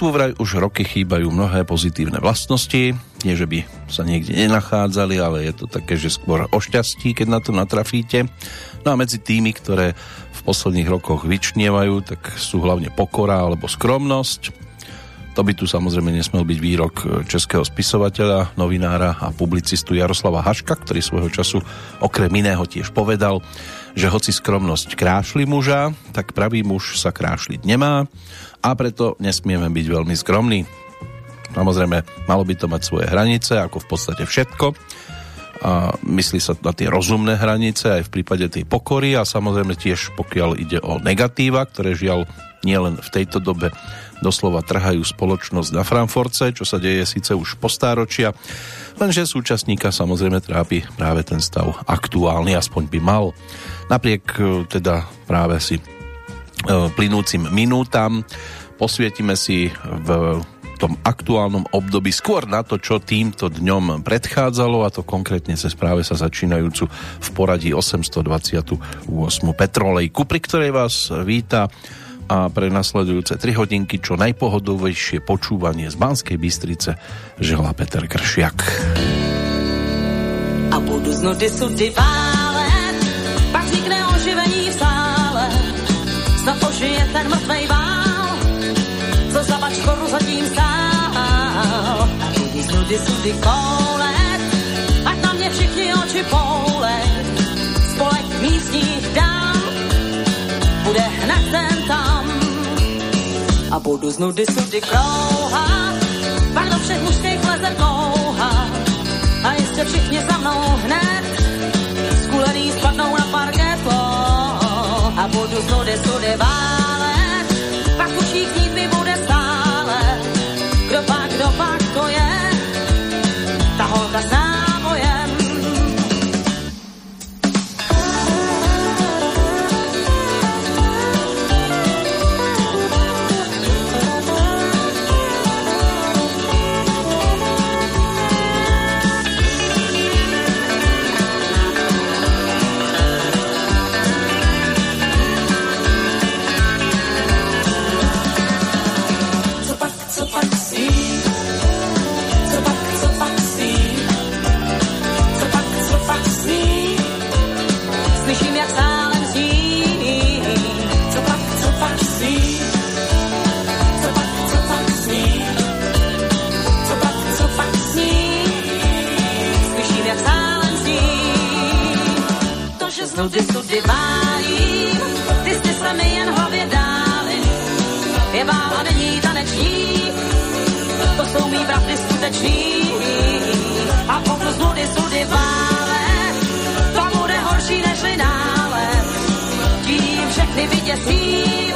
Ľudstvu vraj už roky chýbajú mnohé pozitívne vlastnosti. Nie, že by sa niekde nenachádzali, ale je to také, že skôr o šťastí, keď na to natrafíte. No a medzi tými, ktoré v posledných rokoch vyčnievajú, tak sú hlavne pokora alebo skromnosť. To by tu samozrejme nesmel byť výrok českého spisovateľa, novinára a publicistu Jaroslava Haška, ktorý svojho času okrem iného tiež povedal, že hoci skromnosť krášli muža, tak pravý muž sa krášliť nemá a preto nesmieme byť veľmi skromní. Samozrejme, malo by to mať svoje hranice, ako v podstate všetko. A myslí sa na tie rozumné hranice aj v prípade tej pokory a samozrejme tiež pokiaľ ide o negatíva, ktoré žiaľ nielen v tejto dobe doslova trhajú spoločnosť na Frankfurtce, čo sa deje síce už po stáročia, lenže súčasníka samozrejme trápi práve ten stav aktuálny, aspoň by mal. Napriek e, teda práve si E, plynúcim minútam. Posvietime si v tom aktuálnom období skôr na to, čo týmto dňom predchádzalo a to konkrétne sa správe sa začínajúcu v poradí 828. Petrolejku, pri ktorej vás víta a pre nasledujúce 3 hodinky čo najpohodovejšie počúvanie z Banskej Bystrice želá Peter Kršiak. A z nudy oživení v snad ožije ten mrtvej vál, co za bačkoru zatím stál. Z nudy sudy koulet, ať na mě všichni oči poulej, spolek místních dám, bude hned ten tam. A budu z nudy sudy krouhat, pak do všech mužských leze touha, a jistě všichni za mnou hned, skulený parketu a budu z nudy sudy nudy sudy válím, ty jsi se mi jen hlavě dáli. Je vála není taneční, to jsou mý bratry skuteční. A pokud z nudy sudy vále, to bude horší než linále. Tím všechny vyděsím,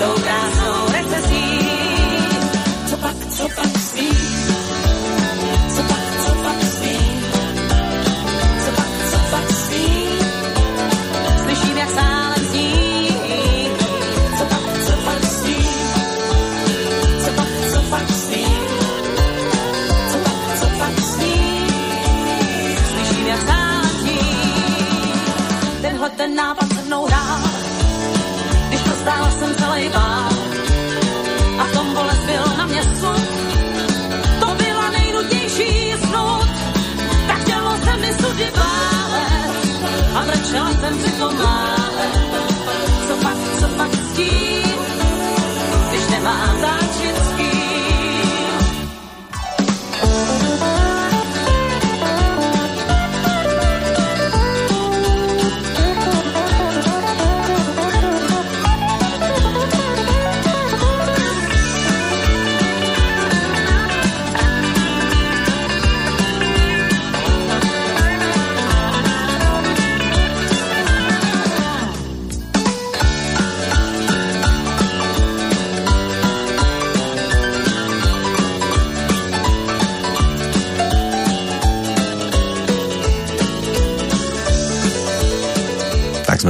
tou krásnou recesí. Co pak, co pak svým?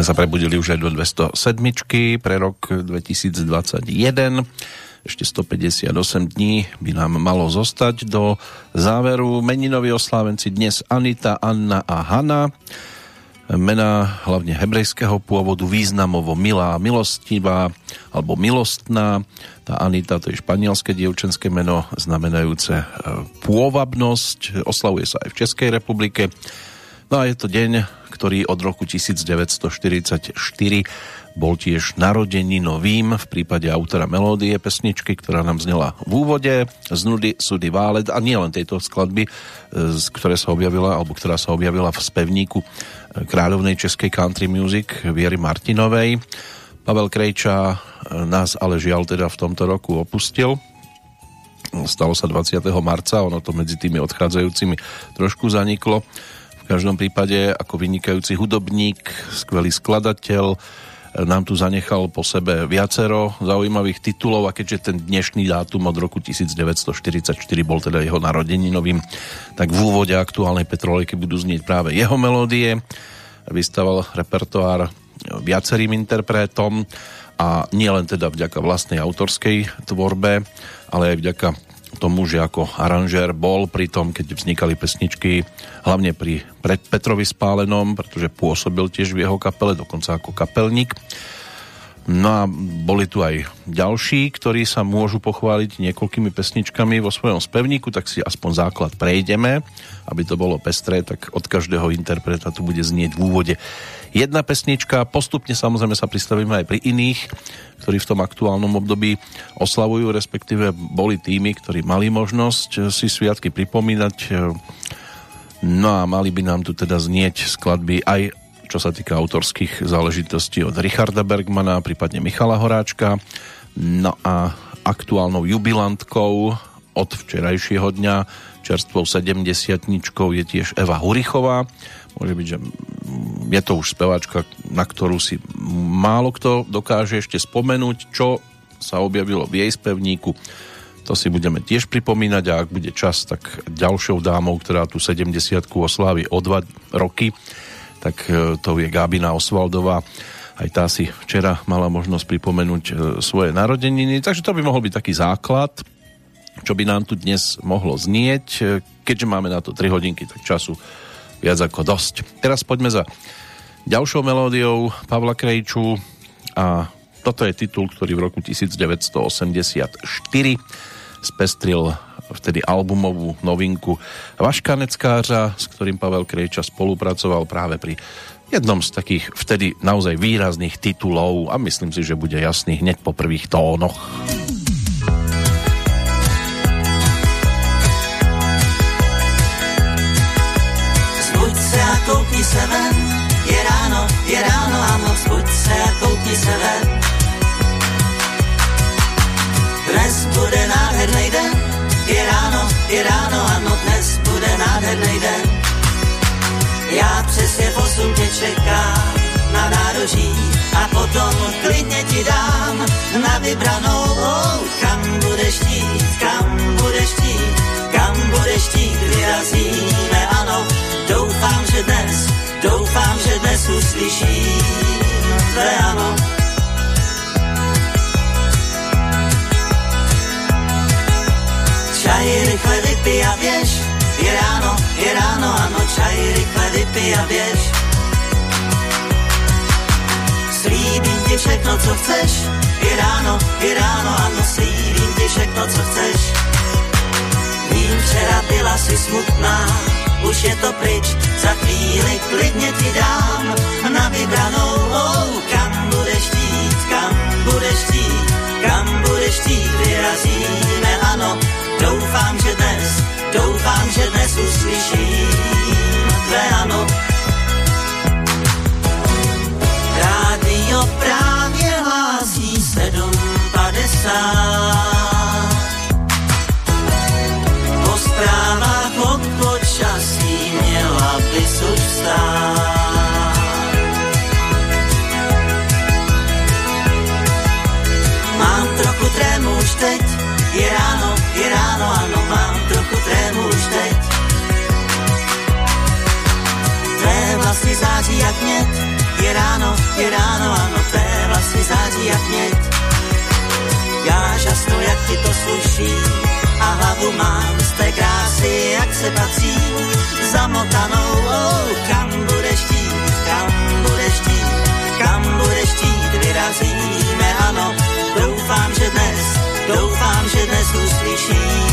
Sa prebudili už aj do 207 pre rok 2021. Ešte 158 dní by nám malo zostať do záveru. Meninoví oslávenci dnes Anita, Anna a Hanna. Mená hlavne hebrejského pôvodu, významovo milá, milostivá alebo milostná. Tá Anita to je španielské dievčenské meno znamenajúce e, pôvabnosť. Oslavuje sa aj v Českej republike. No a je to deň, ktorý od roku 1944 bol tiež novým v prípade autora melódie pesničky, ktorá nám znela v úvode z nudy Sudy Válet a nie len tejto skladby, e, ktoré sa objavila, alebo ktorá sa objavila v spevníku e, kráľovnej českej country music Viery Martinovej. Pavel Krejča e, nás ale žiaľ teda v tomto roku opustil. Stalo sa 20. marca, ono to medzi tými odchádzajúcimi trošku zaniklo. Každom prípade ako vynikajúci hudobník, skvelý skladateľ, nám tu zanechal po sebe viacero zaujímavých titulov a keďže ten dnešný dátum od roku 1944 bol teda jeho narodeninovým, tak v úvode aktuálnej Petrolejky budú znieť práve jeho melódie. Vystaval repertoár viacerým interpretom a nie len teda vďaka vlastnej autorskej tvorbe, ale aj vďaka tomu, že ako aranžér bol pri tom, keď vznikali pesničky, hlavne pri Petrovi Spálenom, pretože pôsobil tiež v jeho kapele, dokonca ako kapelník. No a boli tu aj ďalší, ktorí sa môžu pochváliť niekoľkými pesničkami vo svojom spevníku, tak si aspoň základ prejdeme, aby to bolo pestré, tak od každého interpreta tu bude znieť v úvode jedna pesnička. Postupne samozrejme sa pristavíme aj pri iných, ktorí v tom aktuálnom období oslavujú, respektíve boli tými, ktorí mali možnosť si sviatky pripomínať. No a mali by nám tu teda znieť skladby aj čo sa týka autorských záležitostí od Richarda Bergmana, prípadne Michala Horáčka. No a aktuálnou jubilantkou od včerajšieho dňa čerstvou 70 je tiež Eva Hurichová. Môže byť, že je to už speváčka, na ktorú si málo kto dokáže ešte spomenúť, čo sa objavilo v jej spevníku. To si budeme tiež pripomínať a ak bude čas, tak ďalšou dámou, ktorá tu 70 oslávi o dva roky, tak e, to je Gábina Osvaldová. Aj tá si včera mala možnosť pripomenúť e, svoje narodeniny, takže to by mohol byť taký základ, čo by nám tu dnes mohlo znieť. E, keďže máme na to 3 hodinky, tak času viac ako dosť. Teraz poďme za ďalšou melódiou Pavla Krejču a toto je titul, ktorý v roku 1984 spestril vtedy albumovú novinku Vaška Neckářa, s ktorým Pavel Krejča spolupracoval práve pri jednom z takých vtedy naozaj výrazných titulov a myslím si, že bude jasný hneď po prvých tónoch. Zbuď se a koukni se ven, je ráno, je ráno, ano, zbuď se a koukni se ven. Dnes bude nádherný den, je ráno, je ráno, ano, dnes bude nádherný den. Já přesně posun tě čekám na nároží a potom klidně ti dám na vybranou, oh, kam budeš chtít, kam budeš chtít, kam budeš chtít, vyrazíme, ano, doufám, že dnes, doufám, že dnes uslyším tvé ano. Čaj rychle vypij a běž, je ráno, je ráno, ano, čaj rychle vypij a běž. Slíbím ti všechno, co chceš, je ráno, je ráno, ano, slíbím ti všechno, co chceš. Vím, včera byla si smutná, už je to pryč, za chvíli klidně ti dám na vybranou, oh, kam budeš chtít, kam budeš chtít, kam budeš chtít, vyrazíme, ano, Doufám, že dnes, doufám, že dnes uslyším tvé ano. Rádio právě hlásí 7.50 jak mět. Je ráno, je ráno, ano, tvé vlasy září jak mět. Já žasnu, jak ti to sluší a hlavu mám z té krásy, jak se patří. Zamotanou, oh, kam budeš štít, kam budeš štít, kam budeš štít, vyrazíme, ano. Doufám, že dnes, doufám, že dnes uslyším.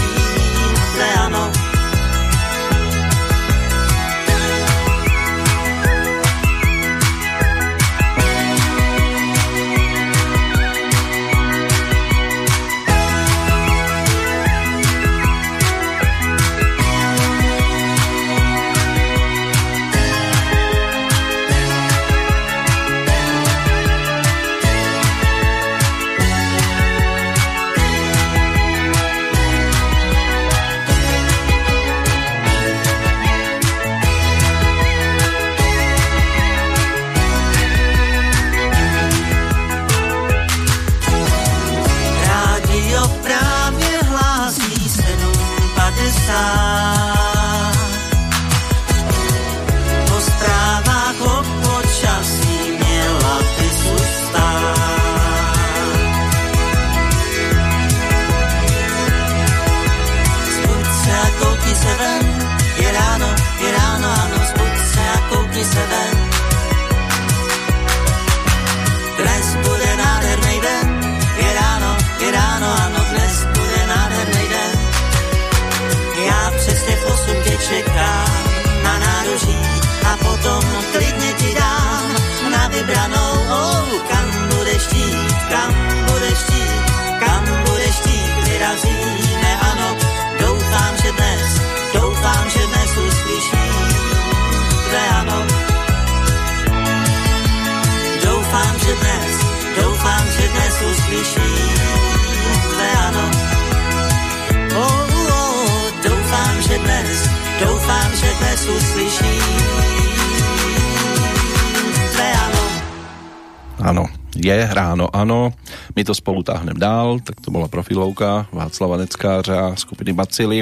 To spolu táhnem dál, tak to bola profilovka Václava Neckářa skupiny Bacily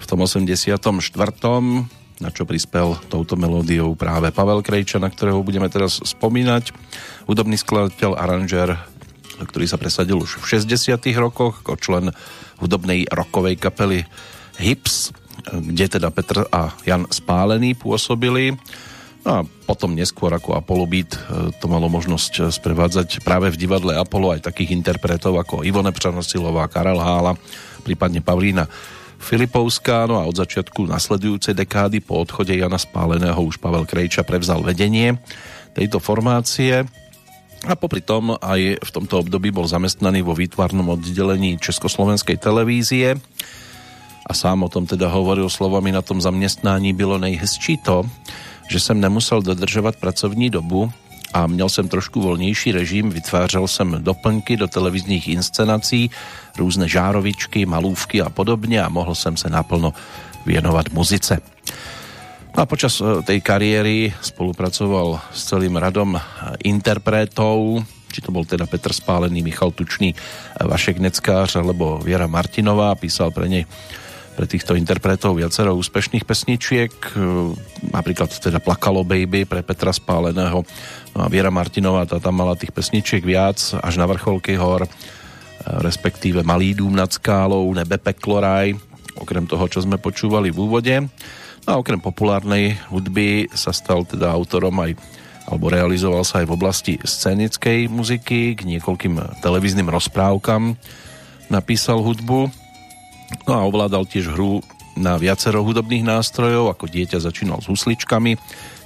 v tom 84. na čo prispel touto melódiou práve Pavel Krejča, na ktorého budeme teraz spomínať. Hudobný skladateľ, aranžer, ktorý sa presadil už v 60. rokoch ako člen hudobnej rokovej kapely Hips, kde teda Petr a Jan Spálený pôsobili. No a potom neskôr ako Apollo Beat e, to malo možnosť e, sprevádzať práve v divadle Apollo aj takých interpretov ako Ivone Přanosilová, Karel Hála, prípadne Pavlína Filipovská, no a od začiatku nasledujúcej dekády po odchode Jana Spáleného už Pavel Krejča prevzal vedenie tejto formácie. A popri tom aj v tomto období bol zamestnaný vo výtvarnom oddelení Československej televízie a sám o tom teda hovoril slovami na tom zamestnání bylo nejhezčí to, že jsem nemusel dodržovat pracovní dobu a měl jsem trošku volnější režim, vytvářel jsem doplňky do televizních inscenací, různé žárovičky, malůvky a podobně a mohl jsem se naplno věnovat muzice. No a počas eh, tej kariéry spolupracoval s celým radom eh, interpretov, či to bol teda Petr Spálený, Michal Tučný, eh, Vašek Neckář alebo Viera Martinová, písal pre nej pre týchto interpretov viacero úspešných pesničiek, e, napríklad teda Plakalo Baby pre Petra Spáleného. No a Viera Martinová, tá tam mala tých pesničiek viac, až na vrcholky hor, e, respektíve Malý dům nad skálou, Nebe Pekloraj, okrem toho, čo sme počúvali v úvode. No a okrem populárnej hudby sa stal teda autorom aj alebo realizoval sa aj v oblasti scénickej muziky, k niekoľkým televíznym rozprávkam napísal hudbu No a ovládal tiež hru na viacero hudobných nástrojov, ako dieťa začínal s husličkami,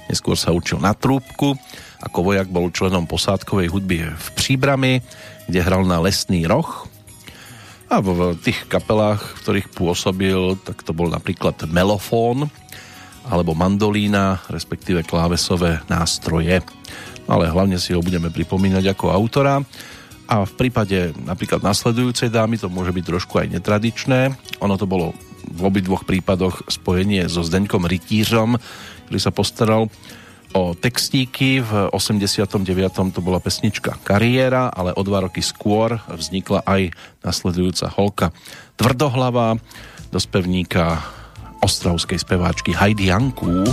neskôr sa učil na trúbku, ako vojak bol členom posádkovej hudby v Příbrami, kde hral na lesný roh. A v tých kapelách, v ktorých pôsobil, tak to bol napríklad melofón, alebo mandolína, respektíve klávesové nástroje. Ale hlavne si ho budeme pripomínať ako autora a v prípade napríklad nasledujúcej dámy to môže byť trošku aj netradičné. Ono to bolo v obidvoch prípadoch spojenie so Zdeňkom Rytířom, ktorý sa postaral o textíky. V 89. to bola pesnička Kariéra, ale o dva roky skôr vznikla aj nasledujúca holka Tvrdohlava do spevníka ostravskej speváčky Heidi Janku.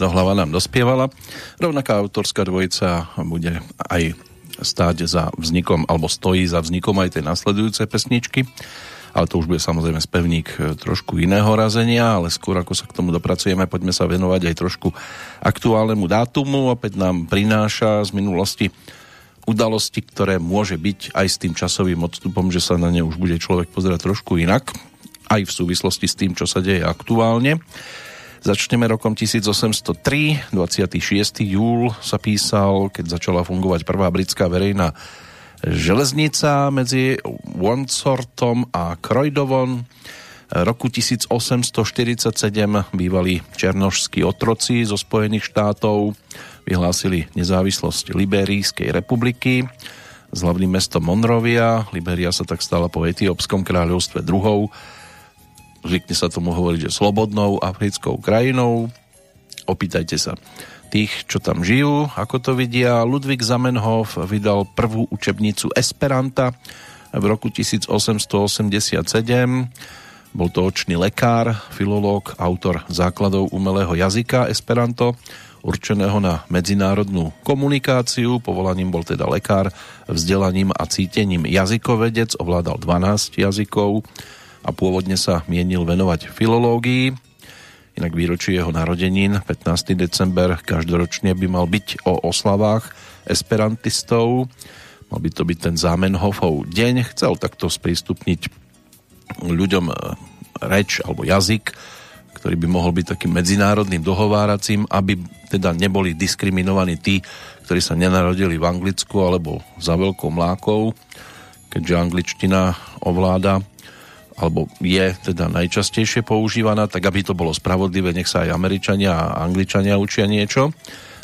Tvrdohlava nám dospievala. Rovnaká autorská dvojica bude aj stáť za vznikom, alebo stojí za vznikom aj tej nasledujúcej pesničky, ale to už bude samozrejme spevník e, trošku iného razenia, ale skôr ako sa k tomu dopracujeme, poďme sa venovať aj trošku aktuálnemu dátumu. Opäť nám prináša z minulosti udalosti, ktoré môže byť aj s tým časovým odstupom, že sa na ne už bude človek pozerať trošku inak, aj v súvislosti s tým, čo sa deje aktuálne. Začneme rokom 1803, 26. júl sa písal, keď začala fungovať prvá britská verejná železnica medzi Wandsortom a Croydovon. Roku 1847 bývali černožskí otroci zo Spojených štátov vyhlásili nezávislosť Liberijskej republiky s hlavným mestom Monrovia. Liberia sa tak stala po etiópskom kráľovstve druhou zvykne sa tomu hovoriť, že slobodnou africkou krajinou. Opýtajte sa tých, čo tam žijú, ako to vidia. Ludvík Zamenhof vydal prvú učebnicu Esperanta v roku 1887. Bol to očný lekár, filológ, autor základov umelého jazyka Esperanto, určeného na medzinárodnú komunikáciu. Povolaním bol teda lekár, vzdelaním a cítením jazykovedec, ovládal 12 jazykov a pôvodne sa mienil venovať filológii. Inak výročí jeho narodenín, 15. december, každoročne by mal byť o oslavách esperantistov. Mal by to byť ten Zamenhofov deň. Chcel takto sprístupniť ľuďom e, reč alebo jazyk, ktorý by mohol byť takým medzinárodným dohováracím, aby teda neboli diskriminovaní tí, ktorí sa nenarodili v Anglicku alebo za veľkou mlákou, keďže angličtina ovláda alebo je teda najčastejšie používaná, tak aby to bolo spravodlivé, nech sa aj Američania a Angličania učia niečo,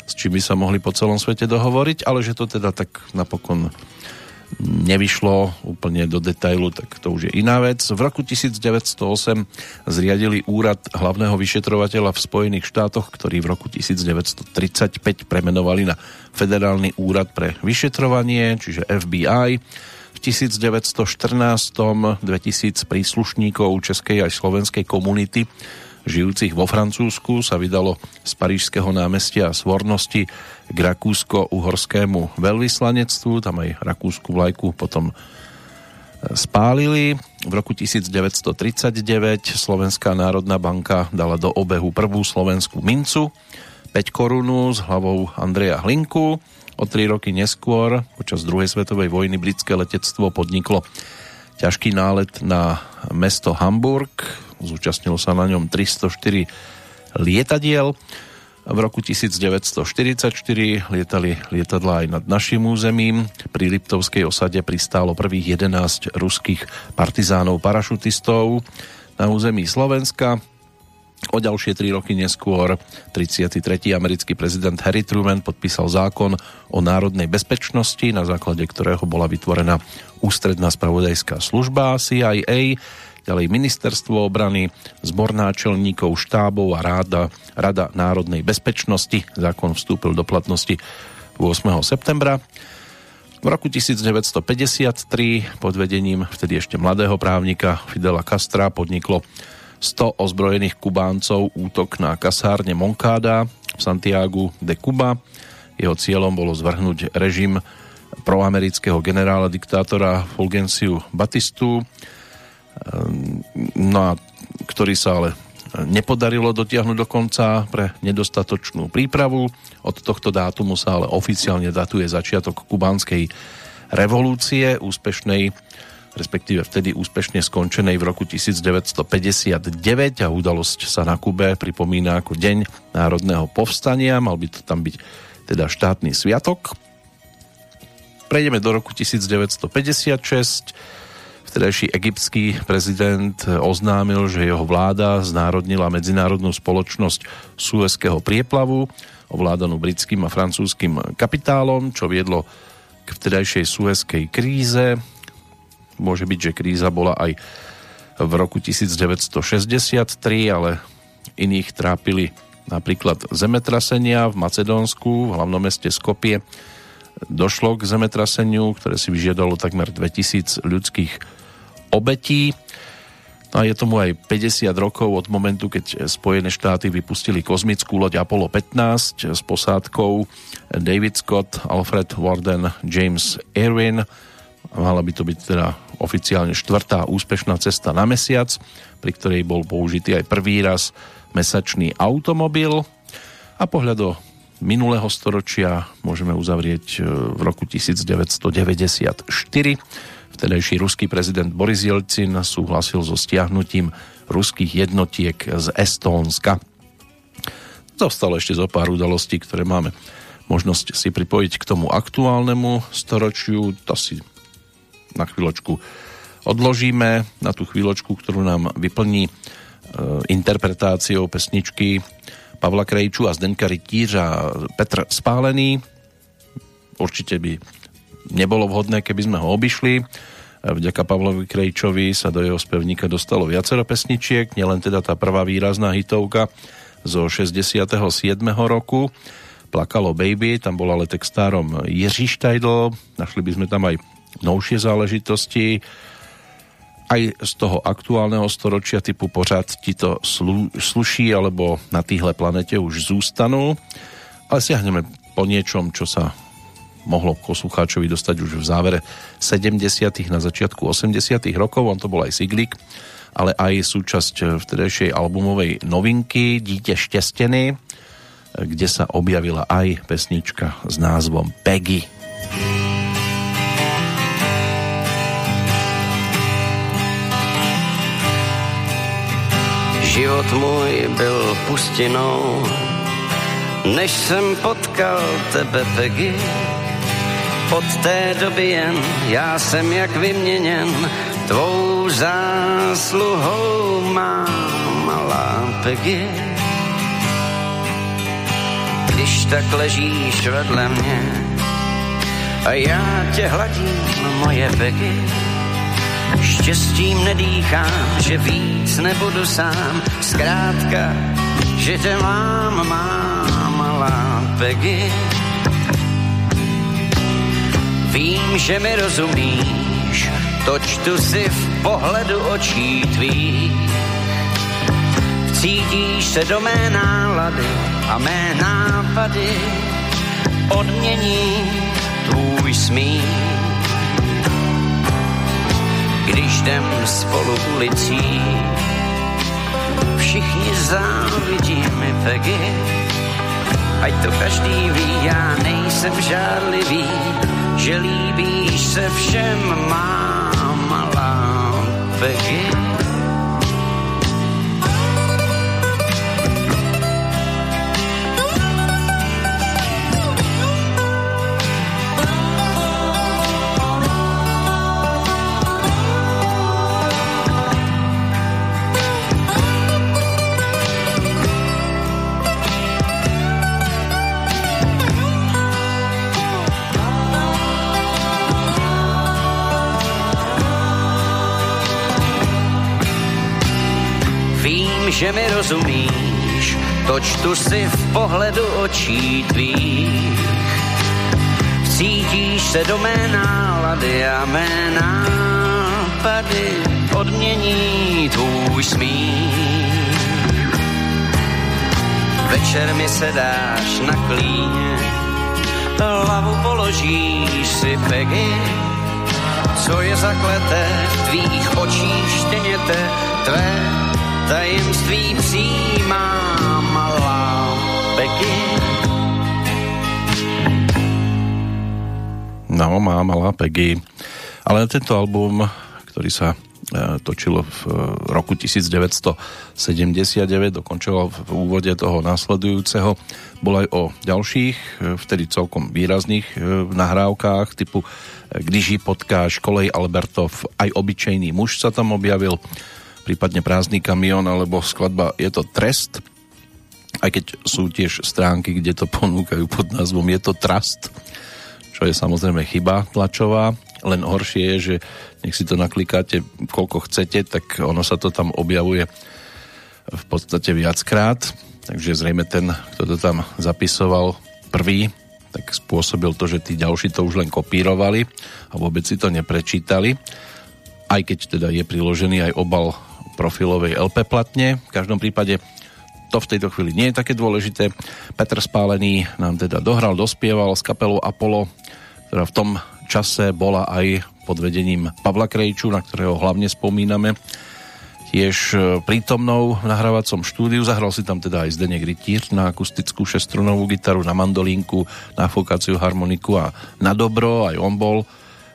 s čím by sa mohli po celom svete dohovoriť, ale že to teda tak napokon nevyšlo úplne do detailu, tak to už je iná vec. V roku 1908 zriadili úrad hlavného vyšetrovateľa v Spojených štátoch, ktorý v roku 1935 premenovali na Federálny úrad pre vyšetrovanie, čiže FBI. V 1914 2000 príslušníkov českej aj slovenskej komunity žijúcich vo Francúzsku sa vydalo z parížského námestia Svornosti k rakúsko-uhorskému veľvyslanectvu. Tam aj rakúsku vlajku potom e, spálili. V roku 1939 Slovenská národná banka dala do obehu prvú slovenskú mincu 5 korunu s hlavou Andreja Hlinku. O tri roky neskôr, počas druhej svetovej vojny, britské letectvo podniklo ťažký nálet na mesto Hamburg. Zúčastnilo sa na ňom 304 lietadiel. V roku 1944 lietali lietadla aj nad našim územím. Pri Liptovskej osade pristálo prvých 11 ruských partizánov parašutistov na území Slovenska. O ďalšie tri roky neskôr 33. americký prezident Harry Truman podpísal zákon o národnej bezpečnosti, na základe ktorého bola vytvorená ústredná spravodajská služba CIA, ďalej ministerstvo obrany, zbor náčelníkov štábov a ráda, Rada národnej bezpečnosti. Zákon vstúpil do platnosti 8. septembra. V roku 1953 pod vedením vtedy ešte mladého právnika Fidela Castra podniklo 100 ozbrojených Kubáncov útok na kasárne Monkáda v Santiagu de Cuba. Jeho cieľom bolo zvrhnúť režim proamerického generála diktátora Fulgenciu Batistu, ehm, no a ktorý sa ale nepodarilo dotiahnuť do konca pre nedostatočnú prípravu. Od tohto dátumu sa ale oficiálne datuje začiatok kubánskej revolúcie, úspešnej respektíve vtedy úspešne skončenej v roku 1959 a udalosť sa na Kube pripomína ako Deň národného povstania. Mal by to tam byť teda štátny sviatok. Prejdeme do roku 1956. Vtedajší egyptský prezident oznámil, že jeho vláda znárodnila medzinárodnú spoločnosť Suezského prieplavu, ovládanú britským a francúzským kapitálom, čo viedlo k vtedajšej suezkej kríze. Môže byť, že kríza bola aj v roku 1963, ale iných trápili napríklad zemetrasenia v Macedónsku, v hlavnom meste Skopie. Došlo k zemetraseniu, ktoré si vyžiadalo takmer 2000 ľudských obetí. No a je tomu aj 50 rokov od momentu, keď Spojené štáty vypustili kozmickú loď Apollo 15 s posádkou David Scott, Alfred Warden, James Irwin. Mala by to byť teda oficiálne štvrtá úspešná cesta na mesiac, pri ktorej bol použitý aj prvý raz mesačný automobil a pohľad do minulého storočia môžeme uzavrieť e, v roku 1994. Vtedajší ruský prezident Boris Jelcin súhlasil so stiahnutím ruských jednotiek z Estónska. Zostalo ešte zo pár udalostí, ktoré máme možnosť si pripojiť k tomu aktuálnemu storočiu. To si na chvíľočku odložíme, na tú chvíľočku, ktorú nám vyplní e, interpretáciou pesničky Pavla Krejču a Zdenka Rytířa Petr Spálený. Určite by nebolo vhodné, keby sme ho obišli. Vďaka Pavlovi Krejčovi sa do jeho spevníka dostalo viacero pesničiek, nielen teda tá prvá výrazná hitovka zo 67. roku Plakalo Baby, tam bol ale textárom Jiří Štajdl, našli by sme tam aj novšie záležitosti, aj z toho aktuálneho storočia typu pořád ti to slu, sluší alebo na týhle planete už zústanú. Ale siahneme po niečom, čo sa mohlo poslucháčovi dostať už v závere 70. na začiatku 80. rokov, on to bol aj Siglik, ale aj súčasť vtedejšej albumovej novinky Dítě štesteny, kde sa objavila aj pesnička s názvom Peggy. Peggy. Život můj byl pustinou, než jsem potkal tebe, Peggy. Od té doby jen já jsem jak vyměněn, tvou zásluhou má malá Peggy. Když tak ležíš vedle mě a já tě hladím, moje Peggy, Štěstím nedýchám, že víc nebudu sám. Zkrátka, že tě mám, má malá Peggy. Vím, že mi rozumíš, to čtu si v pohledu očí tvých. Cítíš se do mé nálady a mé nápady odmění tvůj smích. Když jdem spolu ulicí, všichni závidí mi Peggy. Ať to každý ví, já nejsem žádlivý, že líbíš se všem, má malá Peggy. Že mi rozumíš, to čtu si v pohledu očí tvých. Cítíš se do mé nálady a mé nápady odmění tvůj smích. Večer mi se dáš na klíně, hlavu položíš si Peggy, co je zakleté v tvých očích štěněte tvé tajemství přijímá malá Becky. No, má malá Peggy. Ale tento album, ktorý sa e, točilo v e, roku 1979, dokončoval v úvode toho následujúceho. Bol aj o ďalších, e, vtedy celkom výrazných nahrávkách typu Když ji potkáš, Kolej Albertov, aj obyčejný muž sa tam objavil prípadne prázdny kamión alebo skladba Je to trest, aj keď sú tiež stránky, kde to ponúkajú pod názvom Je to trust, čo je samozrejme chyba tlačová, len horšie je, že nech si to naklikáte koľko chcete, tak ono sa to tam objavuje v podstate viackrát, takže zrejme ten, kto to tam zapisoval prvý, tak spôsobil to, že tí ďalší to už len kopírovali a vôbec si to neprečítali. Aj keď teda je priložený aj obal profilovej LP platne. V každom prípade to v tejto chvíli nie je také dôležité. Petr Spálený nám teda dohral, dospieval s kapelou Apollo, ktorá v tom čase bola aj pod vedením Pavla Krejču, na ktorého hlavne spomíname tiež e, prítomnou v nahrávacom štúdiu. Zahral si tam teda aj Zdeněk Rytíř na akustickú šestrunovú gitaru, na mandolínku, na fokáciu harmoniku a na dobro, aj on bol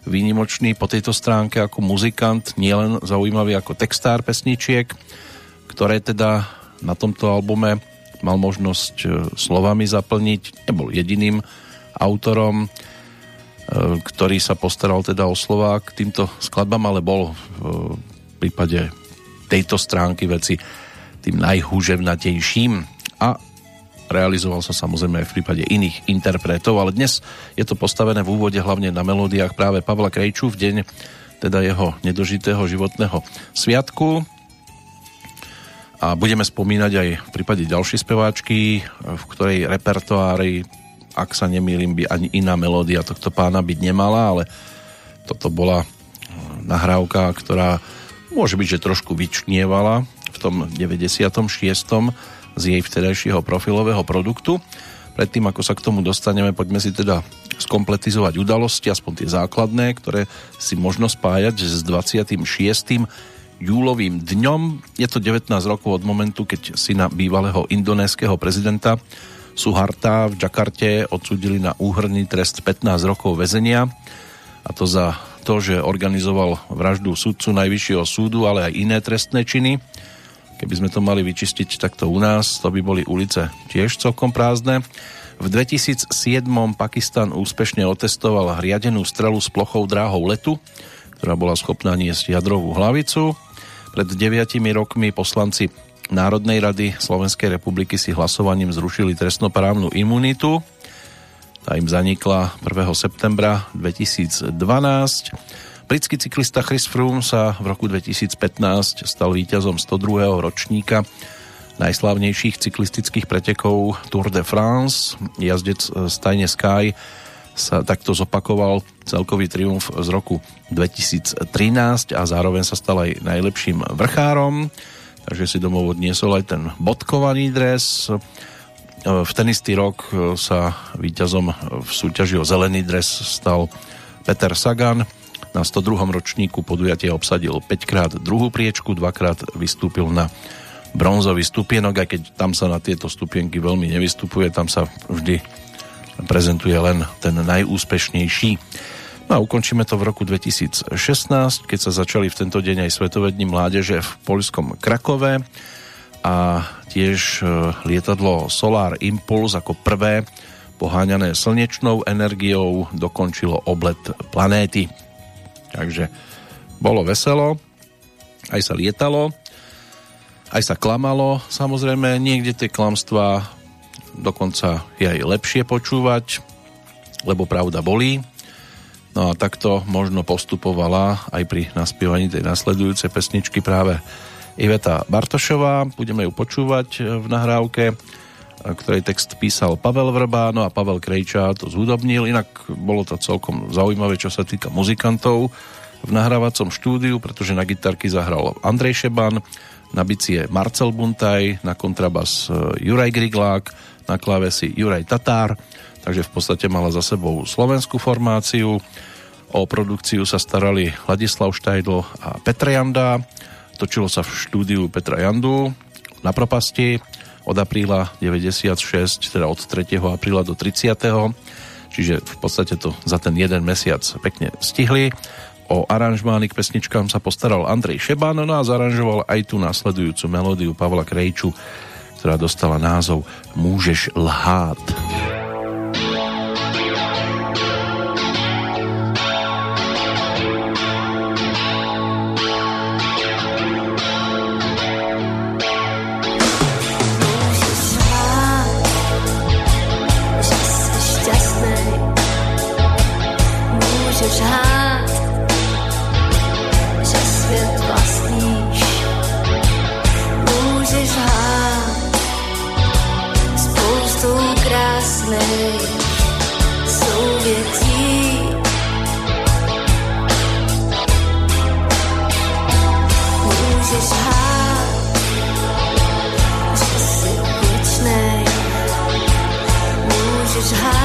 výnimočný po tejto stránke ako muzikant, nielen zaujímavý ako textár pesničiek, ktoré teda na tomto albume mal možnosť e, slovami zaplniť. Nebol jediným autorom, e, ktorý sa postaral teda o slova k týmto skladbám, ale bol v prípade tejto stránky veci tým najhúževnatejším a realizoval sa samozrejme aj v prípade iných interpretov, ale dnes je to postavené v úvode hlavne na melódiách práve Pavla Krejču v deň teda jeho nedožitého životného sviatku. A budeme spomínať aj v prípade ďalšej speváčky, v ktorej repertoári, ak sa nemýlim, by ani iná melódia tohto pána byť nemala, ale toto bola nahrávka, ktorá môže byť, že trošku vyčnievala v tom 96 z jej vtedajšieho profilového produktu. Predtým, ako sa k tomu dostaneme, poďme si teda skompletizovať udalosti, aspoň tie základné, ktoré si možno spájať s 26. júlovým dňom. Je to 19 rokov od momentu, keď syna bývalého indonéskeho prezidenta Suharta v Džakarte odsudili na úhrný trest 15 rokov väzenia a to za to, že organizoval vraždu sudcu Najvyššieho súdu, ale aj iné trestné činy. Keby sme to mali vyčistiť takto u nás, to by boli ulice tiež celkom prázdne. V 2007 Pakistan úspešne otestoval riadenú strelu s plochou dráhou letu, ktorá bola schopná niesť jadrovú hlavicu. Pred deviatimi rokmi poslanci Národnej rady Slovenskej republiky si hlasovaním zrušili trestnoprávnu imunitu. Tá im zanikla 1. septembra 2012. Britský cyklista Chris Froome sa v roku 2015 stal víťazom 102. ročníka najslávnejších cyklistických pretekov Tour de France. Jazdec z Tajne Sky sa takto zopakoval celkový triumf z roku 2013 a zároveň sa stal aj najlepším vrchárom, takže si domov odniesol aj ten bodkovaný dres. V ten istý rok sa víťazom v súťaži o zelený dres stal Peter Sagan. Na 102. ročníku podujatia obsadil 5 krát druhú priečku, dvakrát vystúpil na bronzový stupienok, aj keď tam sa na tieto stupienky veľmi nevystupuje, tam sa vždy prezentuje len ten najúspešnejší. No a ukončíme to v roku 2016, keď sa začali v tento deň aj Svetové dni mládeže v poľskom Krakove a tiež e, lietadlo Solar Impulse ako prvé poháňané slnečnou energiou dokončilo oblet planéty. Takže bolo veselo, aj sa lietalo, aj sa klamalo, samozrejme niekde tie klamstvá dokonca je aj lepšie počúvať, lebo pravda bolí. No a takto možno postupovala aj pri naspievaní tej nasledujúcej pesničky práve Iveta Bartošová. Budeme ju počúvať v nahrávke, ktorej text písal Pavel Vrbá, no a Pavel Krejčá to zúdobnil. Inak bolo to celkom zaujímavé, čo sa týka muzikantov v nahrávacom štúdiu, pretože na gitarky zahral Andrej Šeban, na bicie Marcel Buntaj, na kontrabas Juraj Griglák, na klávesi Juraj Tatár, takže v podstate mala za sebou slovenskú formáciu. O produkciu sa starali Ladislav Štajdl a Petra Janda. Točilo sa v štúdiu Petra Jandu na propasti od apríla 96, teda od 3. apríla do 30. Čiže v podstate to za ten jeden mesiac pekne stihli. O aranžmány k pesničkám sa postaral Andrej Šeban, no a zaranžoval aj tú následujúcu melódiu Pavla Krejču ktorá dostala názov Môžeš lhát. sobě so high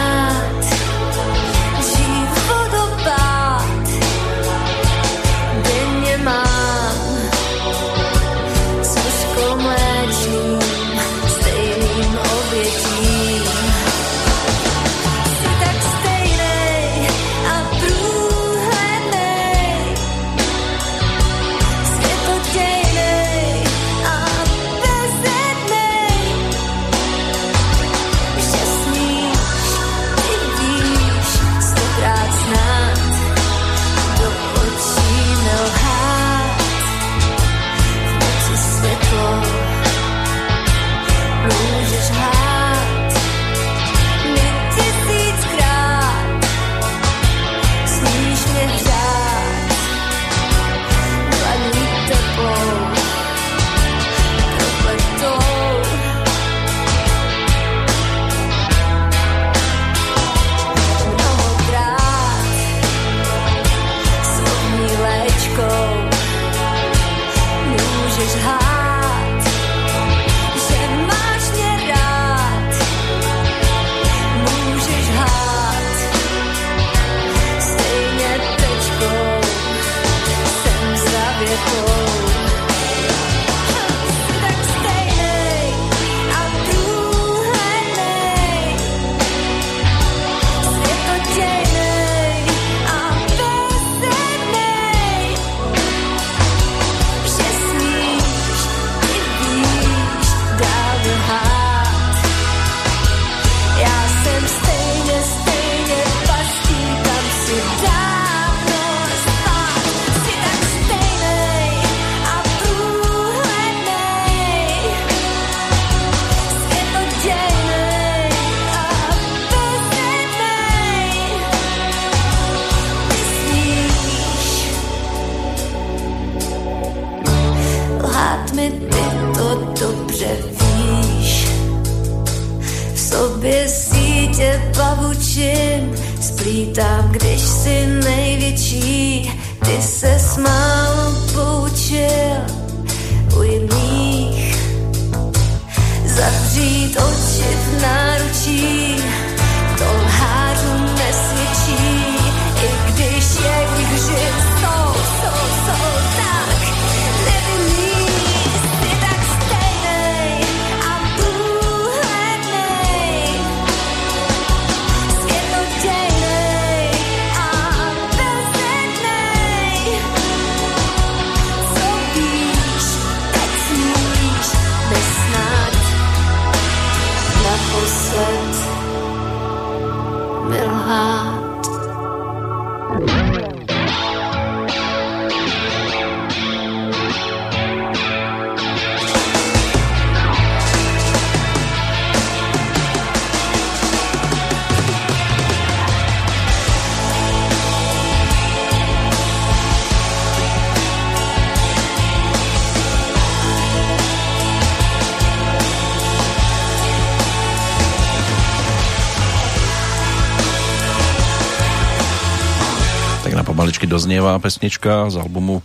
doznieva pesnička z albumu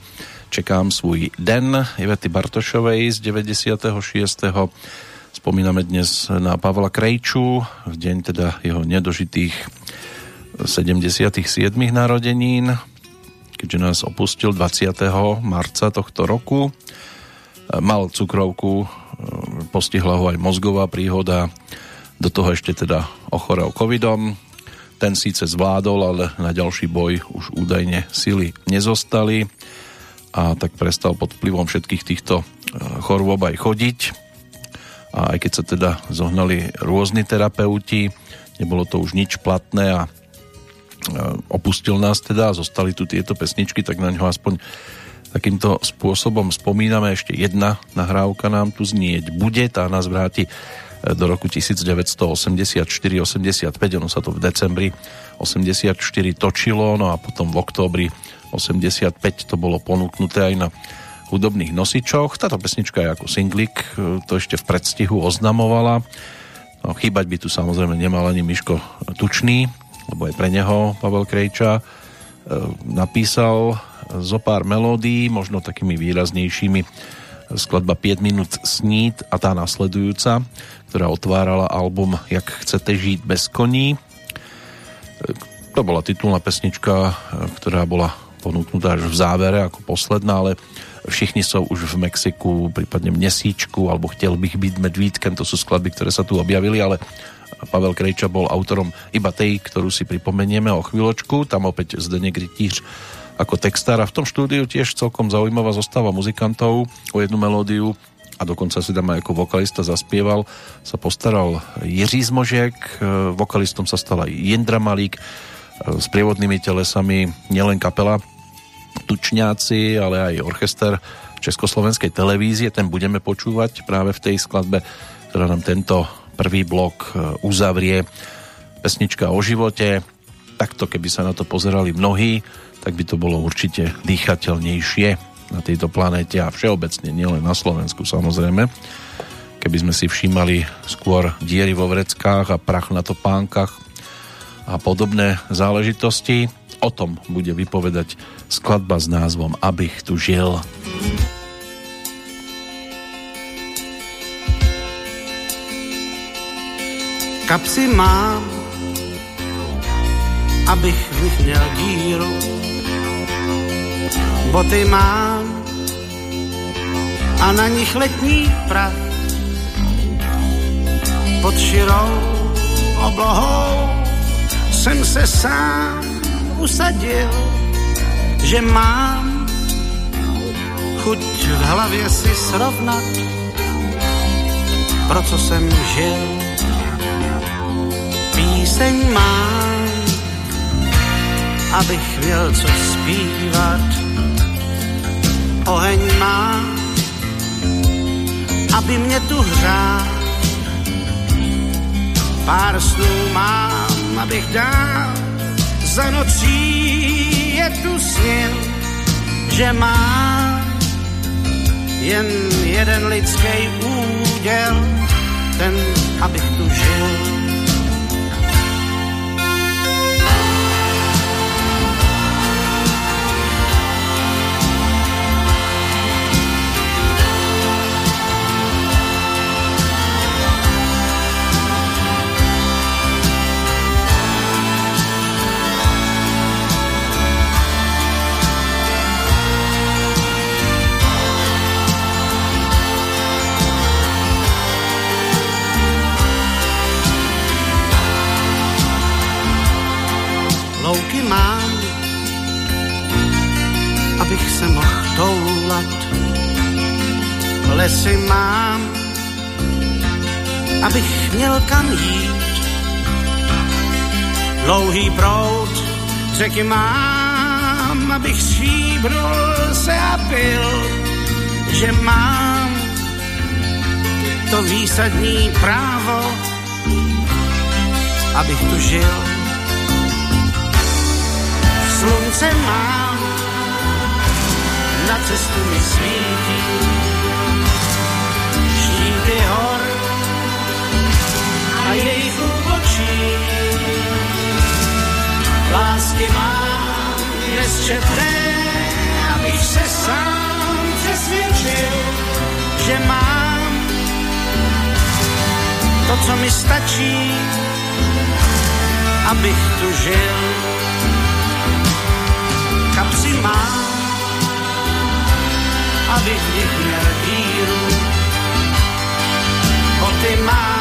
Čekám svůj den Ivety Bartošovej z 96. Spomíname dnes na Pavla Krejču, v deň teda jeho nedožitých 77. narodenín, keďže nás opustil 20. marca tohto roku. Mal cukrovku, postihla ho aj mozgová príhoda, do toho ešte teda ochorel covidom, ten síce zvládol, ale na ďalší boj už údajne sily nezostali a tak prestal pod vplyvom všetkých týchto e, chorôb aj chodiť. A aj keď sa teda zohnali rôzni terapeuti, nebolo to už nič platné a e, opustil nás teda a zostali tu tieto pesničky, tak na ňo aspoň takýmto spôsobom spomíname. Ešte jedna nahrávka nám tu znieť bude, tá nás vráti do roku 1984-85, ono sa to v decembri 84 točilo, no a potom v októbri 85 to bolo ponúknuté aj na hudobných nosičoch. Táto pesnička je ako singlik, to ešte v predstihu oznamovala. No, chýbať by tu samozrejme nemal ani Miško Tučný, lebo aj pre neho Pavel Krejča e, napísal zo pár melódií, možno takými výraznejšími skladba 5 minút snít a tá nasledujúca, ktorá otvárala album Jak chcete žiť bez koní. To bola titulná pesnička, ktorá bola ponúknutá až v závere ako posledná, ale všichni sú už v Mexiku, prípadne v Nesíčku, alebo chtěl bych byť medvídkem, to sú skladby, ktoré sa tu objavili, ale Pavel Krejča bol autorom iba tej, ktorú si pripomenieme o chvíľočku. Tam opäť Zdeněk Rytíř ako a v tom štúdiu tiež celkom zaujímavá zostáva muzikantov o jednu melódiu a dokonca si tam aj ako vokalista zaspieval, sa postaral Jiří Zmožek, e, vokalistom sa stal aj Jendra Malík, e, s prievodnými telesami nielen kapela Tučňáci, ale aj orchester Československej televízie, ten budeme počúvať práve v tej skladbe, ktorá nám tento prvý blok e, uzavrie. Pesnička o živote, takto keby sa na to pozerali mnohí, tak by to bolo určite dýchateľnejšie na tejto planéte a všeobecne, nielen na Slovensku samozrejme. Keby sme si všímali skôr diery vo vreckách a prach na topánkach a podobné záležitosti, o tom bude vypovedať skladba s názvom Abych tu žil. Kapsy mám, abych měl díru boty mám a na nich letní prach. Pod širou oblohou jsem se sám usadil, že mám chuť v hlavě si srovnat, pro co jsem žil. Píseň mám, abych měl co zpívat, oheň má, aby mě tu hřál. Pár snů mám, abych dál za nocí je tu snil, že má jen jeden lidský úděl, ten, abych tu žil. Lesy mám, abych měl kam jít. Dlouhý prout řeky mám, abych stříbrul se a pil, že mám to výsadní právo, abych tu žil. Slunce mám, na cestu mi svítí, úbočí. Lásky mám nesčetné, abych se sám přesvědčil, že mám to, co mi stačí, abych tu žil. Kapři mám, abych v nich měl víru. Boty mám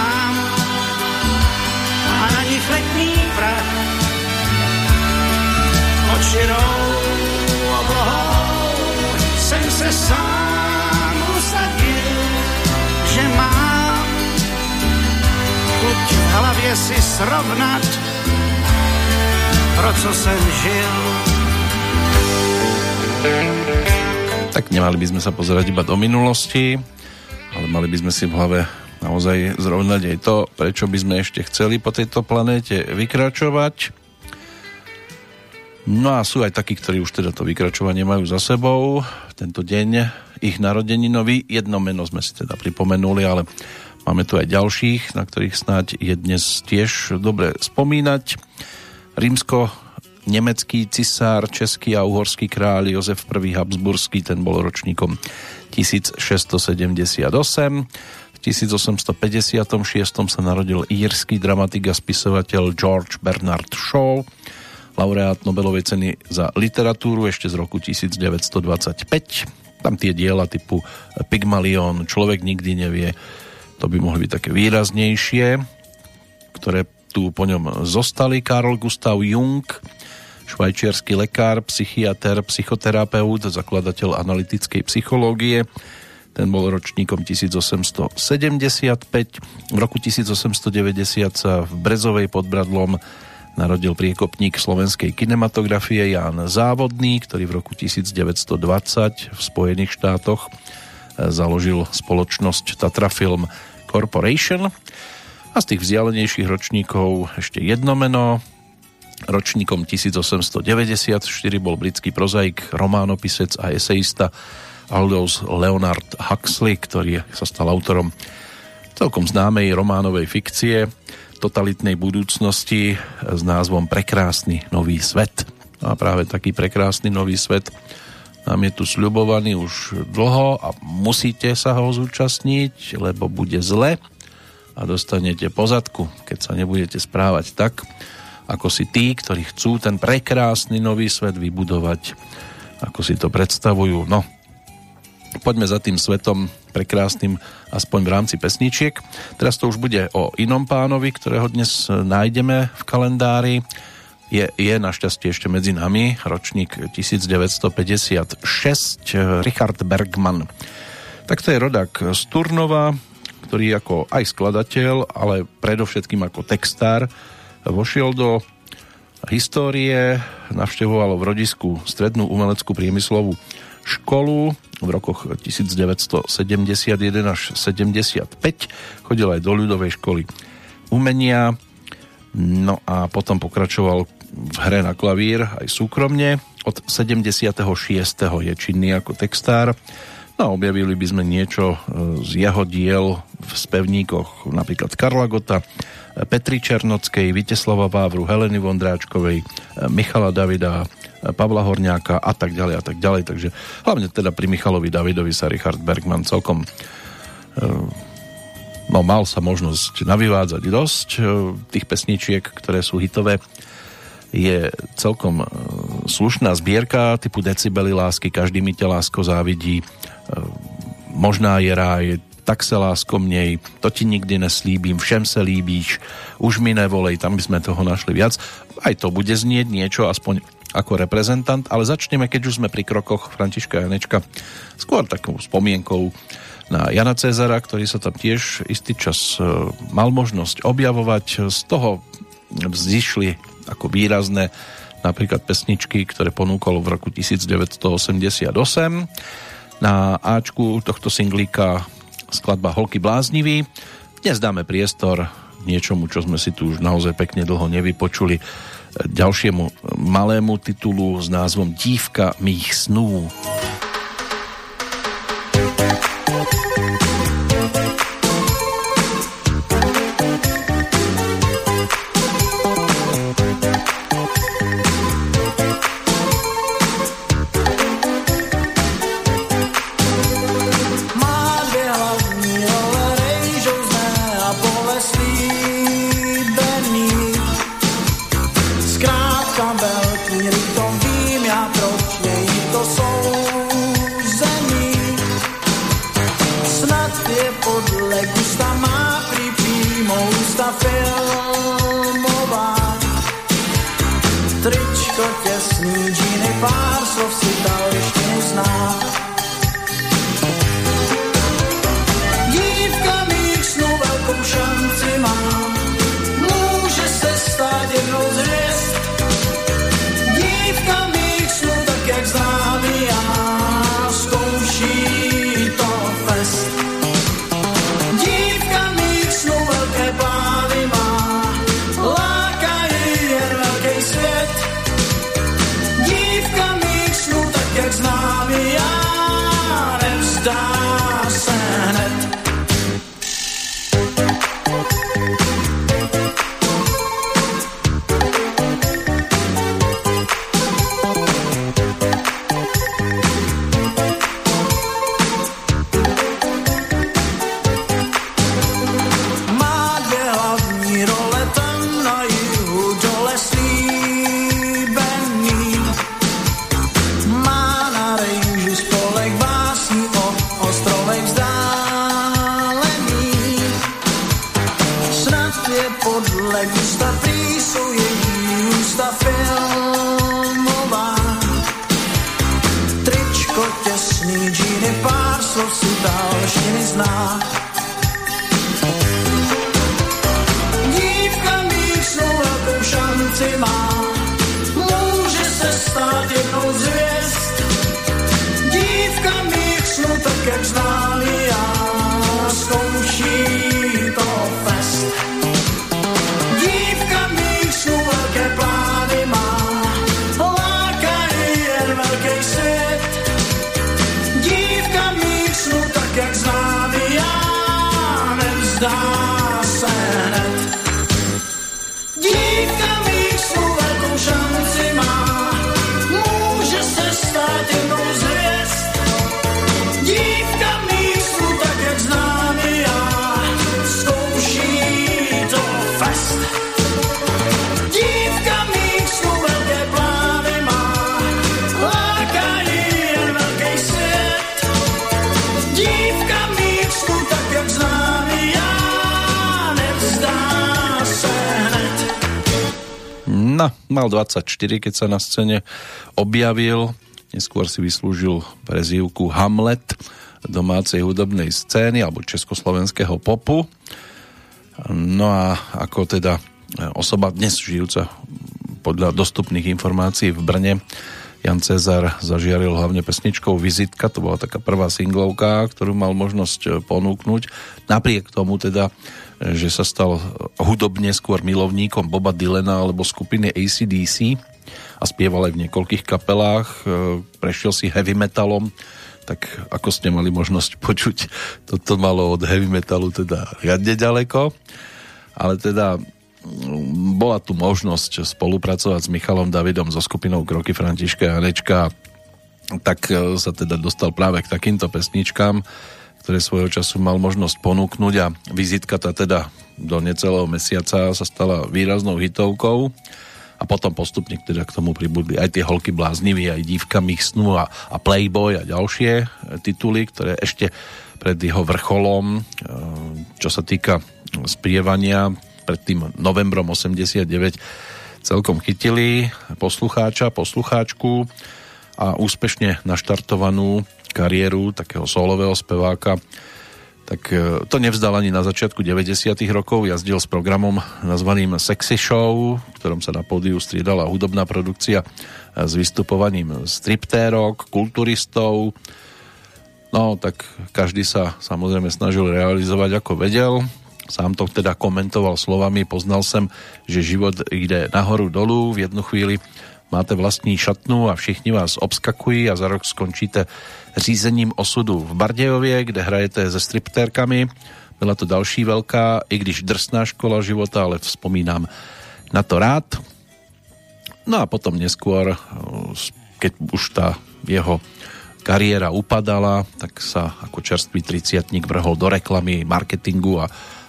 letní prach. Pod širou oblohou jsem se sám usadil, že mám chuť v hlavě si srovnat, pro co jsem žil. Tak nemali by sme sa pozerať iba do minulosti, ale mali by sme si v hlave naozaj zrovnať aj to, prečo by sme ešte chceli po tejto planéte vykračovať. No a sú aj takí, ktorí už teda to vykračovanie majú za sebou. Tento deň ich narodeninový, jedno meno sme si teda pripomenuli, ale máme tu aj ďalších, na ktorých snáď je dnes tiež dobre spomínať. Rímsko nemecký cisár, český a uhorský kráľ Jozef I. Habsburský, ten bol ročníkom 1678. V 1856 sa narodil írsky dramatik a spisovateľ George Bernard Shaw, laureát Nobelovej ceny za literatúru ešte z roku 1925. Tam tie diela typu Pygmalion, Človek nikdy nevie, to by mohli byť také výraznejšie, ktoré tu po ňom zostali. Karl Gustav Jung, švajčiarsky lekár, psychiatr, psychoterapeut, zakladateľ analytickej psychológie. Ten bol ročníkom 1875. V roku 1890 sa v Brezovej pod Bradlom narodil priekopník slovenskej kinematografie Ján Závodný, ktorý v roku 1920 v Spojených štátoch založil spoločnosť Tatrafilm Corporation. A z tých vzdialenejších ročníkov ešte jedno meno, Ročníkom 1894 bol britský prozaik, románopisec a eseista Aldous Leonard Huxley, ktorý sa stal autorom celkom známej románovej fikcie totalitnej budúcnosti s názvom Prekrásny nový svet. No a práve taký prekrásny nový svet nám je tu sľubovaný už dlho a musíte sa ho zúčastniť, lebo bude zle a dostanete pozadku, keď sa nebudete správať tak, ako si tí, ktorí chcú ten prekrásny nový svet vybudovať, ako si to predstavujú. No, poďme za tým svetom prekrásnym aspoň v rámci pesničiek. Teraz to už bude o inom pánovi, ktorého dnes nájdeme v kalendári. Je, je našťastie ešte medzi nami, ročník 1956, Richard Bergman. Tak to je rodák z Turnova, ktorý ako aj skladateľ, ale predovšetkým ako textár vošiel do histórie, navštevoval v rodisku strednú umeleckú priemyslovú školu v rokoch 1971 až 75. Chodil aj do ľudovej školy umenia, no a potom pokračoval v hre na klavír aj súkromne. Od 76. je činný ako textár. No a objavili by sme niečo e, z jeho diel v spevníkoch napríklad Karla Gota, Petri Černockej, Viteslava Vávru, Heleny Vondráčkovej, Michala Davida, Pavla Horňáka a tak ďalej a tak ďalej. Takže hlavne teda pri Michalovi Davidovi sa Richard Bergman celkom eh, no mal sa možnosť navyvádzať dosť eh, tých pesničiek, ktoré sú hitové je celkom eh, slušná zbierka typu Decibely lásky, každý mi ťa lásko závidí, možná je ráj, tak se lásko mnej, to ti nikdy neslíbím, všem se líbíš, už mi nevolej, tam by sme toho našli viac. Aj to bude znieť niečo, aspoň ako reprezentant, ale začneme, keď už sme pri krokoch Františka Janečka, skôr takou spomienkou na Jana Cezara, ktorý sa tam tiež istý čas e, mal možnosť objavovať. Z toho vzýšli ako výrazné napríklad pesničky, ktoré ponúkol v roku 1988. Na Ačku tohto singlíka skladba Holky bláznivý. Dnes dáme priestor niečomu, čo sme si tu už naozaj pekne dlho nevypočuli. Ďalšiemu malému titulu s názvom Dívka mých snů. Mal 24, keď sa na scéne objavil. Neskôr si vyslúžil prezývku Hamlet domácej hudobnej scény alebo československého popu. No a ako teda osoba dnes žijúca podľa dostupných informácií v Brne Jan Cezar zažiaril hlavne pesničkou Vizitka, to bola taká prvá singlovka, ktorú mal možnosť ponúknuť. Napriek tomu teda že sa stal hudobne skôr milovníkom Boba Dylana alebo skupiny ACDC a spieval aj v niekoľkých kapelách, e, prešiel si heavy metalom, tak ako ste mali možnosť počuť, toto malo od heavy metalu teda riadne ďaleko, ale teda bola tu možnosť spolupracovať s Michalom Davidom zo skupinou Kroky Františka Janečka, tak e, sa teda dostal práve k takýmto pesničkám, ktoré svojho času mal možnosť ponúknuť a vizitka tá teda do necelého mesiaca sa stala výraznou hitovkou a potom postupne teda k tomu pribudli aj tie holky blázniví, aj dívka mých snu a, a Playboy a ďalšie e, tituly, ktoré ešte pred jeho vrcholom, e, čo sa týka sprievania pred tým novembrom 89 celkom chytili poslucháča, poslucháčku a úspešne naštartovanú kariéru takého solového speváka tak e, to nevzdal ani na začiatku 90. rokov, jazdil s programom nazvaným Sexy Show, v ktorom sa na pódiu striedala hudobná produkcia s vystupovaním striptérok, kulturistov. No, tak každý sa samozrejme snažil realizovať ako vedel. Sám to teda komentoval slovami, poznal som, že život ide nahoru dolu, v jednu chvíli máte vlastní šatnu a všichni vás obskakují a za rok skončíte řízením osudu v Bardejově, kde hrajete se striptérkami. Byla to další velká, i když drsná škola života, ale vzpomínám na to rád. No a potom neskôr, keď už tá jeho kariéra upadala, tak sa ako čerstvý triciatník vrhol do reklamy, marketingu a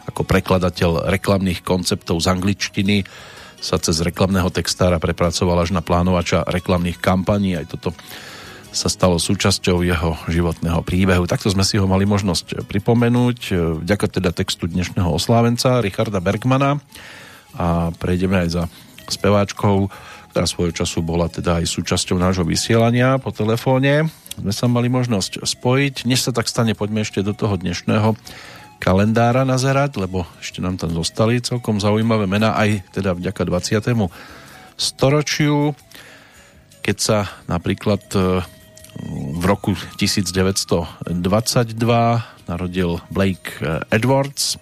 ako prekladateľ reklamných konceptov z angličtiny sa cez reklamného textára prepracoval až na plánovača reklamných kampaní. Aj toto sa stalo súčasťou jeho životného príbehu. Takto sme si ho mali možnosť pripomenúť vďaka teda textu dnešného oslávenca Richarda Bergmana a prejdeme aj za speváčkou ktorá svojho času bola teda aj súčasťou nášho vysielania po telefóne. Sme sa mali možnosť spojiť. Než sa tak stane, poďme ešte do toho dnešného kalendára nazerať, lebo ešte nám tam zostali celkom zaujímavé mená aj teda vďaka 20. storočiu, keď sa napríklad e, v roku 1922 narodil Blake Edwards,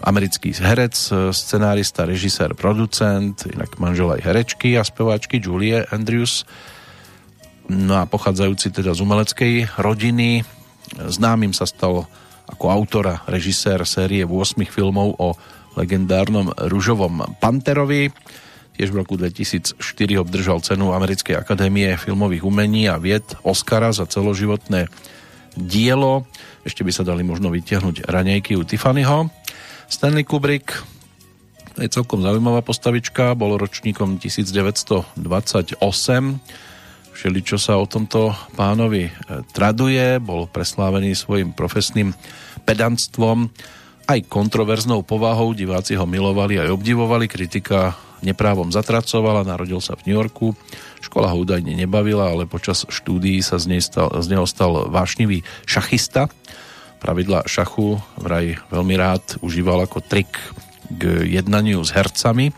americký herec, scenárista, režisér, producent, inak manžel aj herečky a speváčky Julie Andrews, no a pochádzajúci teda z umeleckej rodiny. Známym sa stal ako autora, režisér série 8 filmov o legendárnom ružovom Panterovi. Tiež v roku 2004 obdržal cenu Americkej akadémie filmových umení a vied Oscara za celoživotné dielo. Ešte by sa dali možno vytiahnuť ranejky u Tiffanyho. Stanley Kubrick je celkom zaujímavá postavička, bol ročníkom 1928. Všeli, čo sa o tomto pánovi e, traduje, bol preslávený svojim profesným pedantstvom, aj kontroverznou povahou, diváci ho milovali aj obdivovali, kritika neprávom zatracovala, narodil sa v New Yorku, škola ho údajne nebavila, ale počas štúdií sa z, nej stal, z neho stal vášnivý šachista, pravidla šachu vraj veľmi rád užíval ako trik k jednaniu s hercami.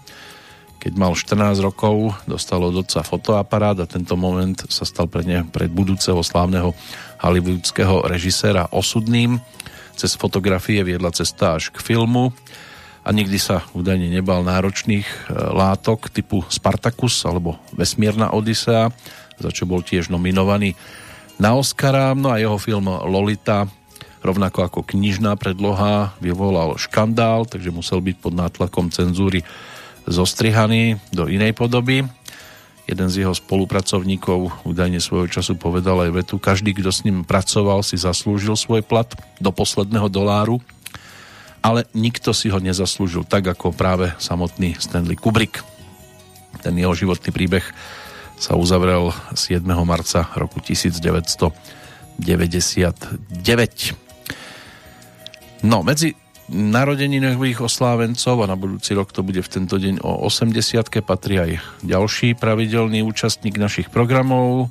Keď mal 14 rokov, dostal od otca fotoaparát a tento moment sa stal pre ne pred budúceho slávneho hollywoodského režiséra osudným. Cez fotografie viedla cesta až k filmu a nikdy sa údajne nebal náročných e, látok typu Spartacus alebo Vesmírna Odisea, za čo bol tiež nominovaný na Oscara. No a jeho film Lolita rovnako ako knižná predloha vyvolal škandál, takže musel byť pod nátlakom cenzúry zostrihaný do inej podoby. Jeden z jeho spolupracovníkov údajne svojho času povedal aj vetu, každý, kto s ním pracoval, si zaslúžil svoj plat do posledného doláru, ale nikto si ho nezaslúžil tak, ako práve samotný Stanley Kubrick. Ten jeho životný príbeh sa uzavrel 7. marca roku 1999. No, medzi narodeninových oslávencov a na budúci rok to bude v tento deň o 80 patrí aj ďalší pravidelný účastník našich programov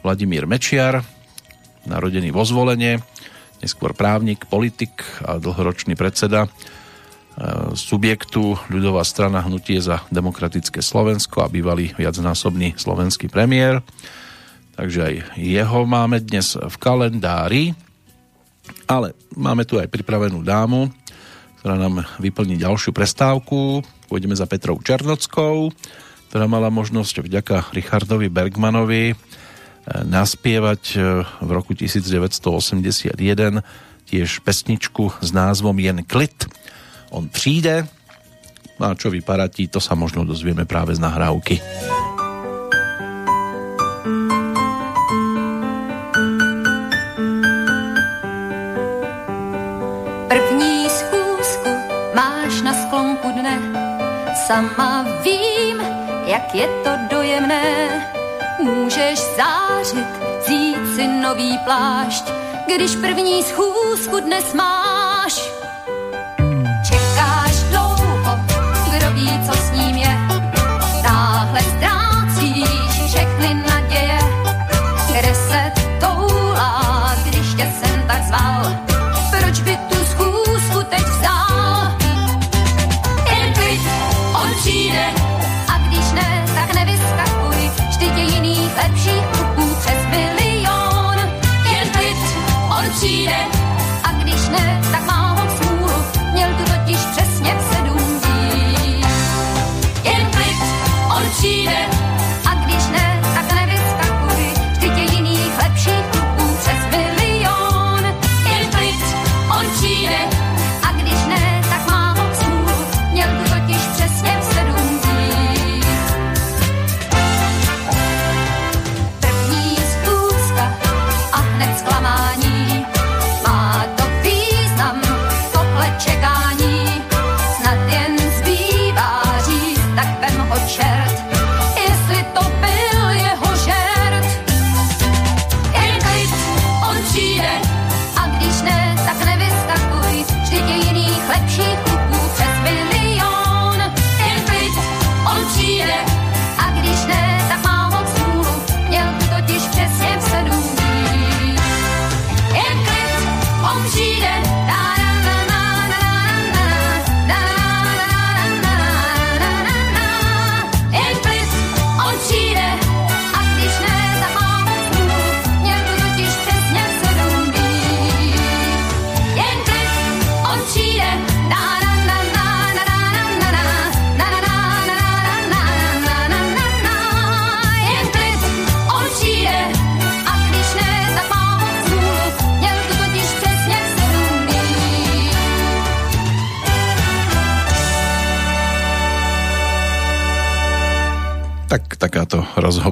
Vladimír Mečiar, narodený vo zvolenie, neskôr právnik, politik a dlhoročný predseda e, subjektu ľudová strana Hnutie za demokratické Slovensko a bývalý viacnásobný slovenský premiér. Takže aj jeho máme dnes v kalendári. Ale máme tu aj pripravenú dámu, ktorá nám vyplní ďalšiu prestávku. Pôjdeme za Petrou Černockou, ktorá mala možnosť vďaka Richardovi Bergmanovi eh, naspievať eh, v roku 1981 tiež pesničku s názvom Jen klit. On přijde, no a čo vyparatí, to sa možno dozvieme práve z nahrávky. Sama vím, jak je to dojemné. Můžeš zářit, vzít si nový plášť, když první schůzku dnes máš.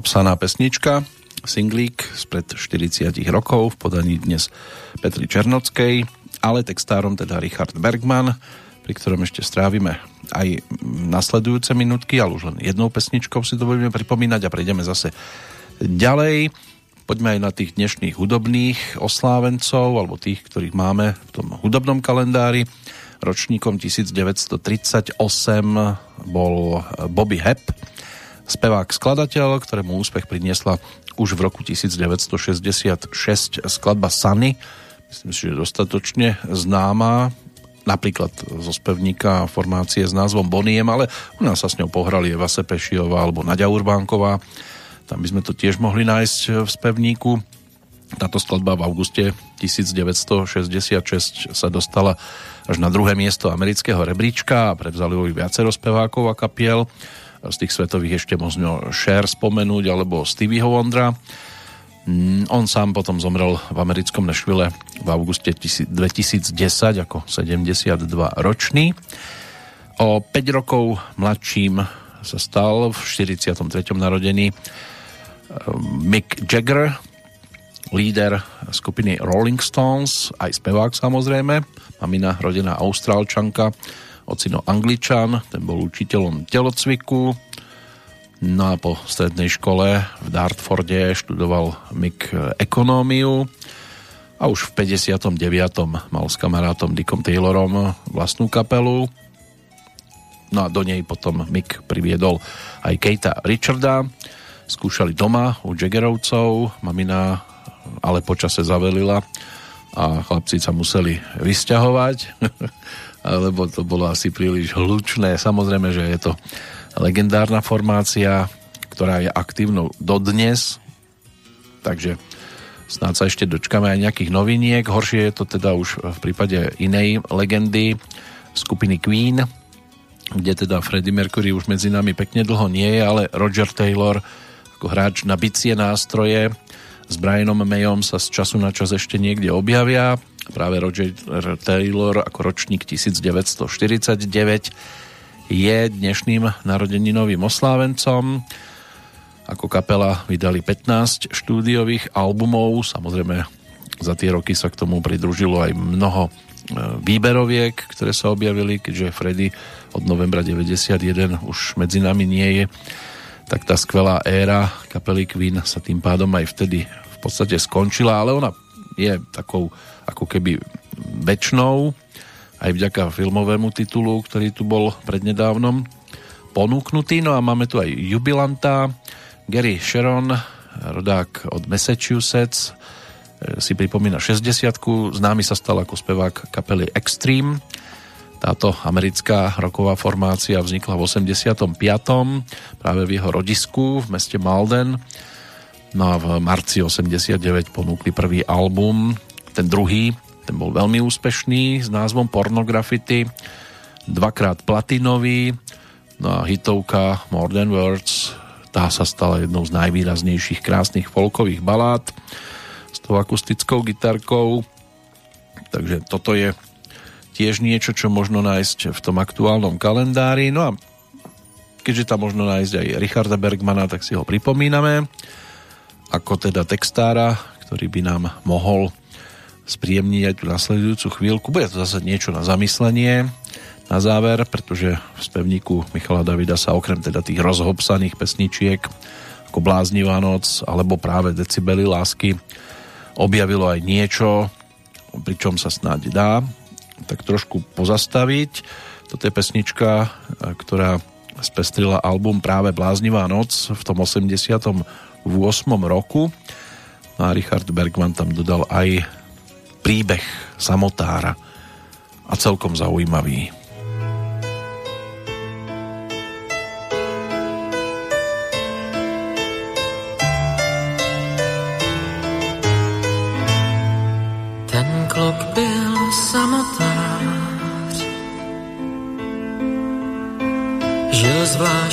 Rozhopsaná pesnička, singlík spred 40 rokov v podaní dnes Petri Černockej, ale textárom teda Richard Bergman, pri ktorom ešte strávime aj nasledujúce minútky, ale už len jednou pesničkou si to budeme pripomínať a prejdeme zase ďalej. Poďme aj na tých dnešných hudobných oslávencov, alebo tých, ktorých máme v tom hudobnom kalendári. Ročníkom 1938 bol Bobby Hepp, spevák skladateľ, ktorému úspech priniesla už v roku 1966 skladba Sunny. Myslím si, že dostatočne známa napríklad zo spevníka formácie s názvom Boniem, ale u nás sa s ňou pohrali Eva Sepešiová alebo Nadia Urbánková. Tam by sme to tiež mohli nájsť v spevníku. Táto skladba v auguste 1966 sa dostala až na druhé miesto amerického rebríčka a prevzali ho viacero spevákov a kapiel z tých svetových ešte možno Cher spomenúť, alebo Stevieho Wondra. Mm, On sám potom zomrel v americkom Nashville v auguste 2010 ako 72 ročný. O 5 rokov mladším sa stal v 43. narodení Mick Jagger, líder skupiny Rolling Stones, aj spevák samozrejme, mamina rodená Austrálčanka, ocino Angličan, ten bol učiteľom telocviku, no a po strednej škole v Dartforde študoval Mick ekonómiu. A už v 59. mal s kamarátom Dickom Taylorom vlastnú kapelu, no a do nej potom Mick priviedol aj Kejta Richarda, skúšali doma u Jaggerovcov, mamina ale počase zavelila a chlapci sa museli vysťahovať, lebo to bolo asi príliš hlučné. Samozrejme, že je to legendárna formácia, ktorá je aktívnou dodnes, takže snáď sa ešte dočkame aj nejakých noviniek. Horšie je to teda už v prípade inej legendy skupiny Queen, kde teda Freddie Mercury už medzi nami pekne dlho nie je, ale Roger Taylor ako hráč na bicie nástroje s Brianom Mayom sa z času na čas ešte niekde objavia. Práve Roger Taylor ako ročník 1949 je dnešným narodeninovým oslávencom. Ako kapela vydali 15 štúdiových albumov, samozrejme za tie roky sa k tomu pridružilo aj mnoho e, výberoviek, ktoré sa objavili, keďže Freddy od novembra 91 už medzi nami nie je tak tá skvelá éra kapely Queen sa tým pádom aj vtedy v podstate skončila, ale ona je takou ako keby väčšnou, aj vďaka filmovému titulu, ktorý tu bol prednedávnom ponúknutý. No a máme tu aj jubilanta Gary Sharon, rodák od Massachusetts, si pripomína 60 Známy sa stal ako spevák kapely Extreme. Táto americká roková formácia vznikla v 85. práve v jeho rodisku v meste Malden. No a v marci 89 ponúkli prvý album, ten druhý, ten bol veľmi úspešný s názvom Pornografity, dvakrát platinový, no a hitovka More Than Words, tá sa stala jednou z najvýraznejších krásnych folkových balád s tou akustickou gitarkou. Takže toto je tiež niečo, čo možno nájsť v tom aktuálnom kalendári. No a keďže tam možno nájsť aj Richarda Bergmana, tak si ho pripomíname ako teda textára, ktorý by nám mohol spríjemniť aj tú nasledujúcu chvíľku. Bude to zase niečo na zamyslenie na záver, pretože v spevníku Michala Davida sa okrem teda tých rozhopsaných pesničiek ako Bláznivá noc alebo práve Decibely lásky objavilo aj niečo, pričom sa snáď dá tak trošku pozastaviť. Toto je pesnička, ktorá spestrila album práve Bláznivá noc v tom 88. roku. No a Richard Bergman tam dodal aj príbeh samotára a celkom zaujímavý.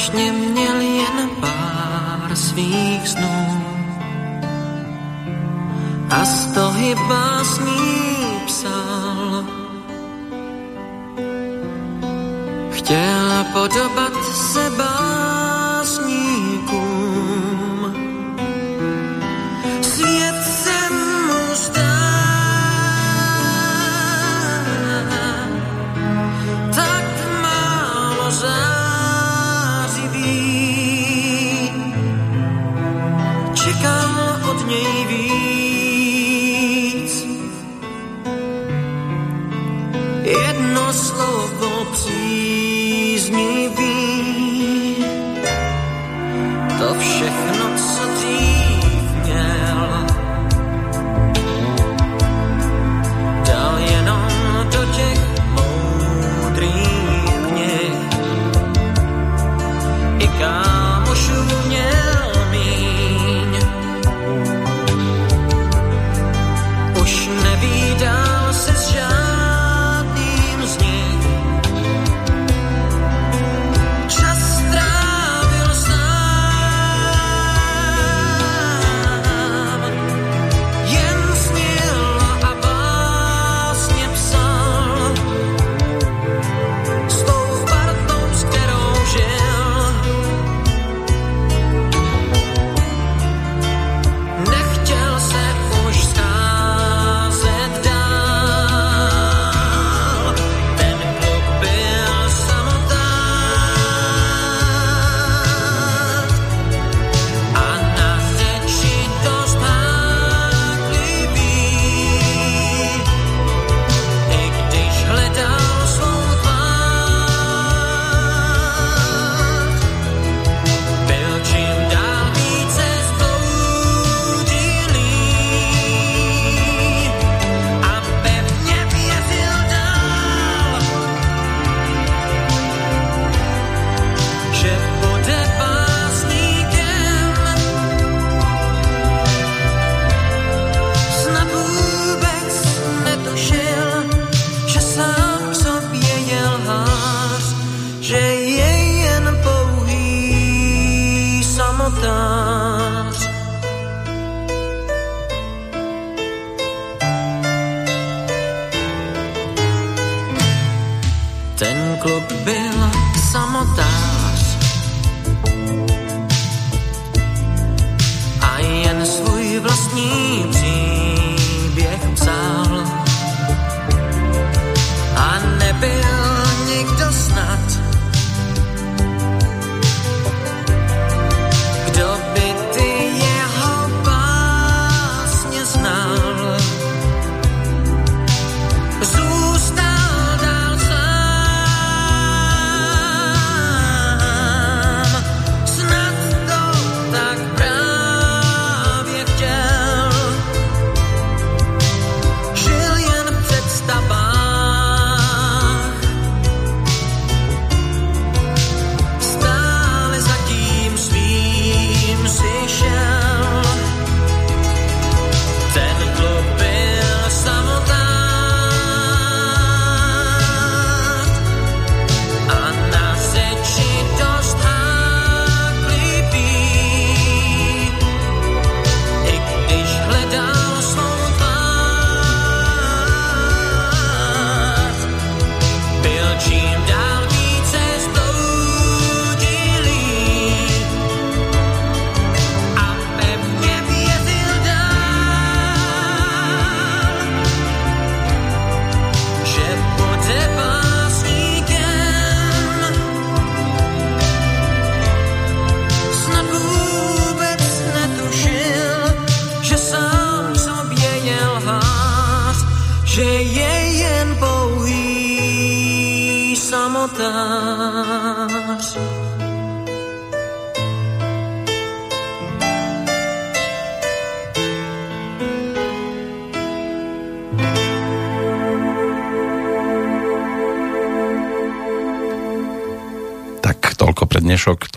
лишним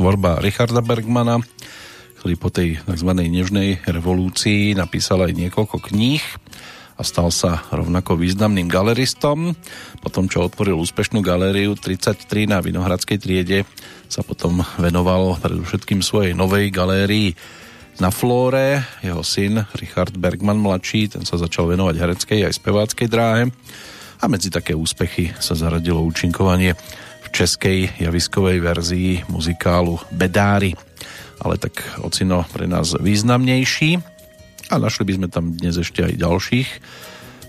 tvorba Richarda Bergmana, ktorý po tej tzv. nežnej revolúcii napísal aj niekoľko kníh a stal sa rovnako významným galeristom. Potom, čo otvoril úspešnú galériu 33 na Vinohradskej triede, sa potom venoval predovšetkým svojej novej galérii na Flóre. Jeho syn Richard Bergman mladší, ten sa začal venovať hereckej aj speváckej dráhe a medzi také úspechy sa zaradilo účinkovanie českej javiskovej verzii muzikálu Bedári. Ale tak ocino pre nás významnejší a našli by sme tam dnes ešte aj ďalších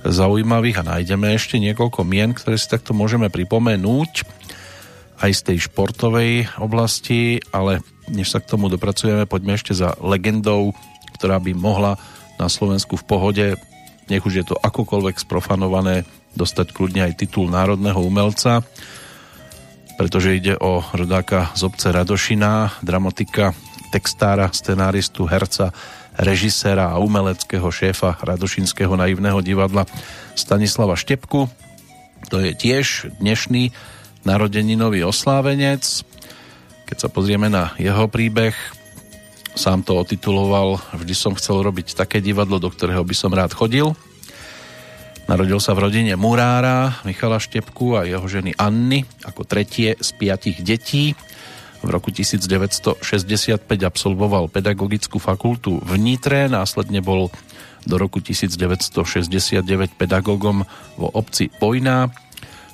zaujímavých a nájdeme ešte niekoľko mien, ktoré si takto môžeme pripomenúť aj z tej športovej oblasti, ale než sa k tomu dopracujeme, poďme ešte za legendou, ktorá by mohla na Slovensku v pohode, nech už je to akokoľvek sprofanované, dostať kľudne aj titul národného umelca, pretože ide o rodáka z obce Radošina, dramatika, textára, scenáristu, herca, režiséra a umeleckého šéfa Radošinského naivného divadla Stanislava Štepku. To je tiež dnešný narodeninový oslávenec. Keď sa pozrieme na jeho príbeh, sám to otituloval Vždy som chcel robiť také divadlo, do ktorého by som rád chodil. Narodil sa v rodine murára Michala Štepku a jeho ženy Anny ako tretie z piatich detí. V roku 1965 absolvoval pedagogickú fakultu v Nitre, následne bol do roku 1969 pedagogom vo obci Vojna.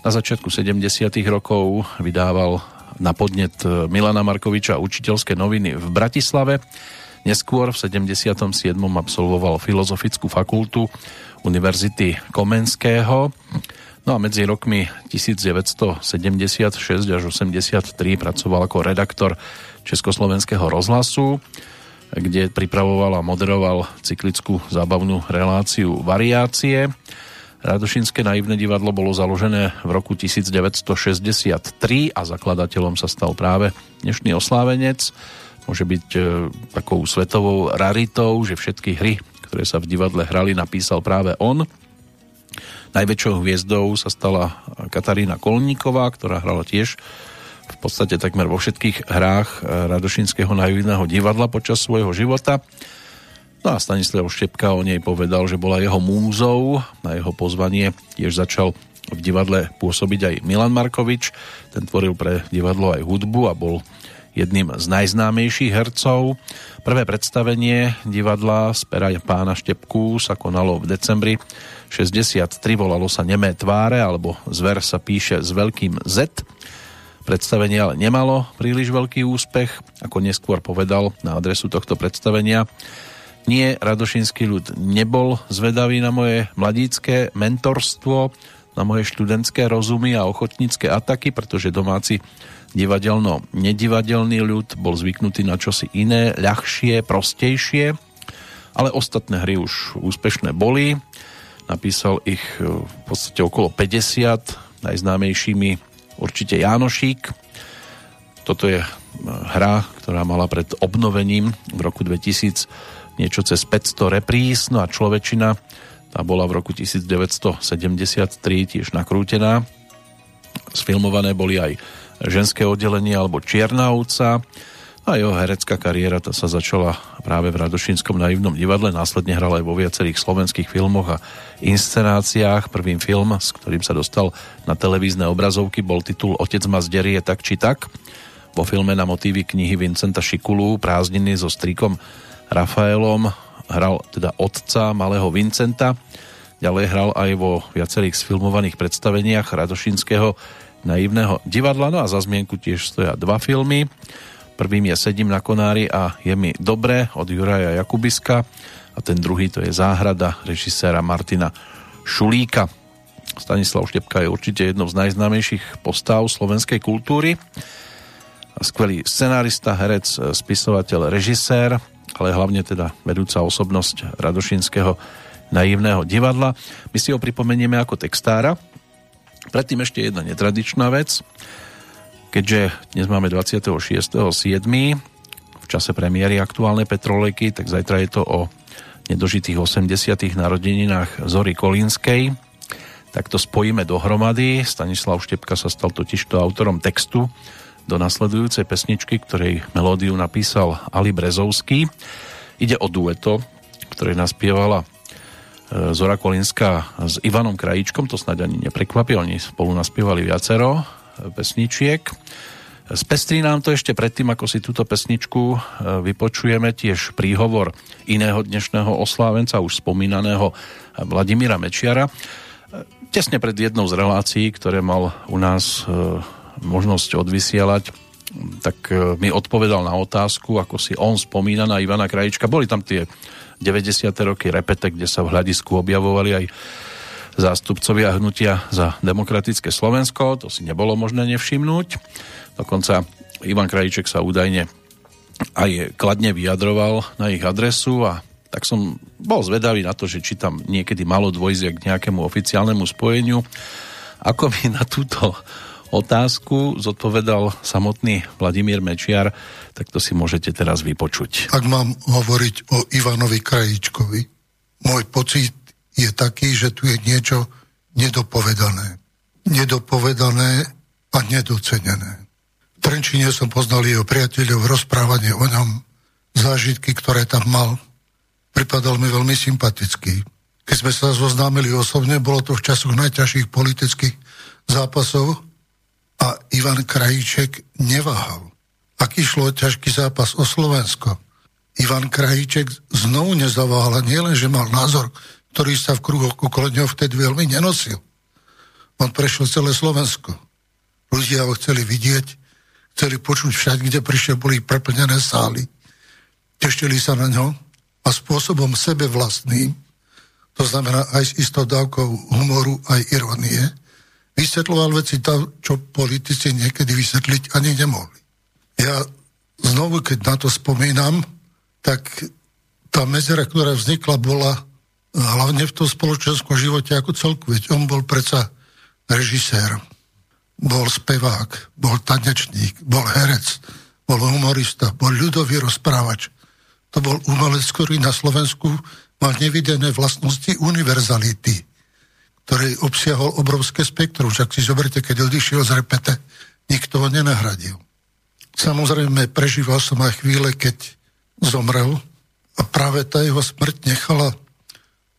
Na začiatku 70. rokov vydával na podnet Milana Markoviča učiteľské noviny v Bratislave. Neskôr v 77. absolvoval Filozofickú fakultu Univerzity Komenského No a medzi rokmi 1976 až 83 pracoval ako redaktor Československého rozhlasu, kde pripravoval a moderoval cyklickú zábavnú reláciu Variácie. Radošinské naivné divadlo bolo založené v roku 1963 a zakladateľom sa stal práve dnešný oslávenec. Môže byť e, takou svetovou raritou, že všetky hry, ktoré sa v divadle hrali, napísal práve on. Najväčšou hviezdou sa stala Katarína Kolníková, ktorá hrala tiež v podstate takmer vo všetkých hrách eh, Radošinského naivného divadla počas svojho života. No a Stanislav Štepka o nej povedal, že bola jeho múzou. Na jeho pozvanie tiež začal v divadle pôsobiť aj Milan Markovič. Ten tvoril pre divadlo aj hudbu a bol jedným z najznámejších hercov. Prvé predstavenie divadla z pera pána Štepku sa konalo v decembri 63 volalo sa Nemé tváre, alebo Zver sa píše s veľkým Z. Predstavenie ale nemalo príliš veľký úspech, ako neskôr povedal na adresu tohto predstavenia. Nie, Radošinský ľud nebol zvedavý na moje mladícké mentorstvo, na moje študentské rozumy a ochotnícke ataky, pretože domáci divadelno-nedivadelný ľud bol zvyknutý na čosi iné, ľahšie, prostejšie, ale ostatné hry už úspešné boli Napísal ich e, v podstate okolo 50, najznámejšími určite Jánošík. Toto je e, hra, ktorá mala pred obnovením v roku 2000 niečo cez 500 repríz, no a človečina tá bola v roku 1973 tiež nakrútená. Sfilmované boli aj ženské oddelenie alebo Čierna ovca, a jeho herecká kariéra tá sa začala práve v Radošinskom naivnom divadle, následne hral aj vo viacerých slovenských filmoch a inscenáciách. Prvým film, s ktorým sa dostal na televízne obrazovky, bol titul Otec ma zderie tak či tak. Vo filme na motívy knihy Vincenta Šikulu Prázdniny so strikom Rafaelom hral teda otca malého Vincenta. Ďalej hral aj vo viacerých sfilmovaných predstaveniach Radošinského naivného divadla. No a za zmienku tiež stoja dva filmy. Prvým je Sedím na konári a je mi dobré od Juraja Jakubiska a ten druhý to je Záhrada režiséra Martina Šulíka. Stanislav Štepka je určite jednou z najznámejších postav slovenskej kultúry. Skvelý scenárista, herec, spisovateľ, režisér, ale hlavne teda vedúca osobnosť Radošinského naivného divadla. My si ho pripomenieme ako textára. Predtým ešte jedna netradičná vec. Keďže dnes máme 26.7. v čase premiéry aktuálnej Petrolejky, tak zajtra je to o nedožitých 80. narodeninách Zory Kolínskej. Tak to spojíme dohromady. Stanislav Štepka sa stal totižto autorom textu do nasledujúcej pesničky, ktorej melódiu napísal Ali Brezovský. Ide o dueto, ktoré naspievala Zora Kolinská s Ivanom Krajíčkom, to snáď ani neprekvapí, oni spolu naspievali viacero e, pesničiek. Spestrí nám to ešte predtým, ako si túto pesničku e, vypočujeme, tiež príhovor iného dnešného oslávenca, už spomínaného Vladimíra Mečiara. Tesne pred jednou z relácií, ktoré mal u nás možnosť odvysielať, tak e, mi odpovedal na otázku, ako si on spomína na Ivana Krajička. Boli tam tie 90. roky repete, kde sa v hľadisku objavovali aj zástupcovia hnutia za demokratické Slovensko. To si nebolo možné nevšimnúť. Dokonca Ivan Krajíček sa údajne aj kladne vyjadroval na ich adresu a tak som bol zvedavý na to, že či tam niekedy malo dôjsť k nejakému oficiálnemu spojeniu. Ako mi na túto otázku zodpovedal samotný Vladimír Mečiar, tak to si môžete teraz vypočuť. Ak mám hovoriť o Ivanovi Krajíčkovi, môj pocit je taký, že tu je niečo nedopovedané. Nedopovedané a nedocenené. V Trenčine som poznal jeho priateľov, rozprávanie o ňom, zážitky, ktoré tam mal. Pripadal mi veľmi sympatický. Keď sme sa zoznámili osobne, bolo to v časoch najťažších politických zápasov a Ivan Krajíček neváhal. Ak išlo o ťažký zápas o Slovensko, Ivan Krajíček znovu nezaváhal a nielen, že mal názor, ktorý sa v kruhoch okolo neho vtedy veľmi nenosil. On prešiel celé Slovensko. Ľudia ho chceli vidieť, chceli počuť všade, kde prišiel, boli preplnené sály. Tešili sa na ňo a spôsobom sebe vlastným, to znamená aj s istou dávkou humoru, aj ironie, vysvetľoval veci tam, čo politici niekedy vysvetliť ani nemohli. Ja znovu, keď na to spomínam, tak tá mezera, ktorá vznikla, bola hlavne v tom spoločenskom živote ako celku. Veď on bol predsa režisér, bol spevák, bol tanečník, bol herec, bol humorista, bol ľudový rozprávač. To bol umelec, ktorý na Slovensku mal nevidené vlastnosti univerzality ktorý obsiahol obrovské spektrum. Však si zoberte, keď odišiel z repete, nikto ho nenahradil. Samozrejme, prežíval som aj chvíle, keď zomrel a práve tá jeho smrť nechala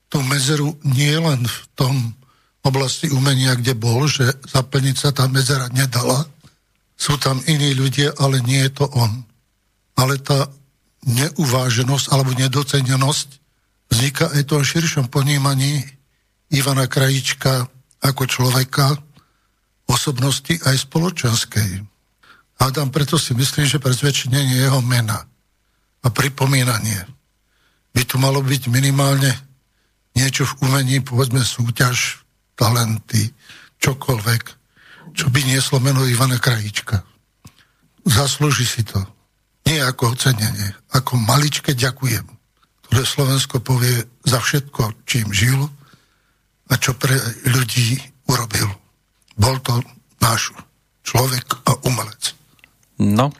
tú medzeru nie len v tom oblasti umenia, kde bol, že zaplniť sa tá medzera nedala. Sú tam iní ľudia, ale nie je to on. Ale tá neuváženosť alebo nedocenenosť vzniká aj to širšom ponímaní Ivana Krajička ako človeka, osobnosti aj spoločenskej. Adam, preto si myslím, že prezväčšenie jeho mena a pripomínanie by tu malo byť minimálne niečo v umení, povedzme súťaž, talenty, čokoľvek, čo by nieslo meno Ivana Krajička. Zaslúži si to. Nie ako ocenenie, ako maličké ďakujem, ktoré Slovensko povie za všetko, čím žil, a čo pre ľudí urobil. Bol to náš človek a umelec. No,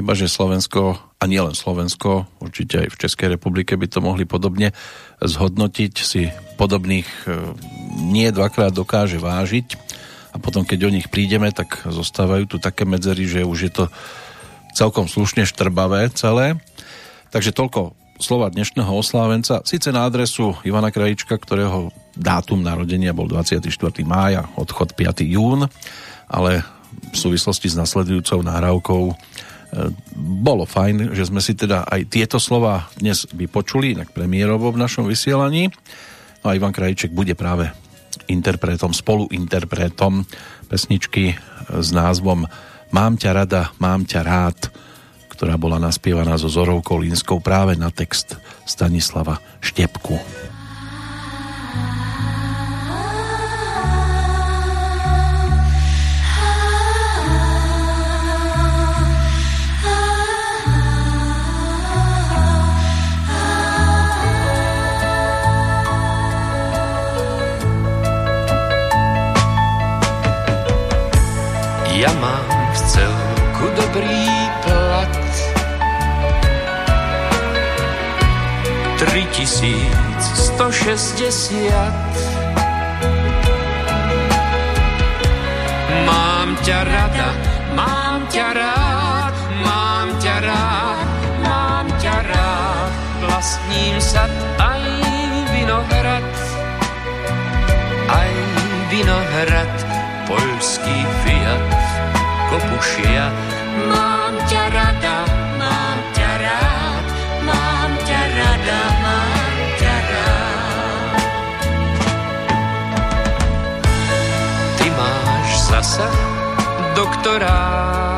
iba že Slovensko, a nielen Slovensko, určite aj v Českej republike by to mohli podobne zhodnotiť, si podobných e, nie dvakrát dokáže vážiť a potom, keď o nich prídeme, tak zostávajú tu také medzery, že už je to celkom slušne štrbavé celé. Takže toľko slova dnešného oslávenca, síce na adresu Ivana Krajička, ktorého dátum narodenia bol 24. mája, odchod 5. jún, ale v súvislosti s nasledujúcou náravkou e, bolo fajn, že sme si teda aj tieto slova dnes vypočuli, inak premiérovo v našom vysielaní. No a Ivan Krajiček bude práve interpretom, spoluinterpretom pesničky s názvom Mám ťa rada, mám ťa rád ktorá bola naspievaná so Zorou Kolínskou práve na text Stanislava Štepku. Ja mám v celku dobrý plat. Tri tisíc 3160 Mám ťa rada, mám ťa rád, mám ťa rád, mám ťa rád. Vlastním sad aj vinohrad, aj vinohrad, polský fiat, kopušia. Mám máš zasa doktorát.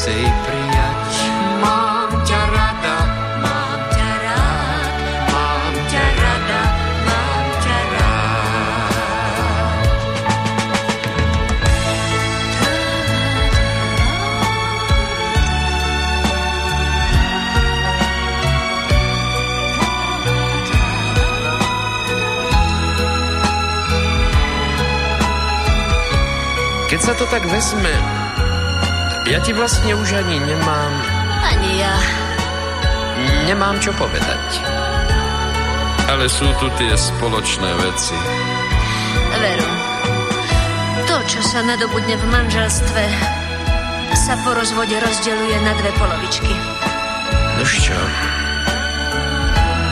Viacej prijať. Mám ťa rada, mám ťa rád, mám ťa rada, mám ťa rád. Keď sa to tak vezme, ja ti vlastne už ani nemám, Ani ja. nemám čo povedať. Ale sú tu tie spoločné veci. Veru, to, čo sa nadobudne v manželstve, sa po rozvode rozdeľuje na dve polovičky. Nož čo?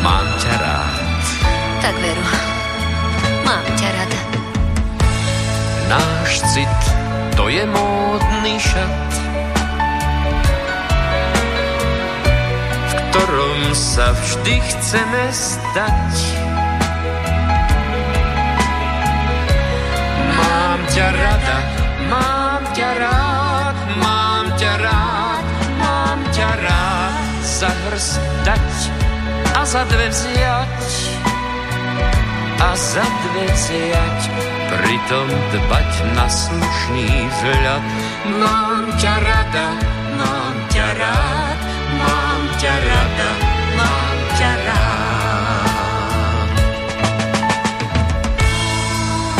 Mám ťa rád. Tak veru, mám ťa rada. Náš cit, to je módny šat, ktorom sa vždy chceme stať. Mám ťa rada, mám ťa rád, mám ťa rád, mám ťa rád, za dať a za dve vziať a za dve vziať, pritom dbať na slušný vzhľad. Mám ťa rada, mám ťa rád, mám ťa rada, mám ťa rád.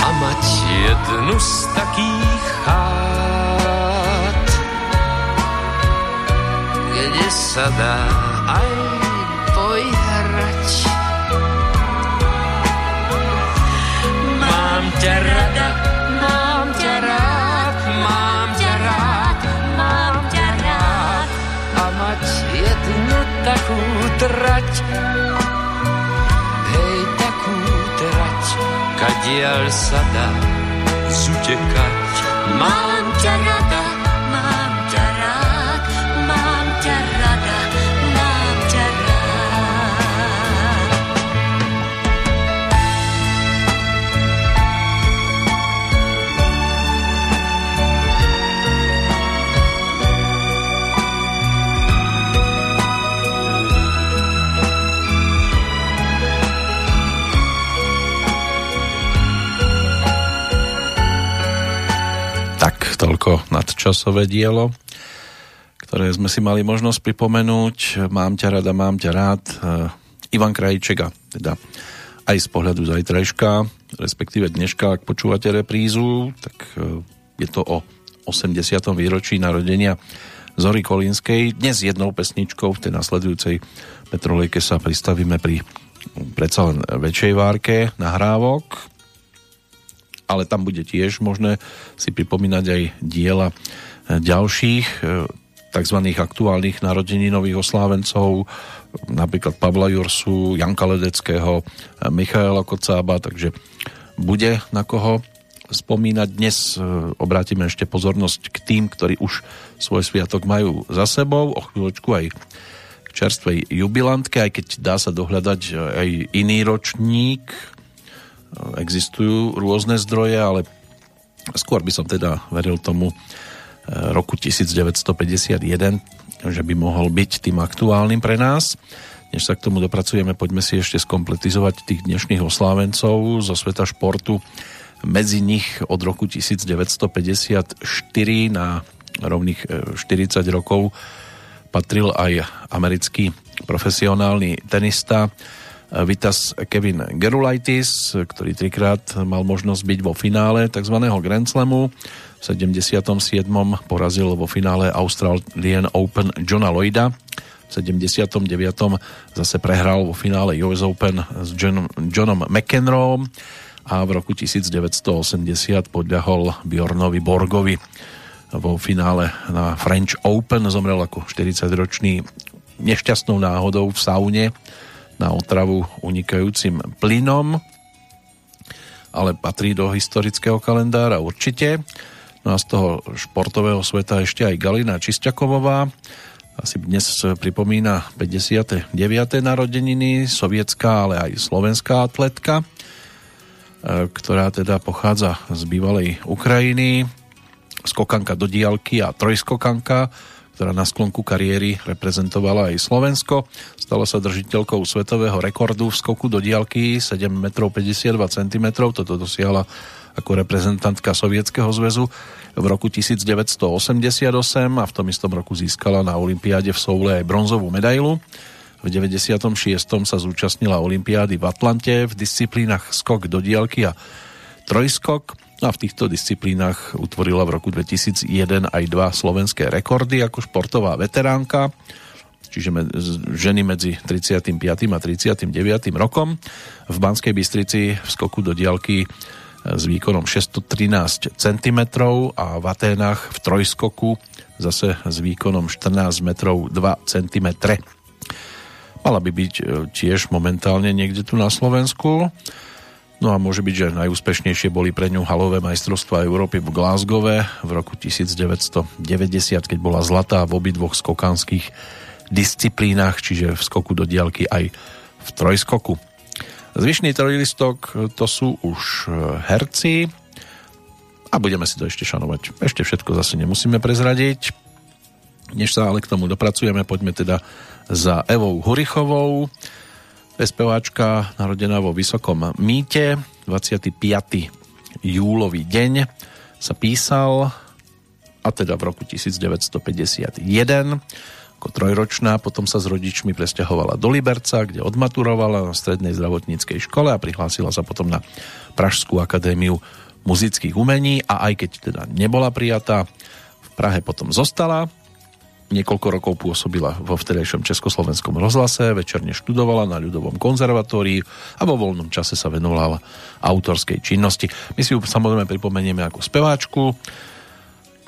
A mať jednu z takých chát, kde sa dá aj kadiaľ sa dá zutekať. Mám ťa rada, nadčasové dielo, ktoré sme si mali možnosť pripomenúť. Mám ťa rada, mám ťa rád. Eh, Ivan Krajčeka, teda aj z pohľadu zajtrajška, respektíve dneška, ak počúvate reprízu, tak eh, je to o 80. výročí narodenia Zory Kolínskej. Dnes jednou pesničkou v tej nasledujúcej Petrolejke sa pristavíme pri predsa len väčšej várke nahrávok, ale tam bude tiež možné si pripomínať aj diela ďalších tzv. aktuálnych narodeninových oslávencov, napríklad Pavla Jursu, Janka Ledeckého, Michaela Kocába, takže bude na koho spomínať. Dnes obrátime ešte pozornosť k tým, ktorí už svoj sviatok majú za sebou, o chvíľočku aj k čerstvej jubilantke, aj keď dá sa dohľadať aj iný ročník, existujú rôzne zdroje, ale skôr by som teda veril tomu roku 1951, že by mohol byť tým aktuálnym pre nás. Než sa k tomu dopracujeme, poďme si ešte skompletizovať tých dnešných oslávencov zo sveta športu. Medzi nich od roku 1954 na rovných 40 e, rokov patril aj americký profesionálny tenista e, Vitas Kevin Gerulaitis, ktorý trikrát mal možnosť byť vo finále tzv. Grand Slamu. V 77. porazil vo finále Australian Open Johna Lloyda v 79. zase prehral vo finále US Open s John, Johnom McEnroe a v roku 1980 podľahol Bjornovi Borgovi vo finále na French Open. Zomrel ako 40-ročný nešťastnou náhodou v saune na otravu unikajúcim plynom, ale patrí do historického kalendára určite. No a z toho športového sveta ešte aj Galina Čisťakovová, asi dnes pripomína 59. narodeniny, sovietská, ale aj slovenská atletka, e, ktorá teda pochádza z bývalej Ukrajiny, skokanka do diálky a trojskokanka, ktorá na sklonku kariéry reprezentovala aj Slovensko. Stala sa držiteľkou svetového rekordu v skoku do diálky 7 m 52 cm. Toto dosiahla ako reprezentantka Sovietskeho zväzu v roku 1988 a v tom istom roku získala na Olympiáde v Soule aj bronzovú medailu. V 96. sa zúčastnila Olympiády v Atlante v disciplínach skok do diaľky a trojskok a v týchto disciplínach utvorila v roku 2001 aj dva slovenské rekordy ako športová veteránka, čiže ženy medzi 35. a 39. rokom. V Banskej Bystrici v skoku do diaľky s výkonom 613 cm a v Aténach v trojskoku zase s výkonom 14 metrov 2 cm. Mala by byť e, tiež momentálne niekde tu na Slovensku. No a môže byť, že najúspešnejšie boli pre ňu halové majstrovstvá Európy v Glasgowe v roku 1990, keď bola zlatá v obidvoch skokanských disciplínach, čiže v skoku do diaľky aj v trojskoku. Zvyšný trojlistok to sú už e, herci a budeme si to ešte šanovať. Ešte všetko zase nemusíme prezradiť. Než sa ale k tomu dopracujeme, poďme teda za Evou Hurichovou. Speváčka narodená vo Vysokom Mýte. 25. júlový deň sa písal a teda v roku 1951 ako trojročná, potom sa s rodičmi presťahovala do Liberca, kde odmaturovala na strednej zdravotníckej škole a prihlásila sa potom na Pražskú akadémiu muzických umení a aj keď teda nebola prijatá, v Prahe potom zostala. Niekoľko rokov pôsobila vo vtedajšom Československom rozhlase, večerne študovala na ľudovom konzervatórii a vo voľnom čase sa venovala autorskej činnosti. My si ju samozrejme pripomenieme ako speváčku.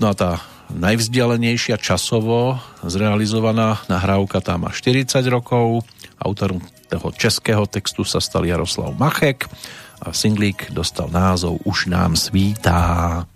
No a tá najvzdialenejšia časovo zrealizovaná nahrávka tá má 40 rokov. Autorom toho českého textu sa stal Jaroslav Machek a singlík dostal názov Už nám svítá.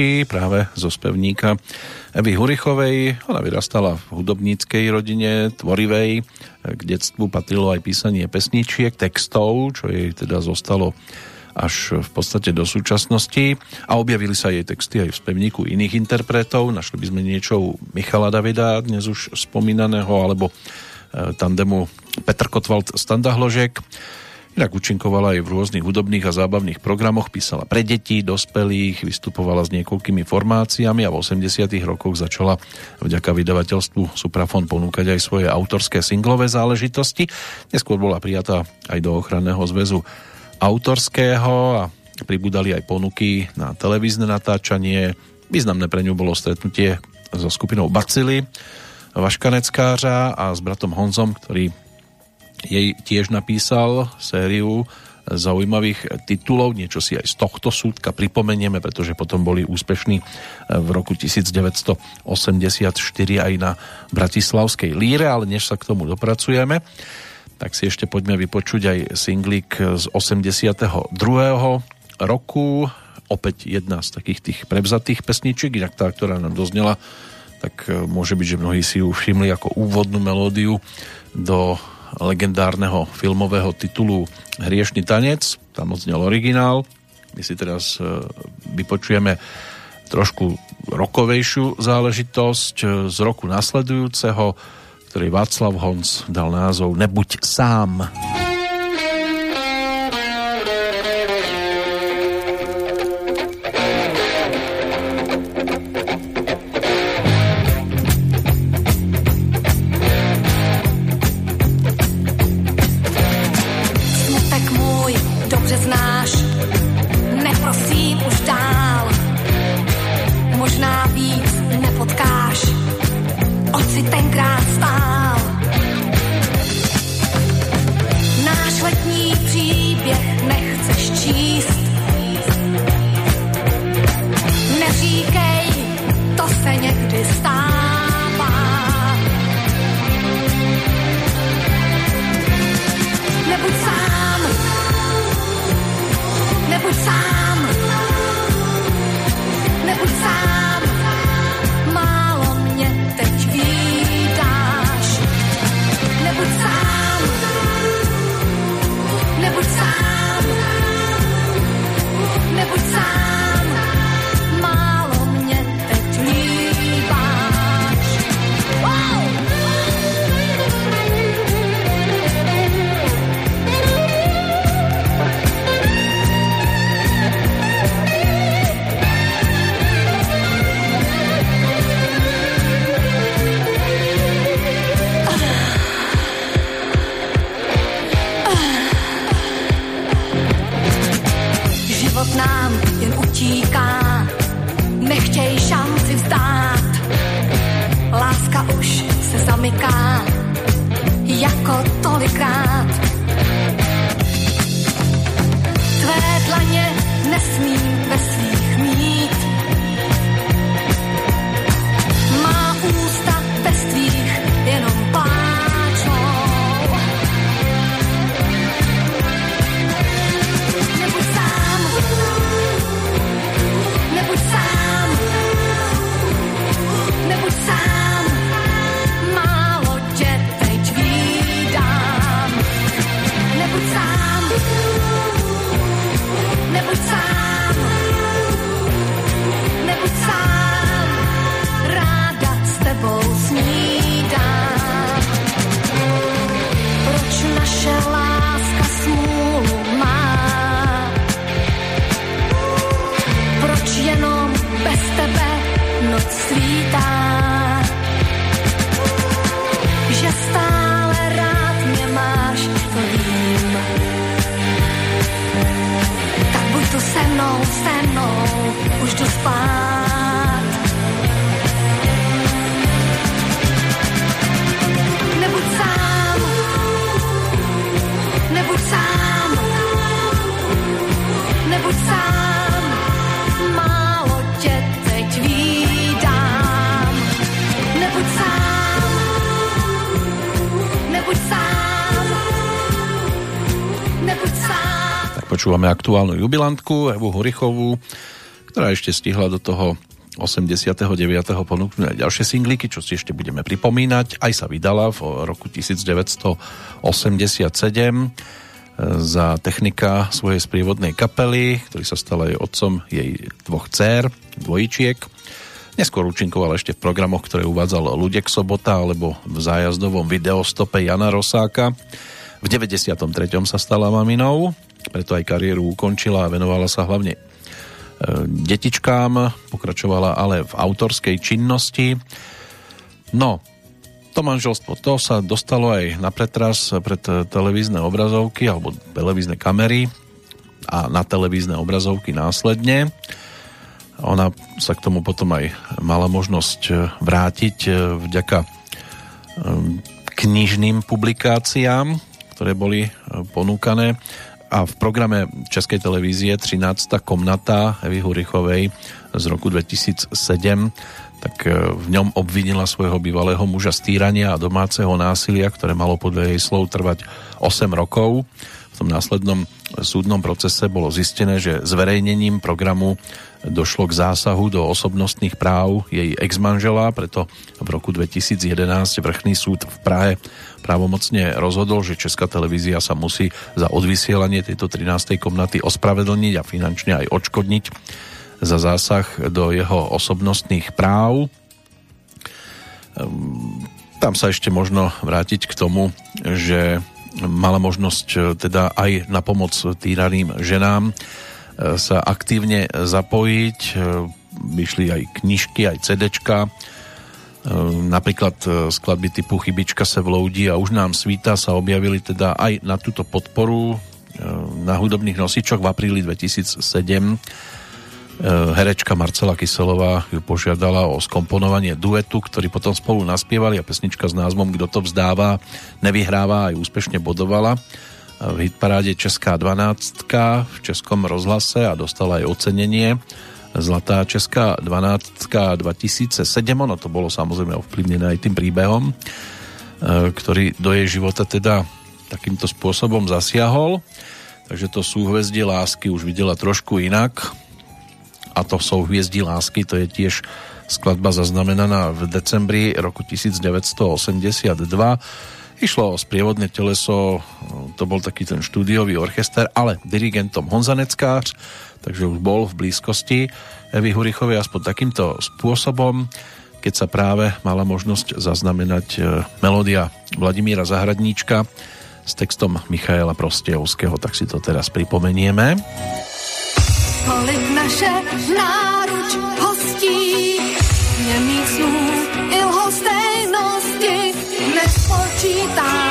Pesničky práve zo spevníka Evy Hurichovej. Ona vyrastala v hudobníckej rodine, tvorivej. K detstvu patrilo aj písanie pesničiek, textov, čo jej teda zostalo až v podstate do súčasnosti a objavili sa jej texty aj v spevníku iných interpretov. Našli by sme niečo Michala Davida, dnes už spomínaného, alebo e, tandemu Petr Kotwald Standa Hložek. Inak účinkovala aj v rôznych hudobných a zábavných programoch, písala pre deti, dospelých, vystupovala s niekoľkými formáciami a v 80 rokoch začala vďaka vydavateľstvu Suprafon ponúkať aj svoje autorské singlové záležitosti. Neskôr bola prijatá aj do ochranného zväzu autorského a pribudali aj ponuky na televízne natáčanie. Významné pre ňu bolo stretnutie so skupinou Bacily, Vaškaneckářa a s bratom Honzom, ktorý jej tiež napísal sériu zaujímavých titulov, niečo si aj z tohto súdka pripomenieme, pretože potom boli úspešní v roku 1984 aj na Bratislavskej líre, ale než sa k tomu dopracujeme, tak si ešte poďme vypočuť aj singlik z 82. roku, opäť jedna z takých tých prevzatých pesničiek, inak tá, ktorá nám doznela, tak môže byť, že mnohí si ju všimli ako úvodnú melódiu do legendárneho filmového titulu Hriešný tanec, tam odznel originál. My si teraz e, vypočujeme trošku rokovejšiu záležitosť e, z roku nasledujúceho, ktorý Václav Honc dal názov Nebuď sám. Nebuď sám. Počúvame aktuálnu jubilantku Evu Horichovú, ktorá ešte stihla do toho 89. ponúknuť aj ďalšie singlíky, čo si ešte budeme pripomínať. Aj sa vydala v roku 1987 za technika svojej sprievodnej kapely, ktorý sa stal aj otcom jej dvoch dcer, dvojčiek. Neskôr účinkoval ešte v programoch, ktoré uvádzal Ludek Sobota alebo v zájazdovom videostope Jana Rosáka. V 93. sa stala maminou, preto aj kariéru ukončila a venovala sa hlavne e, detičkám, pokračovala ale v autorskej činnosti. No, to manželstvo, to sa dostalo aj na pretras pred televízne obrazovky alebo televízne kamery a na televízne obrazovky následne. Ona sa k tomu potom aj mala možnosť vrátiť e, vďaka e, knižným publikáciám, ktoré boli e, ponúkané a v programe Českej televízie 13. komnata Evy Hurichovej z roku 2007 tak e, v ňom obvinila svojho bývalého muža z a domáceho násilia, ktoré malo podľa jej slov trvať 8 rokov. V tom následnom súdnom procese bolo zistené, že zverejnením programu došlo k zásahu do osobnostných práv jej exmanžela, preto v roku 2011 vrchný súd v Prahe právomocne rozhodol, že Česká televízia sa musí za odvysielanie tejto 13. komnaty ospravedlniť a finančne aj odškodniť za zásah do jeho osobnostných práv. Ehm, tam sa ešte možno vrátiť k tomu, že mala možnosť teda aj na pomoc týraným ženám sa aktívne zapojiť. E, vyšli aj knižky, aj CDčka, e, napríklad e, skladby typu Chybička se vloudí a Už nám svíta sa objavili teda aj na túto podporu na hudobných nosičoch v apríli 2007 herečka Marcela Kyselová ju požiadala o skomponovanie duetu, ktorý potom spolu naspievali a pesnička s názvom Kto to vzdáva, nevyhráva aj úspešne bodovala v hitparáde Česká 12 v Českom rozhlase a dostala aj ocenenie Zlatá Česká 12 2007. Ono to bolo samozrejme ovplyvnené aj tým príbehom, e, ktorý do jej života teda takýmto spôsobom zasiahol. Takže to súhvezdie lásky už videla trošku inak. A to súhvezdie lásky, to je tiež skladba zaznamenaná v decembri roku 1982 Išlo o sprievodné teleso, to bol taký ten štúdiový orchester, ale dirigentom Honza Neckář, takže už bol v blízkosti Evy Hurichovej aspoň takýmto spôsobom, keď sa práve mala možnosť zaznamenať e, melódia Vladimíra Zahradníčka s textom Michaela Prostejovského, tak si to teraz pripomenieme. Kolik naše náruč hostí, nemých snů i lhostejnosti. Nespočítám.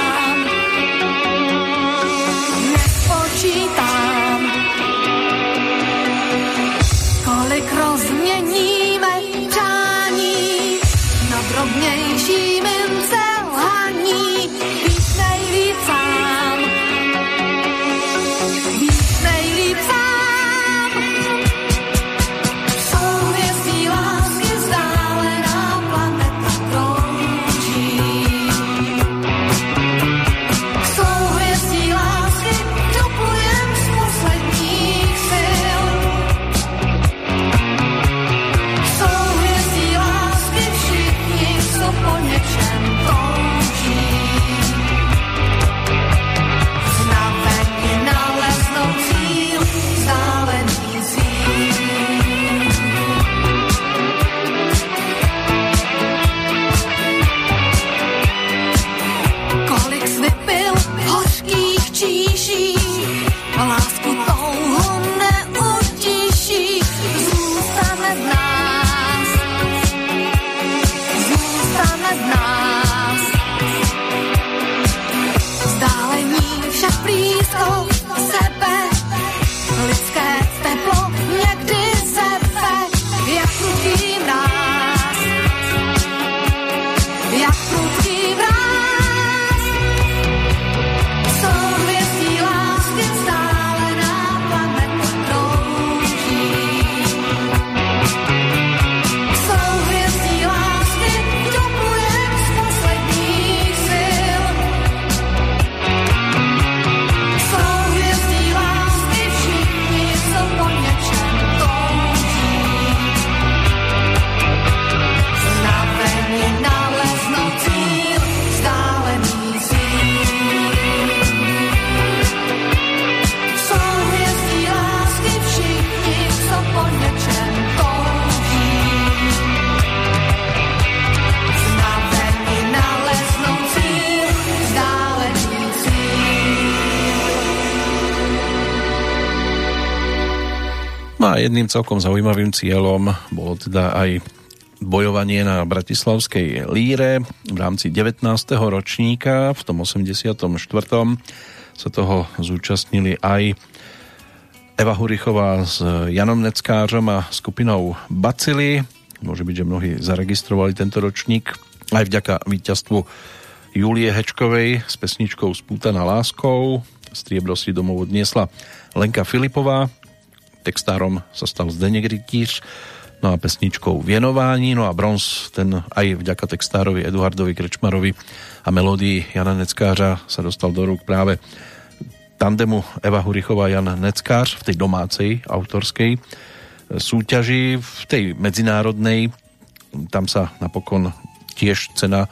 Jedným celkom zaujímavým cieľom bolo teda aj bojovanie na Bratislavskej líre v rámci 19. ročníka v tom 84. sa toho zúčastnili aj Eva Hurichová s Janom Neckářom a skupinou Bacily. Môže byť, že mnohí zaregistrovali tento ročník aj vďaka víťazstvu Julie Hečkovej s pesničkou Spútaná láskou. Striebro si domov odniesla Lenka Filipová. Textárom sa stal Zdeněk Rytíř no a pesničkou Vienování, no a bronz ten aj vďaka textárovi Eduardovi Krečmarovi a melódii Jana Neckářa sa dostal do rúk práve tandemu Eva Hurichová Jan Neckář v tej domácej autorskej súťaži, v tej medzinárodnej. Tam sa napokon tiež cena e,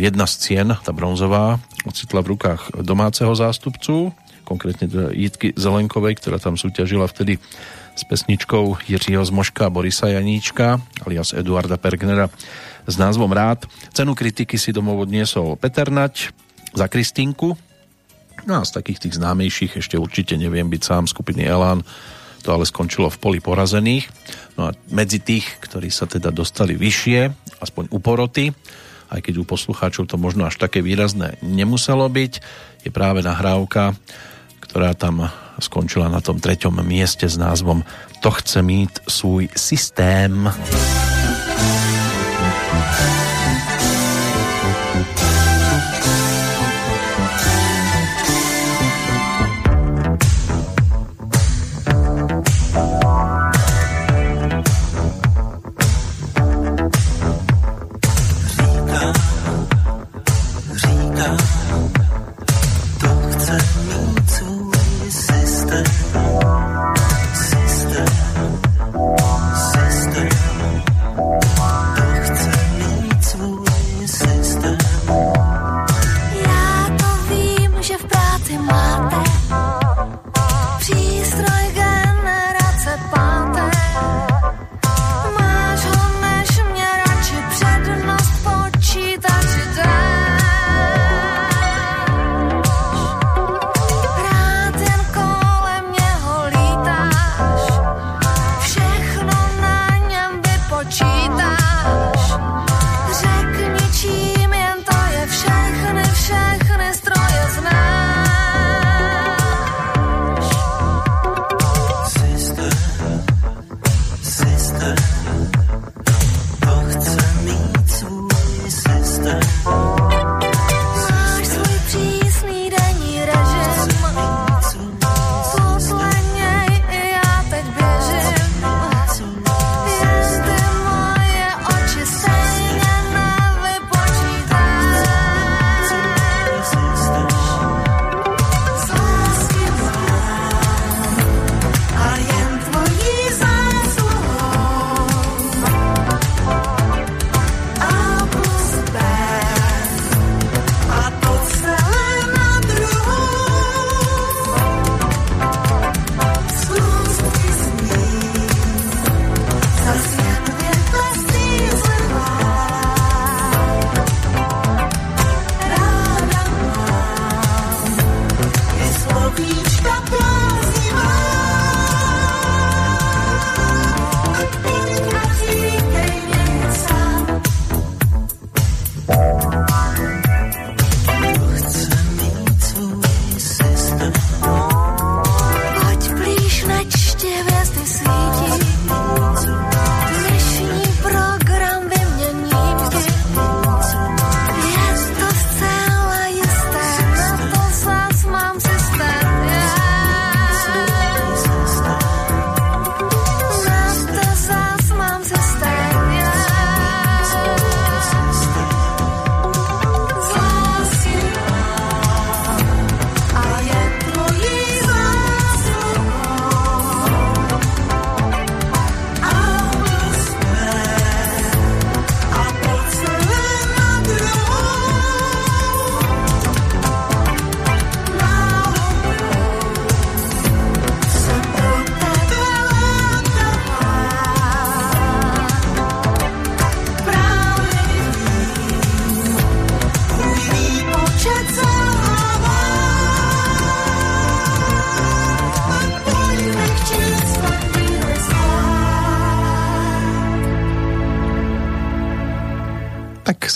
jedna z cien, tá bronzová, ocitla v rukách domáceho zástupcu, konkrétne Jitky Zelenkovej, ktorá tam súťažila vtedy s pesničkou Jiřího Zmoška a Borisa Janíčka alias Eduarda Pergnera s názvom Rád. Cenu kritiky si domov odniesol Peter Nať za Kristinku. No a z takých tých známejších ešte určite neviem byť sám skupiny Elán. To ale skončilo v poli porazených. No a medzi tých, ktorí sa teda dostali vyššie, aspoň u poroty, aj keď u poslucháčov to možno až také výrazné nemuselo byť, je práve nahrávka, ktorá tam skončila na tom treťom mieste s názvom To chce mít svůj systém.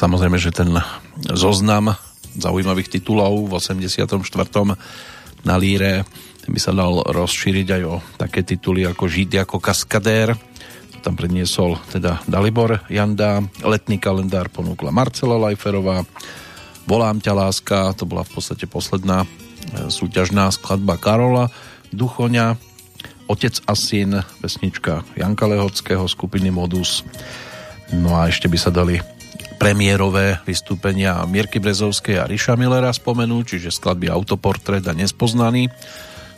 Samozrejme, že ten zoznam zaujímavých titulov v 84. na líre by sa dal rozšíriť aj o také tituly ako Žid ako kaskadér. Tam predniesol teda Dalibor Janda, letný kalendár ponúkla Marcela Lajferová, Volám ťa láska, to bola v podstate posledná e, súťažná skladba Karola Duchoňa, Otec a syn, pesnička Janka Lehockého, skupiny Modus. No a ešte by sa dali premiérové vystúpenia Mirky Brezovskej a Riša Millera spomenúť, čiže skladby Autoportret a Nespoznaný.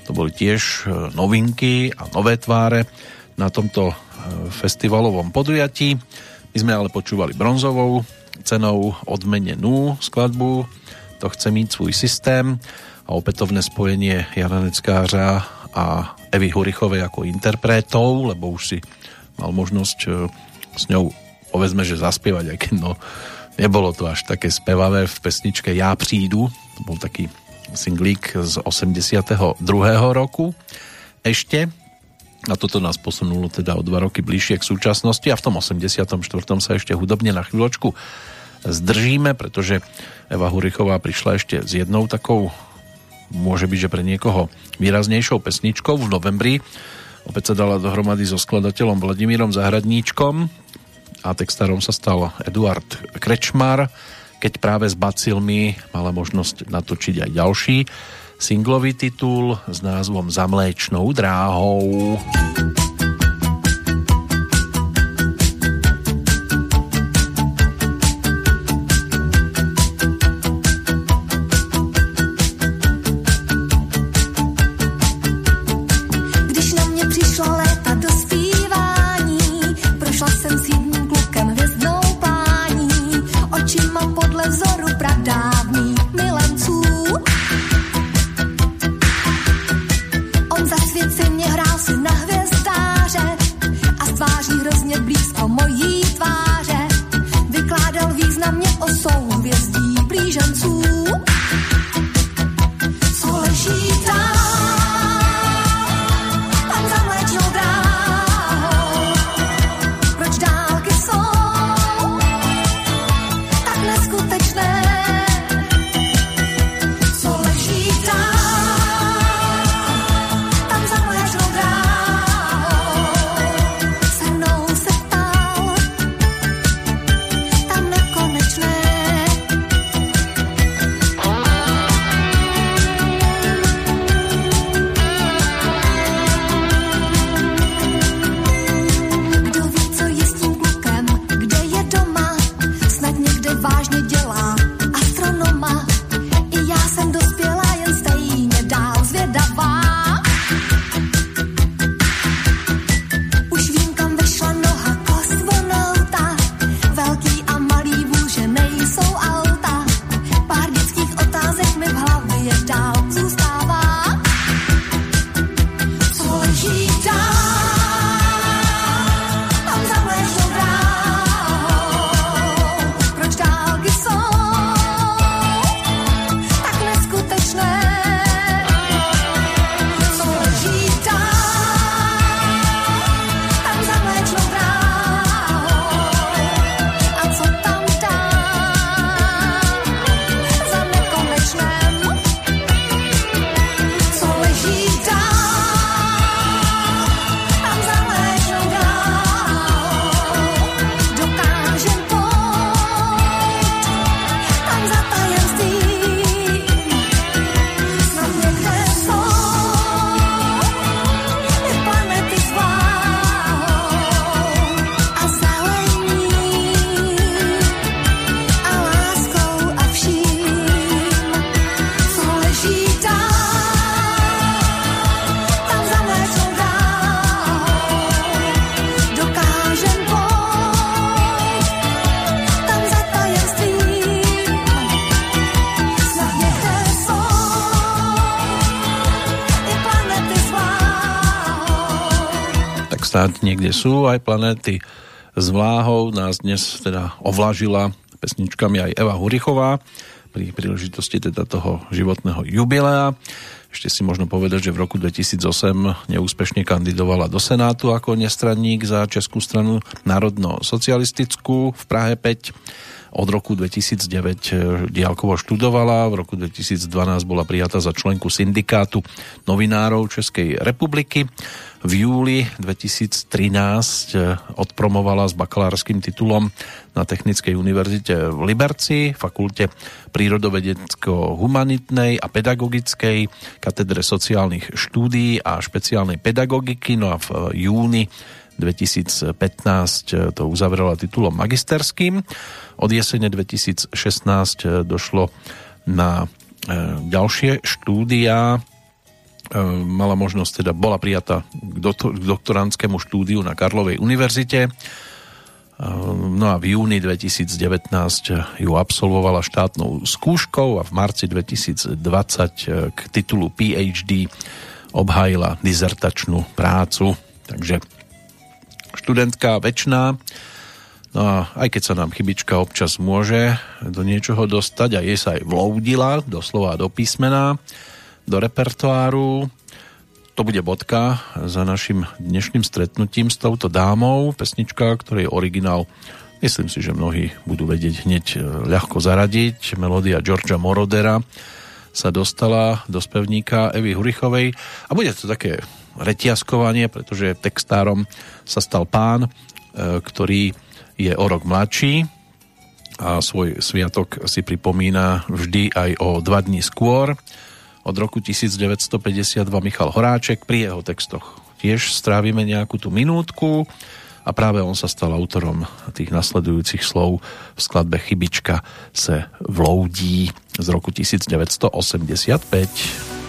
To boli tiež e, novinky a nové tváre na tomto e, festivalovom podujatí. My sme ale počúvali bronzovou cenou odmenenú skladbu To chce mít svůj systém a opätovné spojenie Jana Neckářa a Evy Hurichovej ako interpretov, lebo už si mal možnosť e, s ňou povedzme, že zaspievať, aj keď no, nebolo to až také spevavé v pesničke Ja prídu, to bol taký singlík z 82. roku ešte a toto nás posunulo teda o dva roky bližšie k súčasnosti a v tom 84. sa ešte hudobne na chvíľočku zdržíme, pretože Eva Hurichová prišla ešte s jednou takou môže byť, že pre niekoho výraznejšou pesničkou v novembri. Opäť sa dala dohromady so skladateľom Vladimírom Zahradníčkom a textárom sa stal Eduard Krečmar, keď práve s Bacilmi mala možnosť natočiť aj ďalší singlový titul s názvom Za mléčnou dráhou. Niekde sú aj planéty s vláhou. Nás dnes teda ovlažila pesničkami aj Eva Hurichová pri príležitosti teda toho životného jubilea. Ešte si možno povedať, že v roku 2008 neúspešne kandidovala do Senátu ako nestranník za Českú stranu národno-socialistickú v Prahe 5 od roku 2009 eh, diálkovo študovala, v roku 2012 bola prijatá za členku syndikátu novinárov Českej republiky. V júli 2013 eh, odpromovala s bakalárským titulom na Technickej univerzite v Liberci, fakulte prírodovedecko-humanitnej a pedagogickej, katedre sociálnych štúdií a špeciálnej pedagogiky. No a v júni 2015 to uzavrela titulom magisterským. Od jesene 2016 došlo na e, ďalšie štúdia. Mala možnosť, teda bola prijata k, doktor, k doktorantskému štúdiu na Karlovej univerzite. No a v júni 2019 ju absolvovala štátnou skúškou a v marci 2020 k titulu PhD obhájila dizertačnú prácu. Takže študentka väčšiná. No a aj keď sa nám chybička občas môže do niečoho dostať a jej sa aj vloudila, doslova do písmena, do repertoáru, to bude bodka za našim dnešným stretnutím s touto dámou, pesnička, ktorej originál myslím si, že mnohí budú vedieť hneď e, ľahko zaradiť. Melódia Georgia Morodera sa dostala do spevníka Evy Hurichovej a bude to také retiaskovanie, pretože textárom sa stal pán, e, ktorý je o rok mladší a svoj sviatok si pripomína vždy aj o dva dní skôr. Od roku 1952 Michal Horáček pri jeho textoch tiež strávime nejakú tú minútku a práve on sa stal autorom tých nasledujúcich slov v skladbe Chybička se vloudí z roku 1985.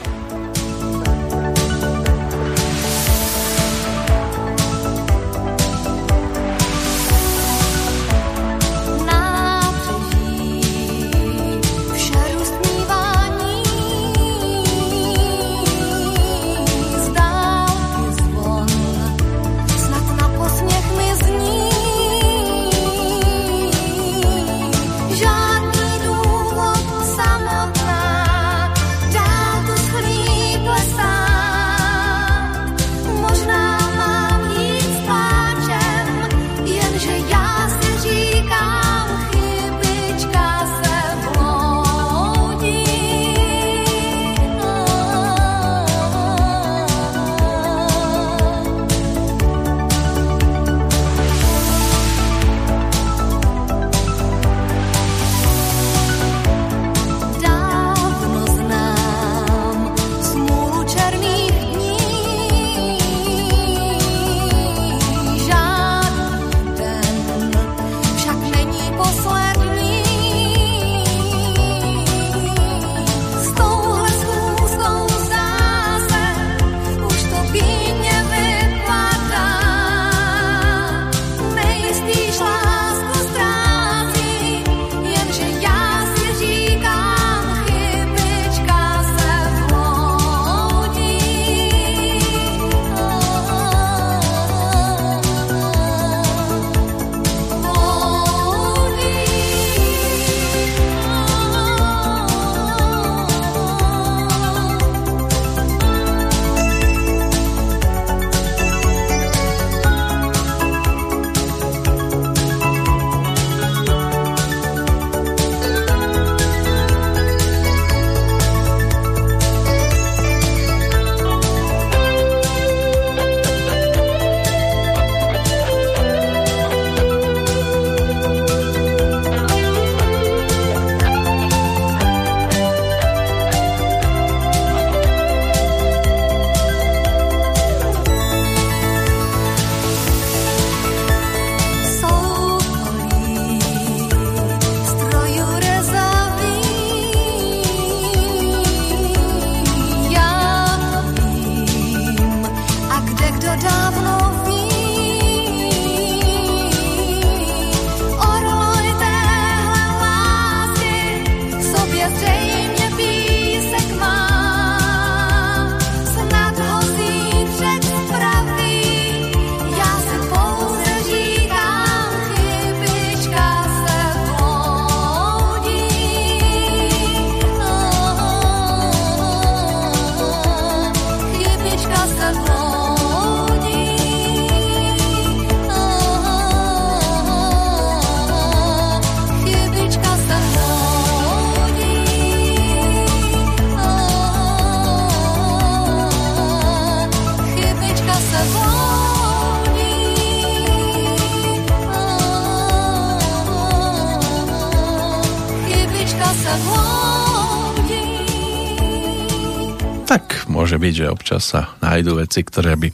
byť, že občas sa nájdú veci, ktoré by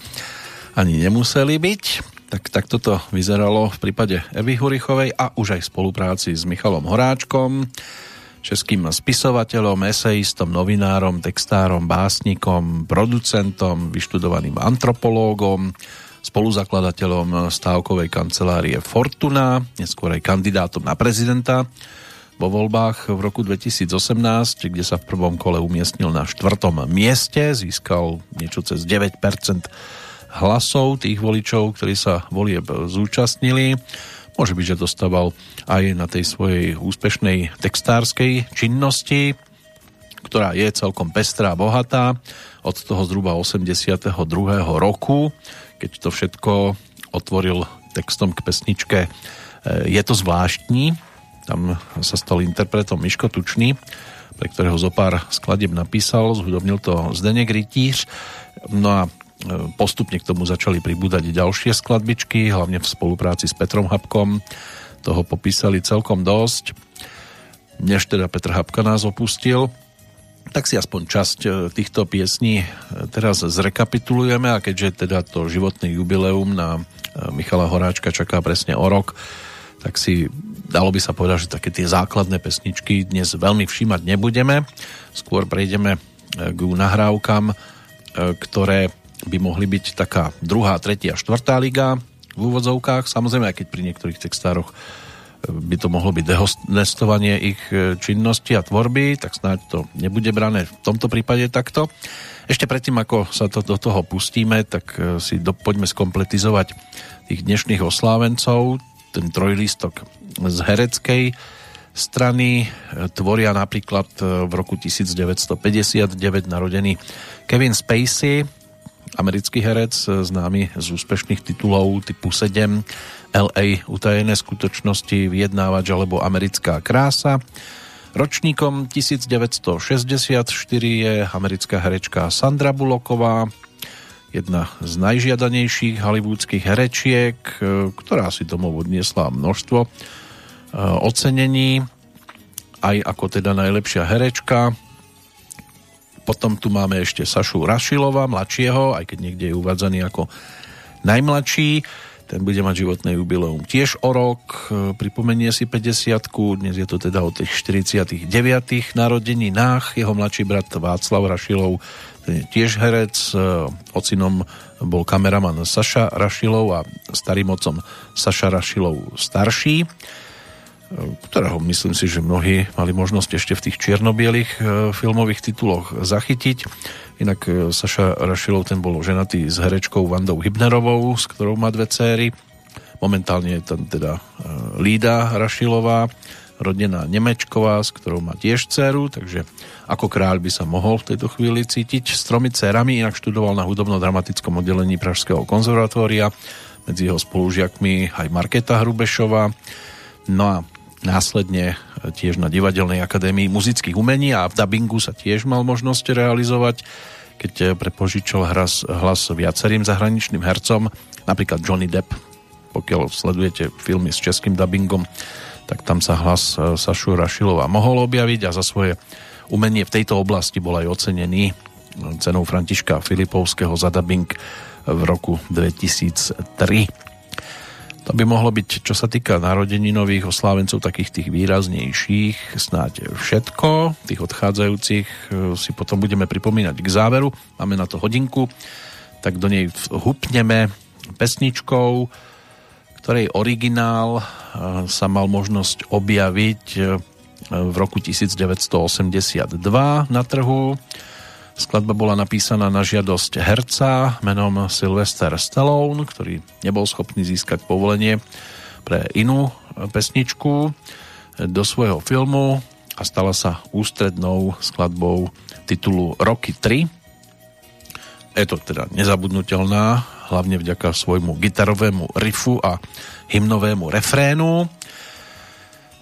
ani nemuseli byť. Tak takto to vyzeralo v prípade Evy Hurichovej a už aj v spolupráci s Michalom Horáčkom, českým spisovateľom, eseistom, novinárom, textárom, básnikom, producentom, vyštudovaným antropológom, spoluzakladateľom stávkovej kancelárie Fortuna, neskôr aj kandidátom na prezidenta vo voľbách v roku 2018, kde sa v prvom kole umiestnil na štvrtom mieste, získal niečo cez 9% hlasov tých voličov, ktorí sa volieb zúčastnili. Môže byť, že dostával aj na tej svojej úspešnej textárskej činnosti, ktorá je celkom pestrá a bohatá od toho zhruba 82. roku, keď to všetko otvoril textom k pesničke Je to zvláštní. Tam sa stal interpretom Miško Tučný, pre ktorého zo pár skladeb napísal, zhudobnil to Zdenek Rytíř. No a E, postupne k tomu začali pribúdať ďalšie skladbičky, hlavne v spolupráci s Petrom Habkom. Toho popísali celkom dosť. Než teda Petr Habka nás opustil, tak si aspoň časť e, týchto piesní e, teraz zrekapitulujeme a keďže teda to životné jubileum na Michala Horáčka čaká presne o rok, tak si dalo by sa povedať, že také tie základné pesničky dnes veľmi všímať nebudeme. Skôr prejdeme k nahrávkam, ktoré by mohli byť taká druhá, tretia, štvrtá liga v úvodzovkách. Samozrejme, aj keď pri niektorých textároch e, by to mohlo byť dehonestovanie ich e, činnosti a tvorby, tak snáď to nebude brané v tomto prípade takto. Ešte predtým, ako sa to do toho pustíme, tak e, si do, poďme skompletizovať tých dnešných oslávencov. Ten trojlistok z hereckej strany tvoria napríklad v roku 1959 narodený Kevin Spacey, americký herec, e, známy z úspešných titulov typu 7, LA utajené skutočnosti, vyjednávač alebo americká krása. Ročníkom 1964 je americká herečka Sandra Buloková, jedna z najžiadanejších hollywoodských herečiek, e, ktorá si domov odniesla množstvo e, ocenení, aj ako teda najlepšia herečka, potom tu máme ešte Sašu Rašilova, mladšieho, aj keď niekde je uvádzaný ako najmladší. Ten bude mať životné jubileum tiež o rok, e, pripomenie si 50 dnes je to teda o tých 49. narodeninách. Jeho mladší brat Václav Rašilov, ten je tiež herec, e, ocinom bol kameraman Saša Rašilov a starým otcom Saša Rašilov starší ktorého myslím si, že mnohí mali možnosť ešte v tých čiernobielých e, filmových tituloch zachytiť. Inak e, Saša Rašilov ten bol ženatý s herečkou Vandou Hybnerovou, s ktorou má dve céry. Momentálne je tam teda e, Lída Rašilová, rodená Nemečková, s ktorou má tiež dceru, takže ako kráľ by sa mohol v tejto chvíli cítiť s tromi dcerami, inak študoval na hudobno-dramatickom oddelení Pražského konzervatória, medzi jeho spolužiakmi aj Marketa Hrubešová. No a následne tiež na Divadelnej akadémii muzických umení a v dubbingu sa tiež mal možnosť realizovať, keď prepožičal hlas, hlas viacerým zahraničným hercom, napríklad Johnny Depp, pokiaľ sledujete filmy s českým dubbingom, tak tam sa hlas e, Sašu Rašilova mohol objaviť a za svoje umenie v tejto oblasti bol aj ocenený cenou Františka Filipovského za dubbing v roku 2003. To by mohlo byť, čo sa týka narodeninových oslávencov, takých tých výraznejších, snáď všetko. Tých odchádzajúcich e, si potom budeme pripomínať k záveru. Máme na to hodinku, tak do nej hupneme pesničkou, ktorej originál e, sa mal možnosť objaviť e, v roku 1982 na trhu Skladba bola napísaná na žiadosť herca menom Sylvester Stallone, ktorý nebol schopný získať povolenie pre inú pesničku do svojho filmu a stala sa ústrednou skladbou titulu Rocky 3. Je to teda nezabudnutelná, hlavne vďaka svojmu gitarovému riffu a hymnovému refrénu.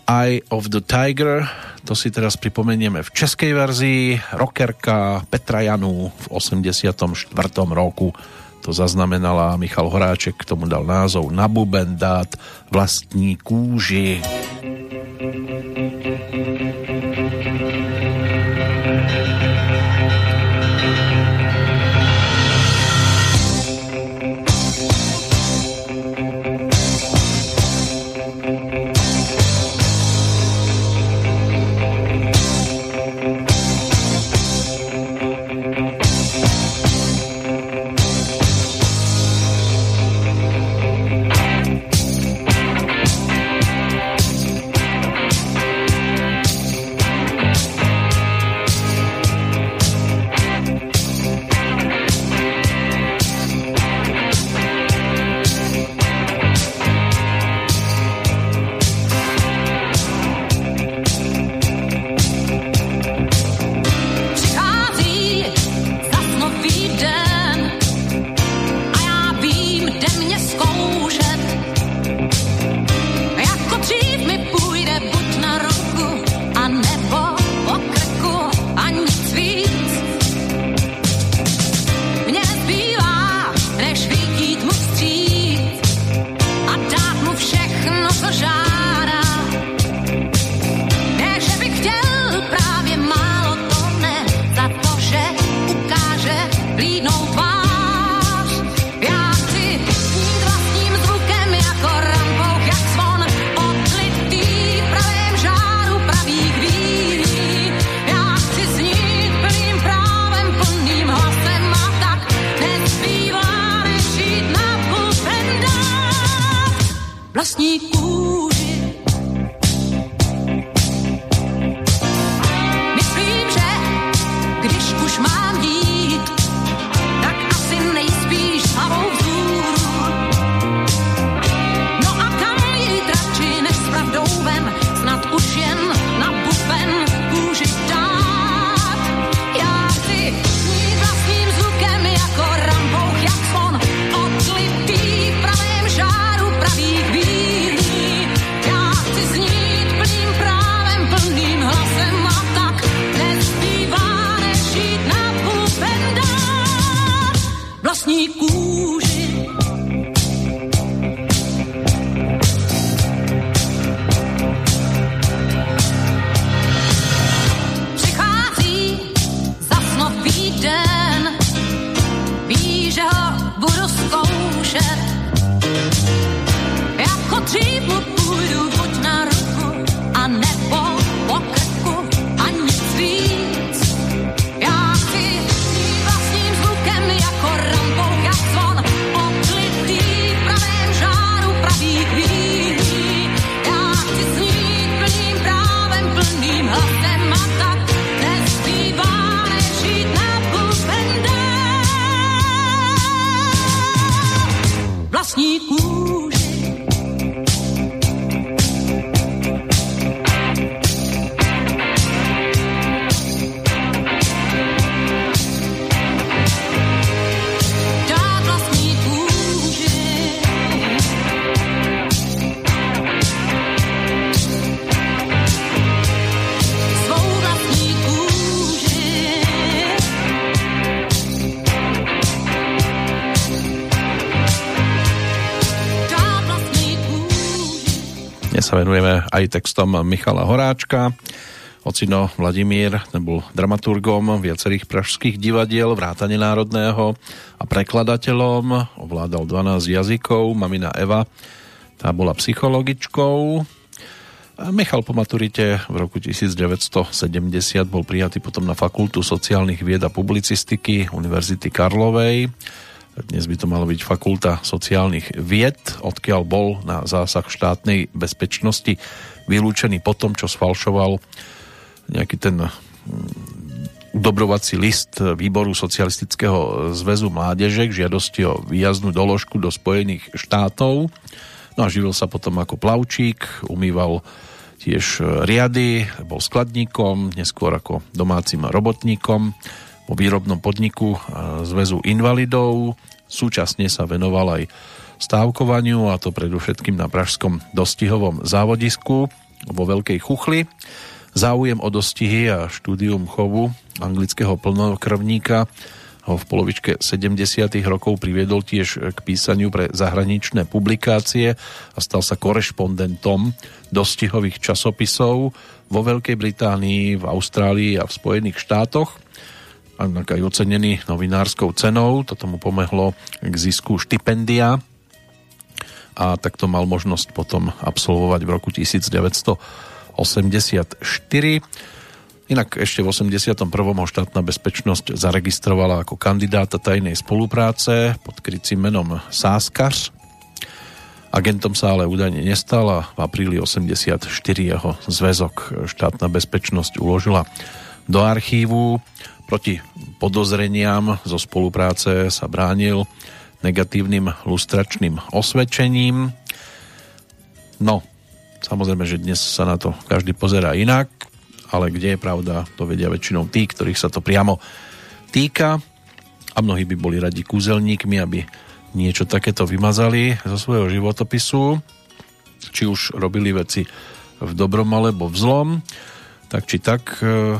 Eye of the Tiger, to si teraz pripomenieme v českej verzii, rockerka Petra Janu v 84. roku to zaznamenala Michal Horáček, k tomu dal názov Na buben dát vlastní kúži. už sa venujeme aj textom Michala Horáčka. Ocino Vladimír, ten bol dramaturgom viacerých pražských divadiel, vrátane národného a prekladateľom. Ovládal 12 jazykov. Mamina Eva, tá bola psychologičkou. Michal po maturite v roku 1970 bol prijatý potom na Fakultu sociálnych vied a publicistiky Univerzity Karlovej. Dnes by to malo byť Fakulta sociálnych vied, odkiaľ bol na zásah štátnej bezpečnosti vylúčený po tom, čo sfalšoval nejaký ten mm, udobrovací list výboru Socialistického zväzu mládeže k žiadosti o výjazdnú doložku do Spojených štátov. No a živil sa potom ako plavčík, umýval tiež riady, bol skladníkom, neskôr ako domácim robotníkom vo výrobnom podniku Zväzu invalidov. Súčasne sa venoval aj stávkovaniu, a to predovšetkým na pražskom dostihovom závodisku vo Veľkej Chuchli. Záujem o dostihy a štúdium chovu anglického plnokrvníka ho v polovičke 70. rokov priviedol tiež k písaniu pre zahraničné publikácie a stal sa korešpondentom dostihových časopisov vo Veľkej Británii, v Austrálii a v Spojených štátoch aj ocenený novinárskou cenou. Toto mu pomohlo k zisku štipendia a takto mal možnosť potom absolvovať v roku 1984. Inak ešte v 81. ho štátna bezpečnosť zaregistrovala ako kandidáta tajnej spolupráce pod krycím menom Sáskař. Agentom sa ale údajne nestal a v apríli 84 jeho zväzok štátna bezpečnosť uložila do archívu. Proti podozreniam zo spolupráce sa bránil negatívnym lustračným osvedčením. No, samozrejme, že dnes sa na to každý pozerá inak, ale kde je pravda, to vedia väčšinou tí, ktorých sa to priamo týka a mnohí by boli radi kúzelníkmi, aby niečo takéto vymazali zo svojho životopisu, či už robili veci v dobrom alebo v zlom, tak či tak e,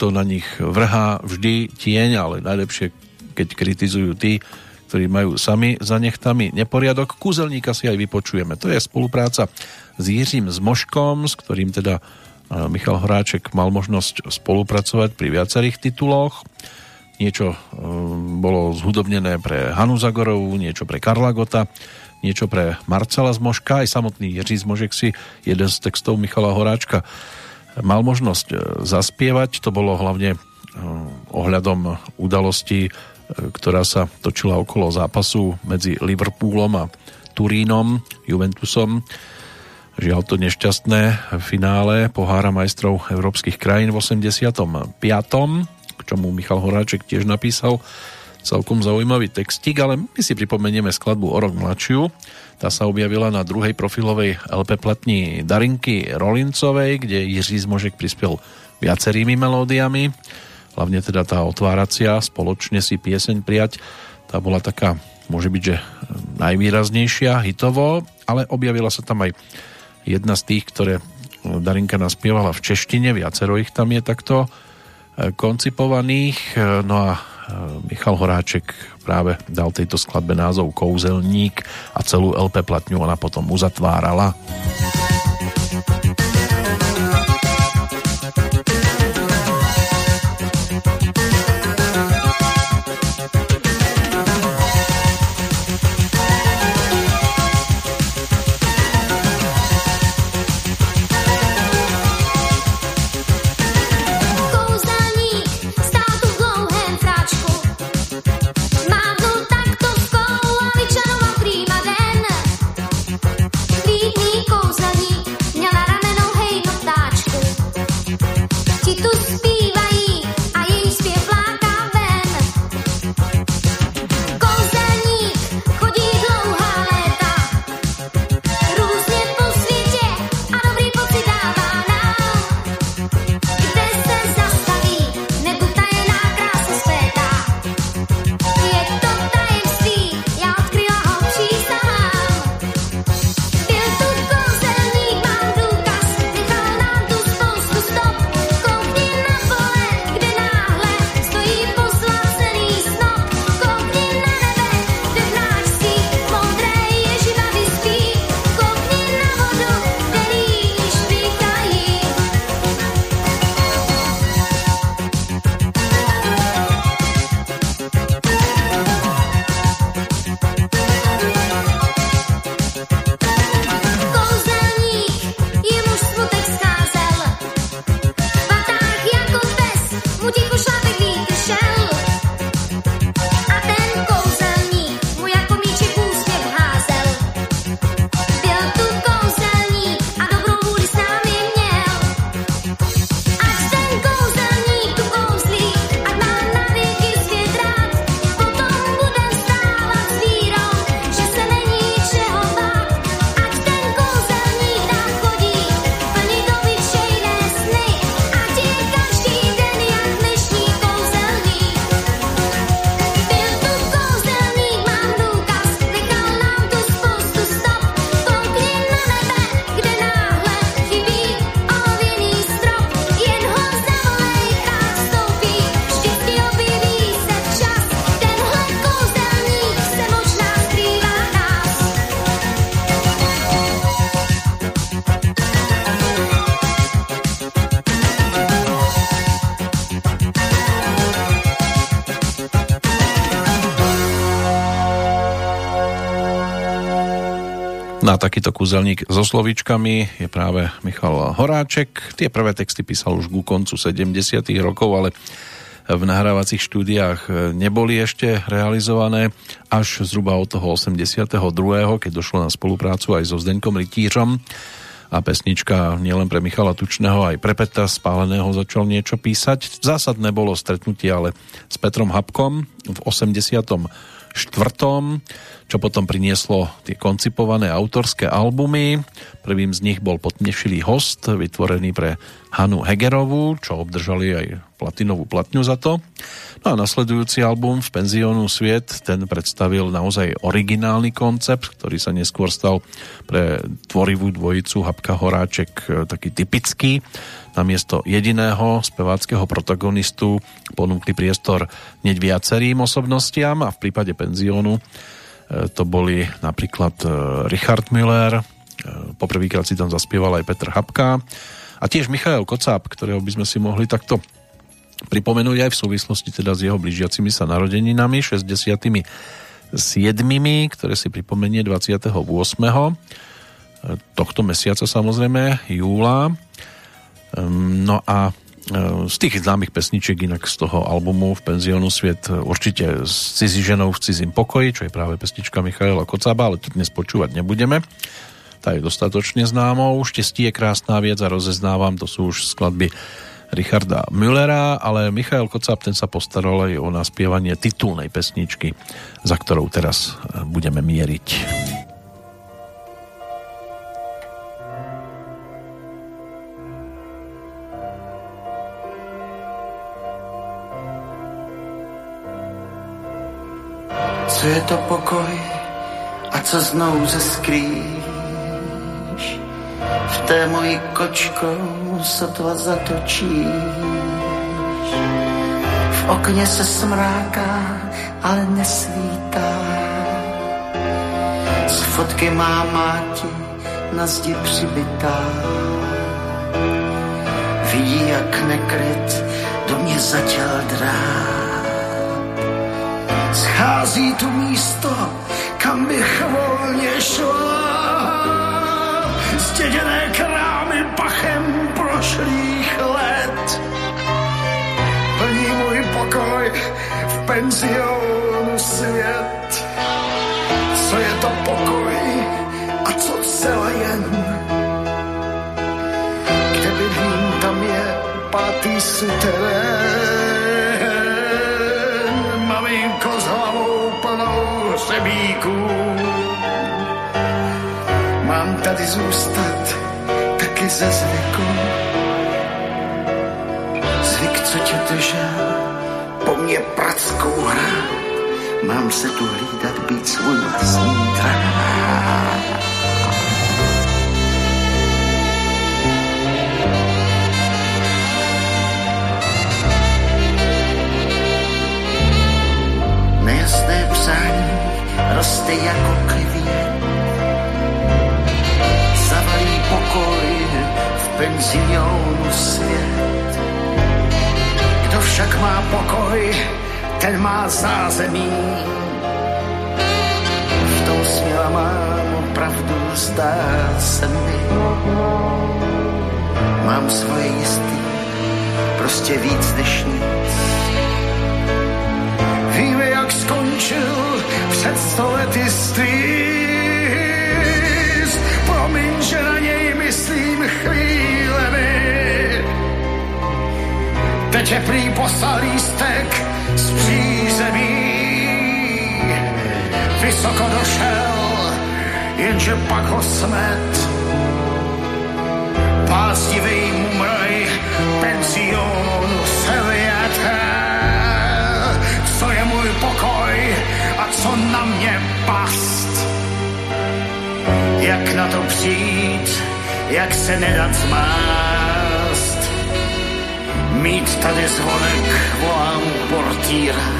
to na nich vrhá vždy tieň, ale najlepšie, keď kritizujú tí, ktorí majú sami za nechtami neporiadok. Kúzelníka si aj vypočujeme. To je spolupráca s Jiřím Zmoškom, s ktorým teda Michal Horáček mal možnosť spolupracovať pri viacerých tituloch. Niečo bolo zhudobnené pre Hanu Zagorovú, niečo pre Karla Gota, niečo pre Marcela Zmoška, aj samotný Jiří Zmožek si jeden z textov Michala Horáčka mal možnosť zaspievať. To bolo hlavne ohľadom udalosti, ktorá sa točila okolo zápasu medzi Liverpoolom a Turínom, Juventusom Žiaľ to nešťastné finále pohára majstrov európskych krajín v 85. k čomu Michal Horáček tiež napísal celkom zaujímavý textík, ale my si pripomenieme skladbu o rok mladšiu. Tá sa objavila na druhej profilovej LP platni Darinky Rolincovej, kde Jiří Zmožek prispel viacerými melódiami. Hlavne teda tá otváracia, spoločne si pieseň prijať, tá bola taká, môže byť, že najvýraznejšia hitovo, ale objavila sa tam aj jedna z tých, ktoré Darinka naspievala v češtine, viacero ich tam je takto koncipovaných. No a Michal Horáček práve dal tejto skladbe názov Kouzelník a celú LP platňu ona potom uzatvárala. Takýto kúzelník so slovíčkami je práve Michal Horáček. Tie prvé texty písal už ku koncu 70 rokov, ale v nahrávacích štúdiách neboli ešte realizované až zhruba od toho 82., keď došlo na spoluprácu aj so Zdeňkom Rytířom a pesnička nielen pre Michala Tučného, aj pre Petra Spáleného začal niečo písať. Zásadné bolo stretnutie ale s Petrom Habkom v 80 štvrtom, čo potom prinieslo tie koncipované autorské albumy. Prvým z nich bol Potnešilý host, vytvorený pre Hanu Hegerovú, čo obdržali aj platinovú platňu za to. No a nasledujúci album v Penziónu Sviet, ten predstavil naozaj originálny koncept, ktorý sa neskôr stal pre tvorivú dvojicu Habka Horáček e, taký typický namiesto jediného speváckého protagonistu ponúkli priestor hneď viacerým osobnostiam a v prípade penziónu to boli napríklad e, Richard Müller, e, poprvýkrát si tam zaspieval aj Petr Habka a tiež Michael Kocáb, ktorého by sme si mohli takto pripomenúť aj v súvislosti teda s jeho blížiacimi sa narodeninami 67. ktoré si pripomenie 28. tohto mesiaca samozrejme júla no a z tých známych pesničiek inak z toho albumu v penziónu Sviet e, určite s cizí ženou v cizím pokoji, čo je práve pesnička Michaela Kocaba, ale tu dnes počúvať nebudeme. Tá je dostatočne známou. Štěstí je krásná vec a rozeznávam, to sú už skladby Richarda Müllera, ale Michael Kocap ten sa postaral aj o naspievanie titulnej pesničky, za ktorou teraz e, budeme mieriť. Co je to pokoj a co znovu ze skrýš? V té mojí kočkou sotva zatočíš. V okně se smráká, ale nesvítá. Z fotky má máti na zdi přibitá. Vidí, jak nekryt do mě zatěl drát. Schází tu místo, kam bych volně šla. Zděděné krámy pachem prošlých let. Plní můj pokoj v penzionu svět. Co je to pokoj a co celé jen? Kde bydlím, tam je pátý suterén. Maminko s hlavou plnou hřebíků. Mám tady zůstat taky ze zvyku. Zvyk, co tě držel, po mně prackou hrát. Mám se tu hlídat, být svůj vlastní drát. Psání roste jako klivě. Zavalí pokoj v penzionu svět. Kdo však má pokoj, ten má zázemí. V tom směla mám opravdu, zdá se mi. Mám svoje jistý, prostě víc než nic. Skončil před sto lety strýz. Promiň, že na něj myslím chvílemi. Teď je prý poslal lístek z přízemí. Vysoko došel, jenže pak ho smet. Pástivý mumraj penzionu se vyjete. Co je můj pokoj a co na mě past? Jak na to přijít, jak se nedat zmást? Mít tady zvonek, volám portýra,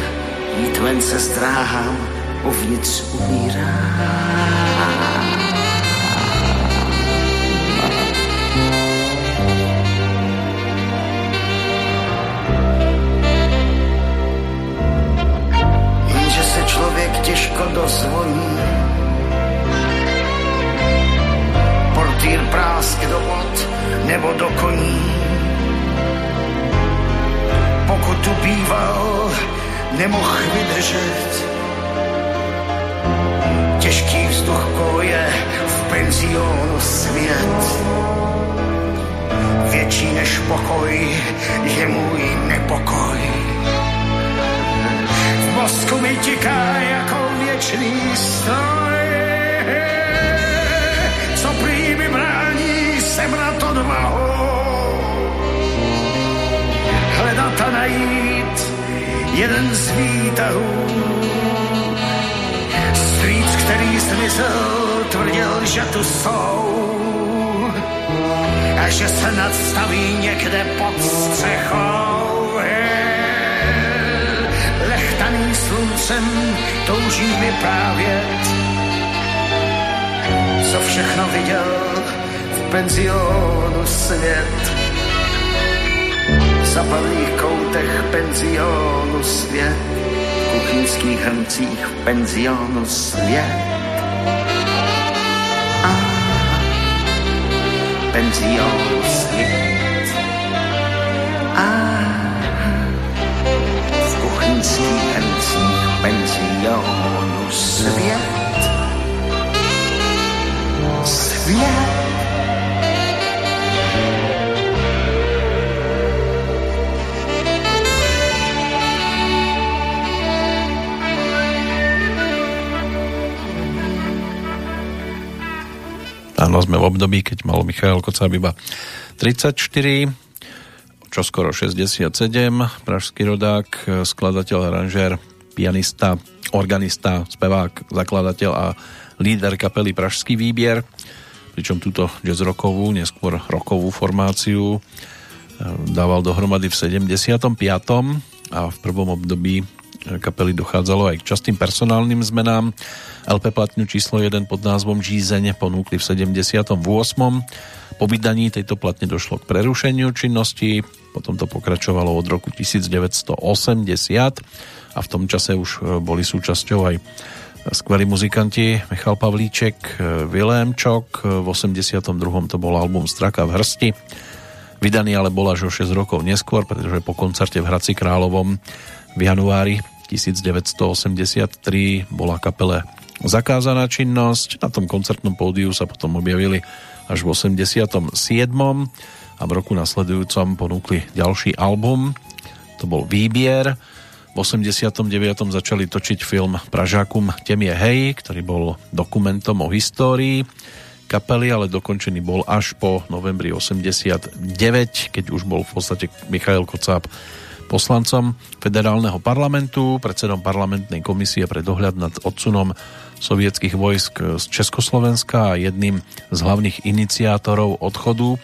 jít ven se zdráhám, uvnitř umírám. Člověk těžko dozvoní. Portýr prásk do bod nebo do koní. Pokud tu býval, nemohl vydržet. Těžký vzduch koje v penzionu svět. Větší než pokoj je můj nepokoj. Mozku mi tiká jako věčný stroj. Co prý mi brání sebrat odvahu. Hledat a najít jeden z výtahů. Strýc, který zmizel, tvrdil, že tu jsou a že se nadstaví někde pod střechou. Sluncem touží vyprávět, co všechno viděl v penzionu svět. V zapadlých koutech penzionu svět, v kuchyňských hrncích penzionu svět. penzionu svět. A alone. Svet. Svet. Áno, sme v období, keď mal Michal Kocáb iba 34, čo skoro 67, pražský rodák, skladateľ, aranžér, pianista, organista, spevák, zakladateľ a líder kapely Pražský výbier, pričom túto jazz rockovú, neskôr rokovú formáciu eh, dával dohromady v 75. a v prvom období kapely dochádzalo aj k častým personálnym zmenám. LP platňu číslo 1 pod názvom Žízeň ponúkli v 78. Po vydaní tejto platne došlo k prerušeniu činnosti, potom to pokračovalo od roku 1980 a v tom čase už e, boli súčasťou aj skvelí muzikanti Michal Pavlíček, Vilém Čok, v 82. to bol album Straka v hrsti, vydaný ale bol až o 6 rokov neskôr, pretože po koncerte v Hradci Královom v januári 1983 bola kapele zakázaná činnosť. Na tom koncertnom pódiu sa potom objavili až v 87. a v roku nasledujúcom ponúkli ďalší album. To bol Výbier. V 89. začali točiť film Pražákum Tem je hej, ktorý bol dokumentom o histórii kapely, ale dokončený bol až po novembri 89, keď už bol v podstate Michail Kocáb poslancom federálneho parlamentu, predsedom parlamentnej komisie pre dohľad nad odsunom sovietských vojsk z Československa a jedným z hlavných iniciátorov odchodu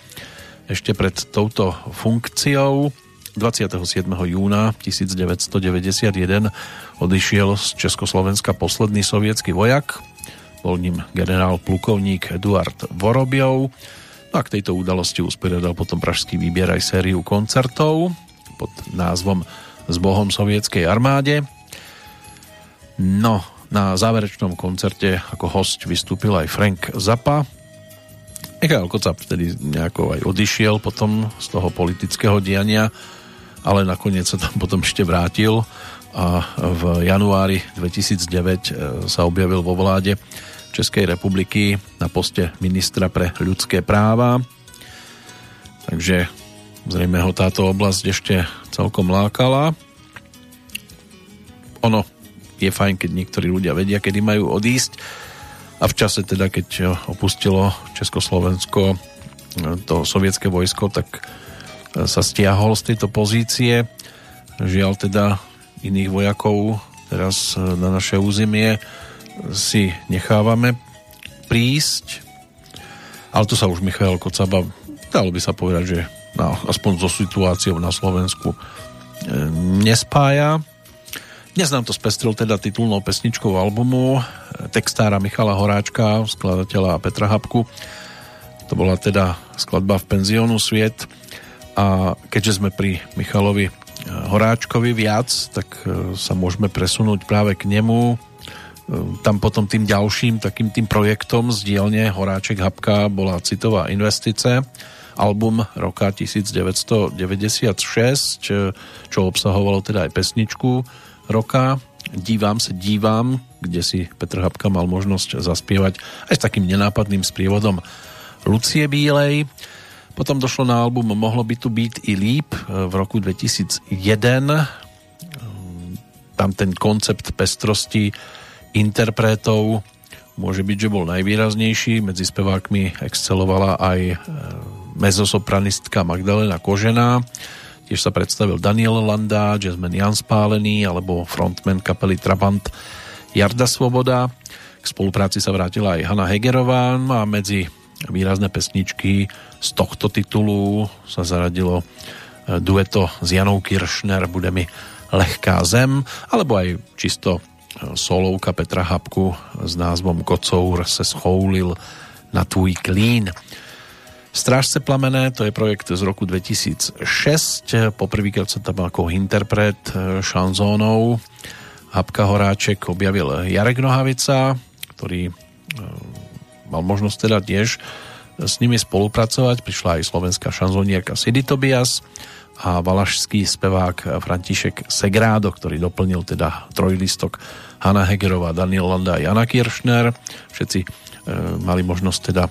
ešte pred touto funkciou 27. júna 1991 odišiel z Československa posledný sovietský vojak, bol ním generál plukovník Eduard Vorobiov. No a k tejto udalosti usporiadal potom pražský výbier aj sériu koncertov pod názvom S Bohom sovietskej armáde. No, na záverečnom koncerte ako host vystúpil aj Frank Zappa. Michal Kocap vtedy nejako aj odišiel potom z toho politického diania, ale nakoniec sa tam potom ešte vrátil a v januári 2009 e, sa objavil vo vláde Českej republiky na poste ministra pre ľudské práva. Takže Zrejme ho táto oblasť ešte celkom lákala. Ono je fajn, keď niektorí ľudia vedia, kedy majú odísť a v čase teda, keď opustilo Československo to sovietské vojsko, tak sa stiahol z tejto pozície. Žiaľ teda iných vojakov teraz na naše územie si nechávame prísť. Ale to sa už Michal Kocaba, dalo by sa povedať, že no, aspoň so situáciou na Slovensku e, nespája. Dnes nám to spestril teda titulnou pesničkou albumu e, textára Michala Horáčka, skladateľa Petra Habku. To bola teda skladba v penziónu Sviet a keďže sme pri Michalovi e, Horáčkovi viac, tak sa môžeme presunúť práve k nemu. Tam potom tým ďalším takým tým projektom z dielne Horáček Habka bola citová investice album roka 1996, čo obsahovalo teda aj pesničku roka Dívam sa, dívam, kde si Petr Habka mal možnosť zaspievať aj s takým nenápadným sprievodom Lucie Bílej. Potom došlo na album Mohlo by tu byť i líp v roku 2001. Tam ten koncept pestrosti interpretov môže byť, že bol najvýraznejší. Medzi spevákmi excelovala aj mezosopranistka Magdalena Kožená, tiež sa predstavil Daniel Landa, jazzman Jan Spálený alebo frontman kapely Trabant Jarda Svoboda. K spolupráci sa vrátila aj Hanna Hegerová no a medzi výrazné pesničky z tohto titulu sa zaradilo e, dueto s Janou Kiršner Bude mi lehká zem, alebo aj čisto e, solovka Petra Habku s názvom Kocour se schoulil na tvůj klín. Strážce plamené, to je projekt z roku 2006. Poprvýkrát sa tam ako interpret šanzónov Habka Horáček objavil Jarek Nohavica, ktorý e, mal možnosť teda tiež s nimi spolupracovať. Prišla aj slovenská šanzonierka Sidy Tobias a valašský spevák František Segrádo, ktorý doplnil teda trojlistok Hanna Hegerová, Daniel Landa a Jana Kiršner. Všetci E, mali možnosť teda e,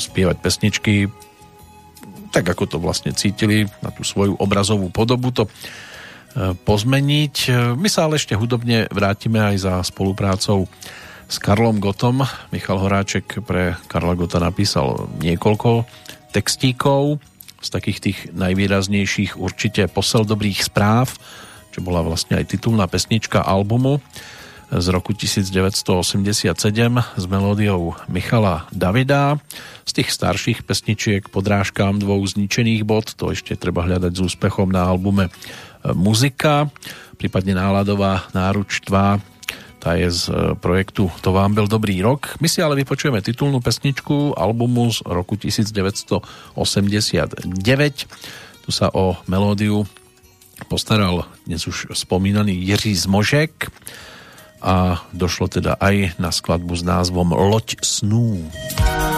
spievať pesničky tak, ako to vlastne cítili na tú svoju obrazovú podobu to e, pozmeniť. My sa ale ešte hudobne vrátime aj za spoluprácou s Karlom Gotom. Michal Horáček pre Karla Gota napísal niekoľko textíkov, z takých tých najvýraznejších určite Posel dobrých správ, čo bola vlastne aj titulná pesnička albumu z roku 1987 s melódiou Michala Davida. Z tých starších pesničiek podrážkám dvou zničených bod, to ešte treba hľadať s úspechom na albume Muzika, prípadne náladová náruč 2 tá je z e, projektu To vám byl dobrý rok. My si ale vypočujeme titulnú pesničku albumu z roku 1989. Tu sa o melódiu postaral dnes už spomínaný Jiří Zmožek a došlo teda aj na skladbu s názvom Loď snů. Loď snů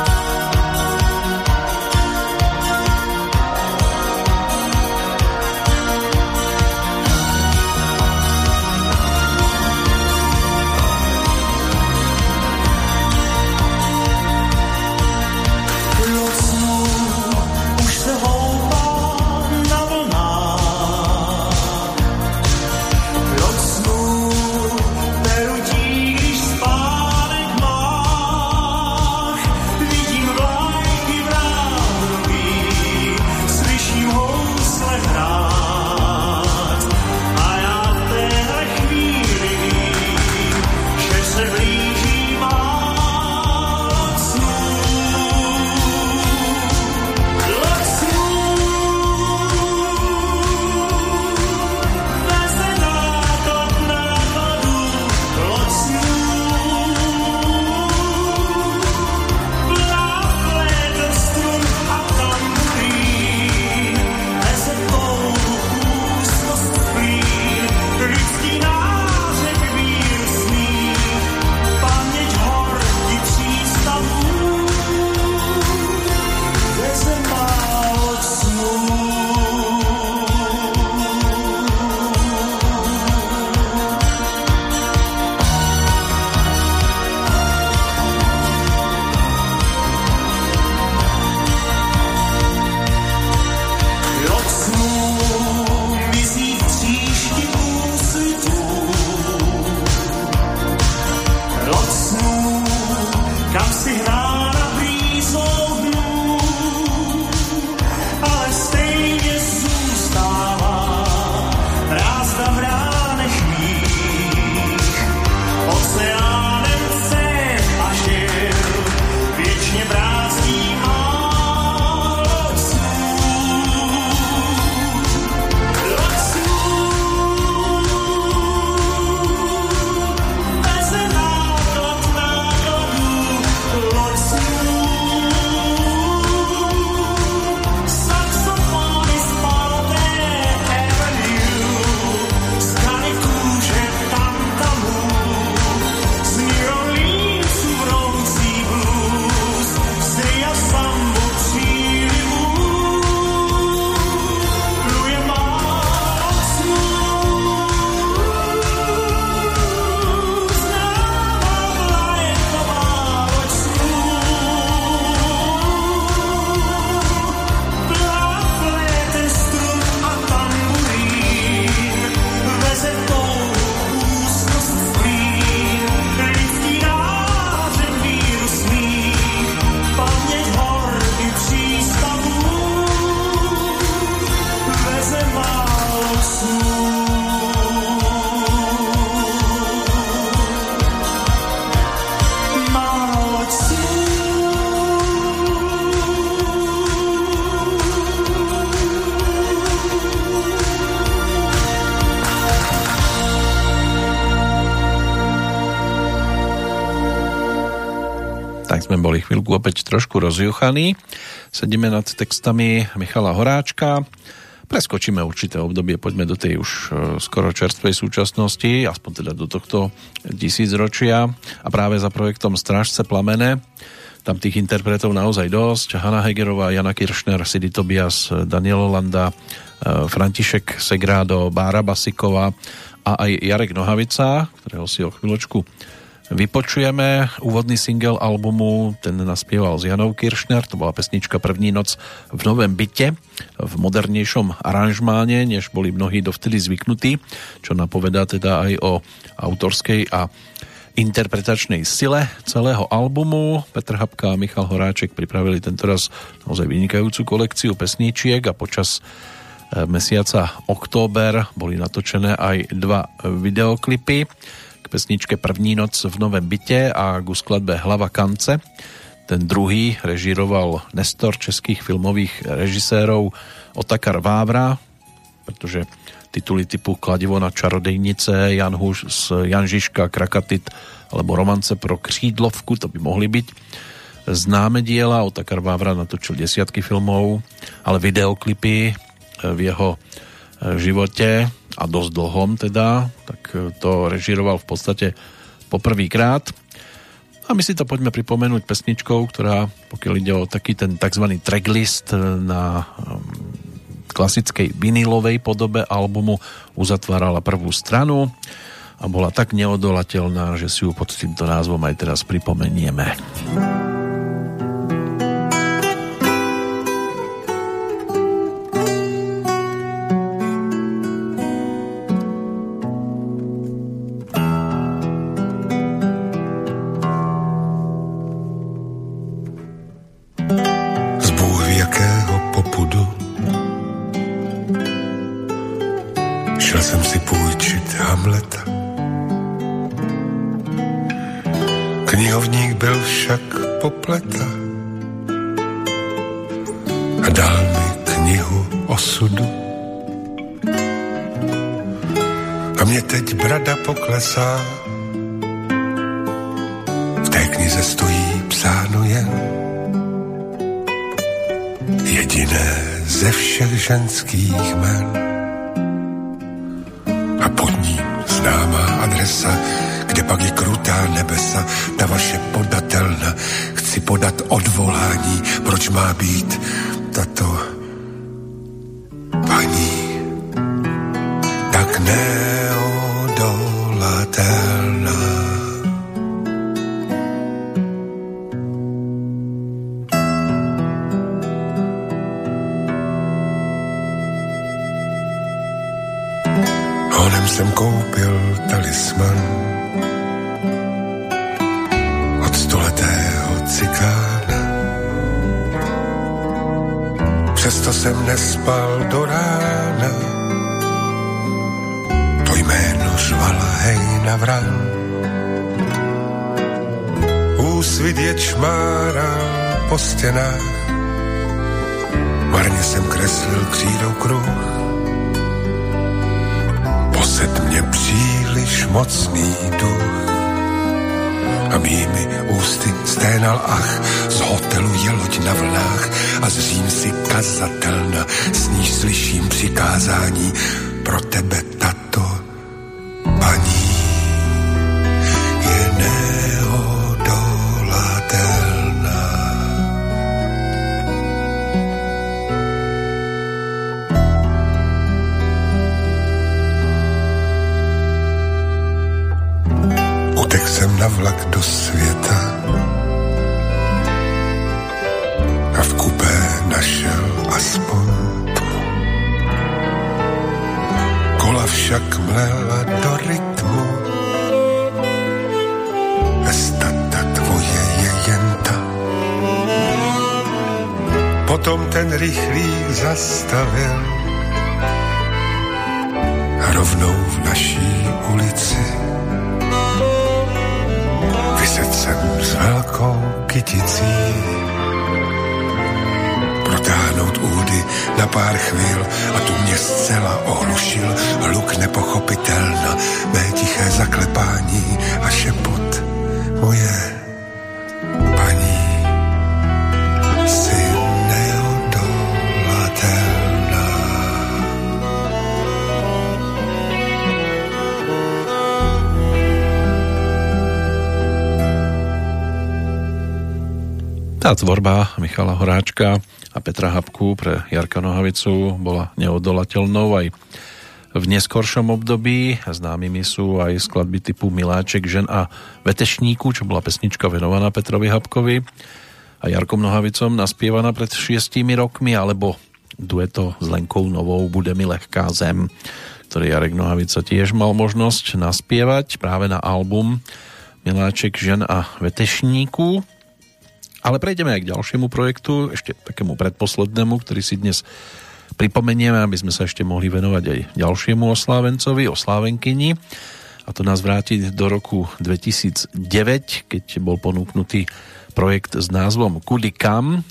trošku rozjuchaný. Sedíme nad textami Michala Horáčka. Preskočíme určité obdobie, poďme do tej už e, skoro čerstvej súčasnosti, aspoň teda do tohto tisícročia. A práve za projektom Strážce plamene tam tých interpretov naozaj dosť. Hanna Hegerová, Jana Kiršner, Sidy Tobias, Daniel Landa, e, František Segrádo, Bára Basiková a aj Jarek Nohavica, ktorého si o chvíľočku vypočujeme úvodný single albumu, ten naspieval s Janou Kiršner, to bola pesnička První noc v novém byte, v modernejšom aranžmáne, než boli mnohí dovtedy zvyknutí, čo napovedá teda aj o autorskej a interpretačnej sile celého albumu. Petr Habka a Michal Horáček pripravili tentoraz naozaj vynikajúcu kolekciu pesníčiek a počas e, mesiaca október boli natočené aj dva videoklipy k pesničke První noc v Novém byte a ku skladbe Hlava kance. Ten druhý režíroval Nestor českých filmových režisérov Otakar Vávra, pretože tituly typu Kladivo na čarodejnice, Jan, Huš, Jan Žižka, Krakatit alebo Romance pro křídlovku, to by mohli byť známe diela. Otakar Vávra natočil desiatky filmov, ale videoklipy v jeho živote a dosť dlhom teda, tak to režiroval v podstate poprvýkrát. A my si to poďme pripomenúť pesničkou, ktorá, pokiaľ ide o taký ten tzv. tracklist na klasickej vinilovej podobe albumu uzatvárala prvú stranu a bola tak neodolateľná, že si ju pod týmto názvom aj teraz pripomenieme. Jediné ze všech ženských men. A pod ním známá adresa, kde pak je krutá nebesa, ta vaše podatelna. Chci podat odvolání, proč má být tato Habku pre Jarka Nohavicu bola neodolateľnou aj v neskoršom období. Známymi sú aj skladby typu Miláček, žen a Vetešníku, čo bola pesnička venovaná Petrovi Habkovi a Jarkom Nohavicom naspievaná pred šiestimi rokmi, alebo dueto s Lenkou Novou Bude mi lehká zem, ktorý Jarek Nohavica tiež mal možnosť naspievať práve na album miláček žen a vetešníků. Ale prejdeme aj k ďalšiemu projektu, ešte takému predposlednému, ktorý si dnes pripomenieme, aby sme sa ešte mohli venovať aj ďalšiemu oslávencovi, oslávenkyni. A to nás vráti do roku 2009, keď bol ponúknutý projekt s názvom Kudikam,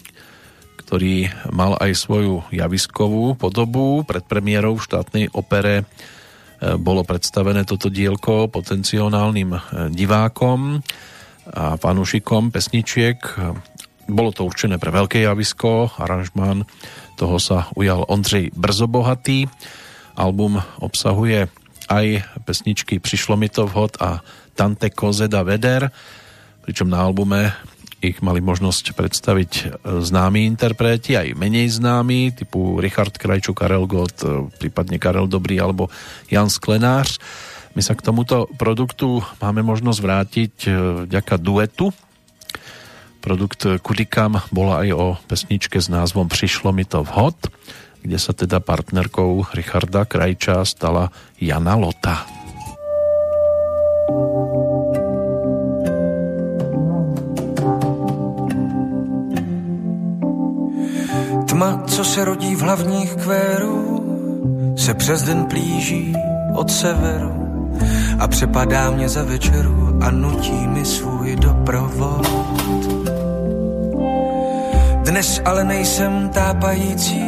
ktorý mal aj svoju javiskovú podobu. Pred premiérou v štátnej opere e, bolo predstavené toto dielko potenciálnym e, divákom fanúšikom pesničiek. Bolo to určené pre veľké javisko, aranžmán toho sa ujal Ondřej Brzobohatý. Album obsahuje aj pesničky Přišlo mi to vhod a Tante Kozeda Veder, pričom na albume ich mali možnosť predstaviť známi interpreti, aj menej známi, typu Richard Krajču, Karel Gott, prípadne Karel Dobrý alebo Jan Sklenář. My sa k tomuto produktu máme možnosť vrátiť e, vďaka duetu. Produkt Kudikam bola aj o pesničke s názvom Přišlo mi to vhod, kde sa teda partnerkou Richarda Krajča stala Jana Lota. Tma, co se rodí v hlavních kvérů, se přes den plíží od severu a přepadá mě za večeru a nutí mi svůj doprovod. Dnes ale nejsem tápající,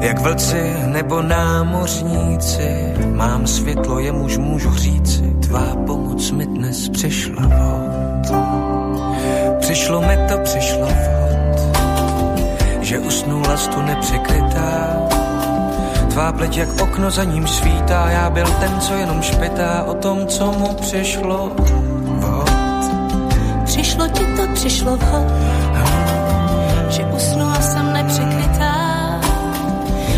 jak vlci nebo námořníci. Mám světlo, jemuž můžu říci, tvá pomoc mi dnes přišla vhod. Přišlo mi to, přišlo vhod, že usnula tu nepřekrytá Tvá pleť jak okno za ním svítá, já byl ten, co jenom špetá o tom, co mu přišlo vhod. Přišlo ti to, přišlo vhod, že usnula jsem nepřekrytá.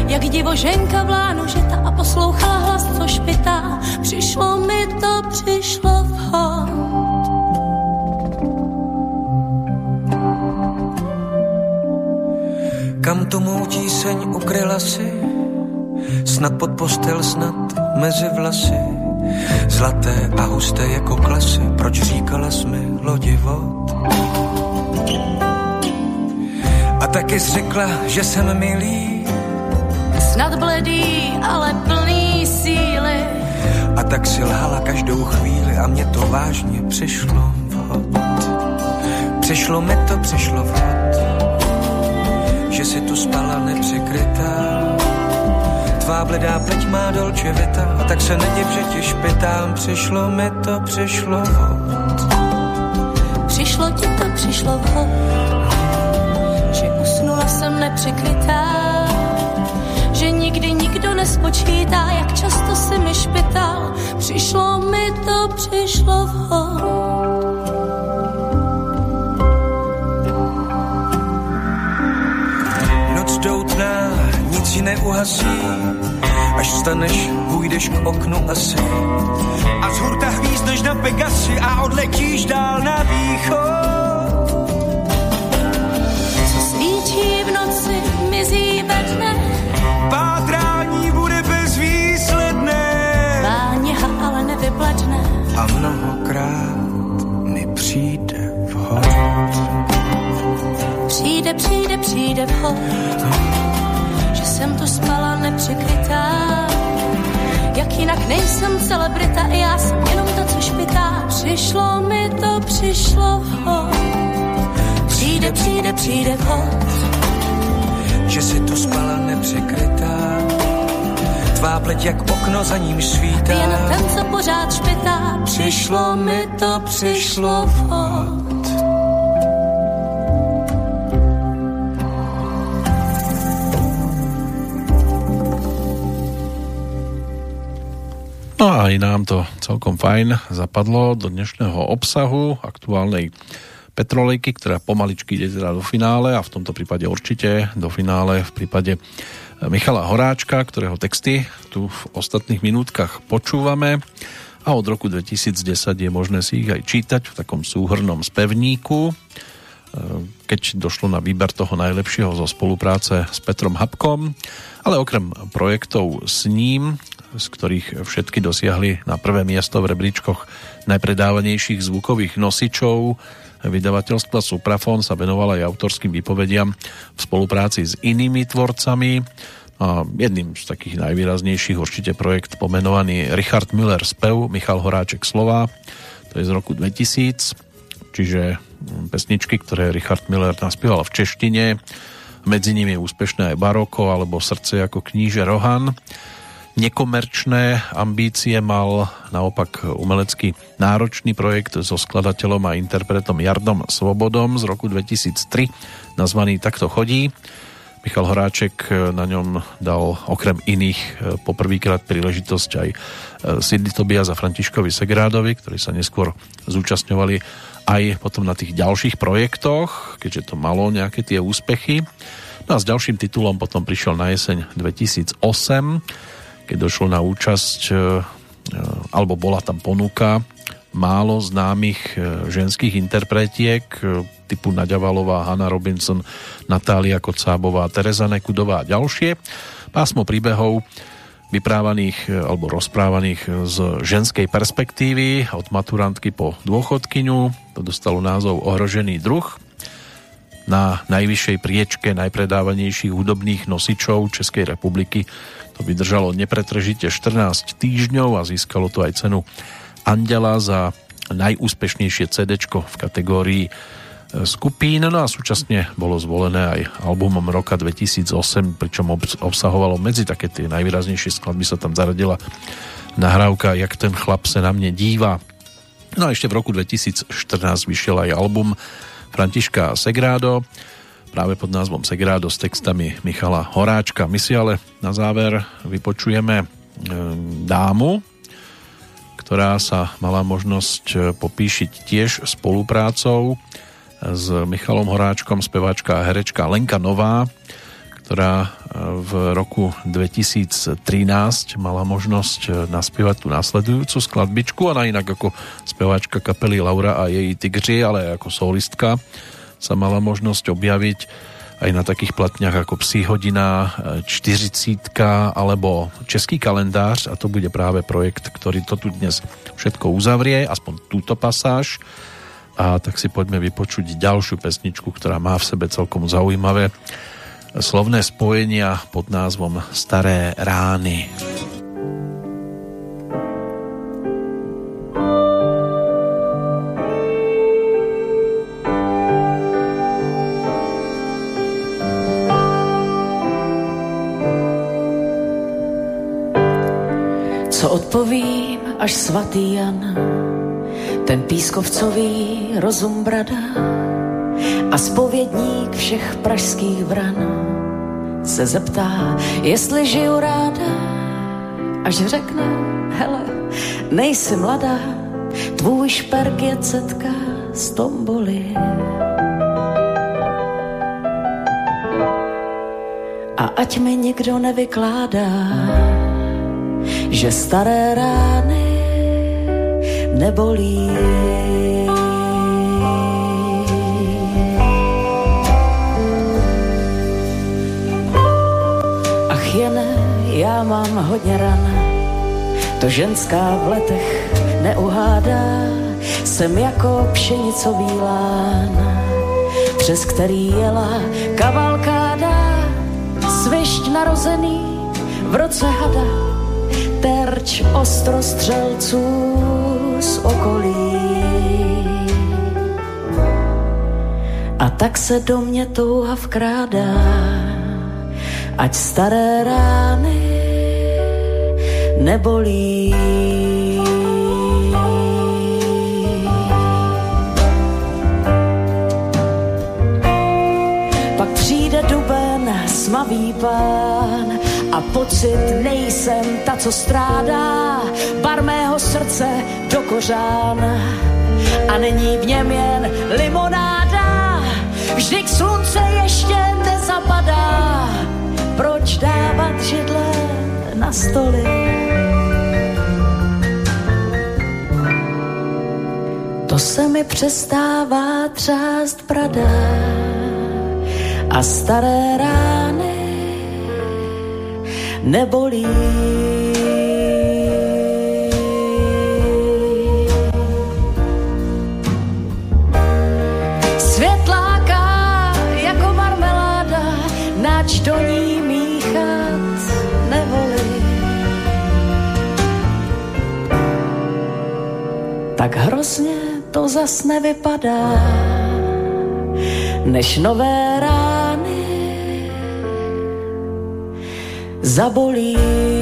Jak divoženka v lánu žita a poslouchala hlas, co špitá. Přišlo mi to, přišlo vhod. Kam tu mou tíseň ukryla si? Snad pod postel, snad mezi vlasy. Zlaté a husté jako klasy, proč říkala jsme lodivot? A taky řekla, že jsem milý. Snad bledý, ale plný síly. A tak si lhala každou chvíli a mě to vážně přišlo vhod. Přišlo mi to, přišlo vhod, že si tu spala nepřekrytá tvá bledá pleť má dolče vita a tak se nediv, že ti špitám, přišlo mi to, přišlo vhod. Přišlo ti to, přišlo vhod, že usnula jsem nepřekrytá, že nikdy nikdo nespočítá, jak často si mi špital, přišlo mi to, přišlo. Noc doutná, nic ji neuhasí, Až staneš, půjdeš k oknu asi. A z hurta hvízdneš na Pegasi a odletíš dál na východ. Co svíčí v noci, mizí ve dne. Pátrání bude bezvýsledné. Váněha ale nevyplatné. A mnohokrát mi přijde vhod. Přijde, přijde, přijde vhod jsem tu spala nepřekrytá. Jak jinak nejsem celebrita, já jsem jenom to, co špitá. Přišlo mi to, přišlo ho. Přijde, přijde, přijde vhod. Že si tu spala nepřekrytá. Tvá pleť jak okno za ním svítá. Jen ten, co pořád špitá. Přišlo mi to, přišlo vhod. Aj nám to celkom fajn zapadlo do dnešného obsahu aktuálnej Petrolejky, ktorá pomaličky ide teda do finále a v tomto prípade určite do finále v prípade Michala Horáčka, ktorého texty tu v ostatných minútkach počúvame. A od roku 2010 je možné si ich aj čítať v takom súhrnom spevníku. Keď došlo na výber toho najlepšieho zo spolupráce s Petrom Habkom, ale okrem projektov s ním z ktorých všetky dosiahli na prvé miesto v rebríčkoch najpredávanejších zvukových nosičov. Vydavateľstva Suprafon sa venovala aj autorským výpovediam v spolupráci s inými tvorcami. A jedným z takých najvýraznejších určite projekt pomenovaný Richard Müller spev, Michal Horáček slova, to je z roku 2000, čiže pesničky, ktoré Richard Miller naspieval v češtine, medzi nimi úspešné aj Baroko alebo Srdce ako kníže Rohan. Nekomerčné ambície mal naopak umelecký náročný projekt so skladateľom a interpretom Jardom Svobodom z roku 2003, nazvaný Takto chodí. Michal Horáček na ňom dal okrem iných e, poprvýkrát príležitosť aj e, Sidney Tobias a Františkovi Segrádovi, ktorí sa neskôr zúčastňovali aj potom na tých ďalších projektoch, keďže to malo nejaké tie úspechy. No a s ďalším titulom potom prišiel na jeseň 2008, keď došlo na účasť, e, e, alebo bola tam ponuka málo známych e, ženských interpretiek typu Nadia Valová, Hanna Robinson, Natália Kocábová, Tereza Nekudová a ďalšie. Pásmo príbehov vyprávaných alebo rozprávaných z ženskej perspektívy od maturantky po dôchodkyňu. To dostalo názov Ohrožený druh na najvyššej priečke najpredávanejších hudobných nosičov Českej republiky. To vydržalo nepretržite 14 týždňov a získalo to aj cenu Andela za najúspešnejšie CD v kategórii e, skupín, no a súčasne bolo zvolené aj albumom roka 2008, pričom obsahovalo medzi také tie najvýraznejšie skladby sa tam zaradila nahrávka Jak ten chlap se na mne díva. No a ešte v roku 2014 vyšiel aj album Františka Segrádo, práve pod názvom Segrádo s textami Michala Horáčka. My si ale na záver vypočujeme e, dámu, ktorá sa mala možnosť e, popíšiť tiež spoluprácou s Michalom Horáčkom, speváčka a herečka Lenka Nová, ktorá e, v roku 2013 mala možnosť naspievať tú následujúcu skladbičku a inak ako speváčka kapely Laura a jej Tigři, ale ako solistka sa mala možnosť objaviť aj na takých platniach ako Psí hodina, 40 alebo Český kalendář a to bude práve projekt, ktorý to tu dnes všetko uzavrie, aspoň túto pasáž a tak si poďme vypočuť ďalšiu pesničku, ktorá má v sebe celkom zaujímavé slovné spojenia pod názvom Staré rány. Co odpovím, až svatý Jan, ten pískovcový rozum brada a spovědník všech pražských vran se zeptá, jestli žiju ráda, až řekne, hele, nejsi mladá, tvůj šperk je cetka z tomboly. A ať mi nikdo nevykládá, že staré rány nebolí. Ach jen já mám hodně ran, to ženská v letech neuhádá, jsem jako pšenicový lán, přes který jela kavalkáda, svišť narozený v roce hada, terč ostrostřelců z okolí. A tak se do mě touha vkrádá, ať staré rány nebolí. Pak přijde duben, smavý pán, a pocit nejsem ta, co strádá, bar mého srdce do kořán a není v něm jen limonáda. Vždyť slunce ještě nezapadá, proč dávat židle na stoly? To se mi přestává třást prada a staré rány nebolí. Světláka jako marmeláda, nač do ní míchat nevolí. Tak hrozně to zas nevypadá, než nové abolir.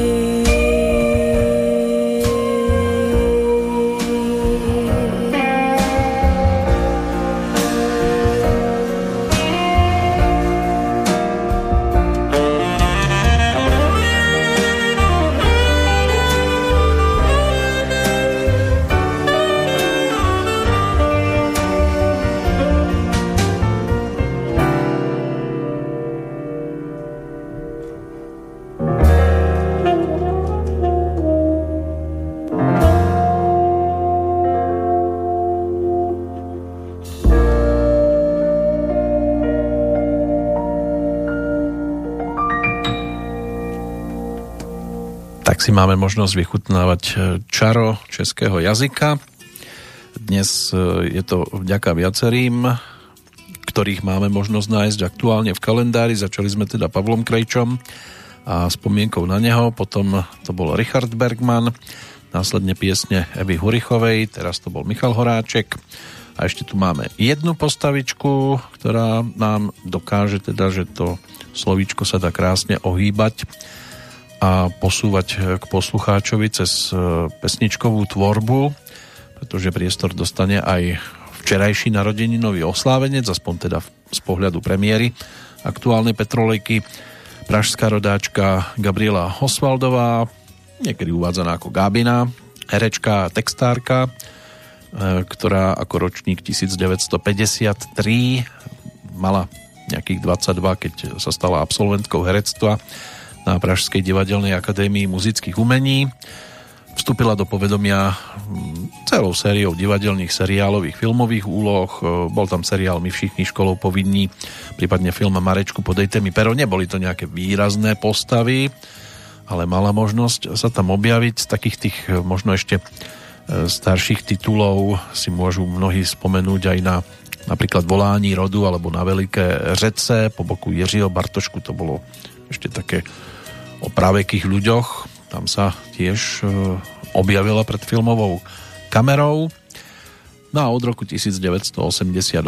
Máme možnosť vychutnávať e, čaro českého jazyka. Dnes e, je to vďaka viacerým, ktorých máme možnosť nájsť aktuálne v kalendári. Začali sme teda Pavlom Krejčom a spomienkou na neho, potom to bol Richard Bergman, následne piesne Evy Hurichovej, teraz to bol Michal Horáček a ešte tu máme jednu postavičku, ktorá nám dokáže teda, že to slovíčko sa dá krásne ohýbať a posúvať eh, k poslucháčovi cez eh, pesničkovú tvorbu, pretože priestor dostane aj včerajší narodeninový oslávenec, aspoň teda z pohľadu premiéry aktuálnej petrolejky, pražská rodáčka Gabriela Osvaldová, niekedy uvádzaná ako Gábina, herečka a textárka, eh, ktorá ako ročník 1953 mala nejakých 22, keď sa stala absolventkou herectva na Pražskej divadelnej akadémii muzických umení. Vstúpila do povedomia mm, celou sériou divadelných seriálových filmových úloh. E, bol tam seriál My všichni školou povinní, prípadne film Marečku podejte mi pero. Neboli to nejaké výrazné postavy, ale mala možnosť sa tam objaviť. Z takých tých e, možno ešte e, starších titulov si môžu mnohí spomenúť aj na napríklad Volání rodu alebo na Veliké řece po boku Jiřího Bartošku to bolo ešte také o pravekých ľuďoch. Tam sa tiež e, objavila pred filmovou kamerou. No a od roku 1988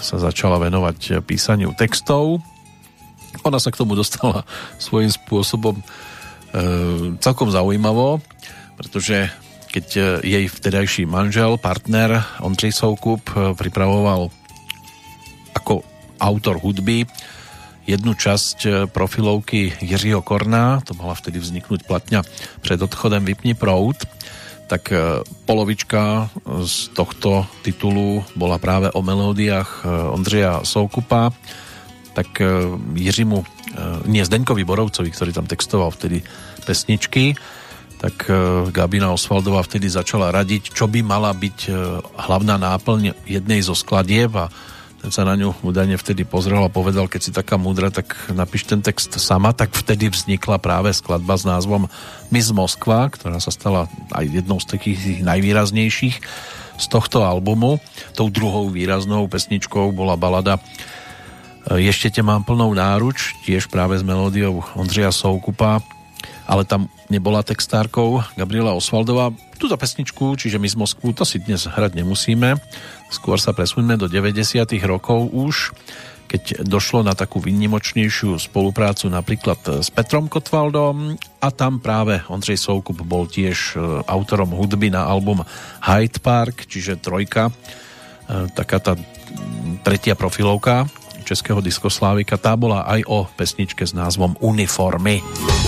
sa začala venovať písaniu textov. Ona sa k tomu dostala svojím spôsobom e, celkom zaujímavo, pretože keď e, jej vtedajší manžel, partner Ondřej Soukup e, pripravoval ako autor hudby jednu časť e, profilovky Jiřího Korná, to mala vtedy vzniknúť platňa pred odchodem Vypni prout, tak e, polovička z tohto titulu bola práve o melódiách e, Ondřeja Soukupa, tak Jiřímu, nie Zdeňkovi Borovcovi, ktorý tam textoval vtedy pesničky, tak Gabina Osvaldová vtedy začala radiť, čo by mala byť hlavná náplň jednej zo skladieb a ten sa na ňu údajne vtedy pozrel a povedal, keď si taká múdra, tak napíš ten text sama, tak vtedy vznikla práve skladba s názvom Miss Moskva, ktorá sa stala aj jednou z takých najvýraznejších z tohto albumu. Tou druhou výraznou pesničkou bola balada Ešte te mám plnou náruč, tiež práve s melódiou Ondřeja Soukupa, ale tam nebola textárkou Gabriela Osvaldová. Túto pesničku, čiže My z Moskvu, to si dnes hrať nemusíme. Skôr sa presuňme do 90. rokov už, keď došlo na takú výnimočnejšiu spoluprácu napríklad s Petrom Kotwaldom a tam práve Ondřej Soukup bol tiež e, autorom hudby na album Hyde Park, čiže trojka, e, taká tá tretia profilovka českého diskoslávika, tá bola aj o pesničke s názvom Uniformy. Uniformy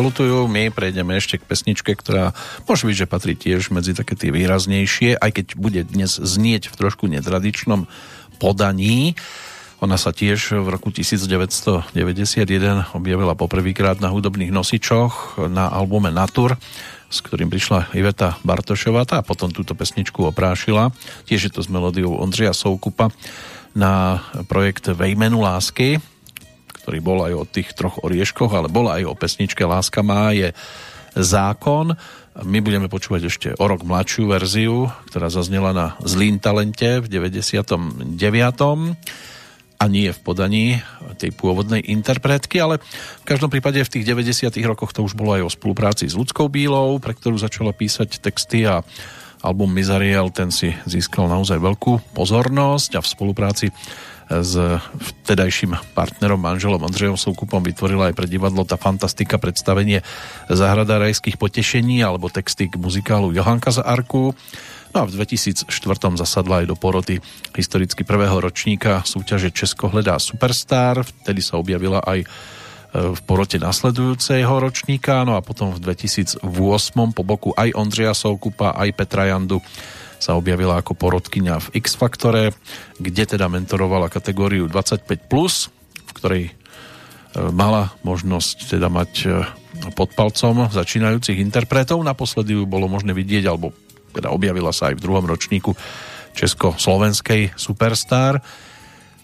salutujú, my prejdeme ešte k pesničke, ktorá môže byť, že patrí tiež medzi také tie výraznejšie, aj keď bude dnes znieť v trošku netradičnom podaní. Ona sa tiež v roku 1991 objavila poprvýkrát na hudobných nosičoch na albume Natur, s ktorým prišla Iveta Bartošová a potom túto pesničku oprášila. Tiež je to s melódiou Ondřeja Soukupa na projekt Vejmenu lásky, ktorý bol aj o tých troch orieškoch, ale bol aj o pesničke Láska má je zákon. My budeme počúvať ešte o rok mladšiu verziu, ktorá zaznela na Zlým talente v 99. a nie v podaní tej pôvodnej interpretky, ale v každom prípade v tých 90. rokoch to už bolo aj o spolupráci s Ľudskou Bílou, pre ktorú začala písať texty a album Mizariel, ten si získal naozaj veľkú pozornosť a v spolupráci s vtedajším partnerom, manželom Ondřejom Soukupom vytvorila aj pre divadlo tá fantastika predstavenie Zahrada rajských potešení alebo texty k muzikálu Johanka z Arku. No a v 2004 zasadla aj do poroty historicky prvého ročníka súťaže Česko hledá Superstar. Vtedy sa objavila aj e, v porote nasledujúceho ročníka, no a potom v 2008 po boku aj Ondřeja Soukupa, aj Petra Jandu sa objavila ako porodkyňa v X-Faktore, kde teda mentorovala kategóriu 25+, v ktorej e, mala možnosť teda mať e, pod palcom začínajúcich interpretov. Naposledy ju bolo možné vidieť, alebo teda objavila sa aj v druhom ročníku Česko-Slovenskej Superstar.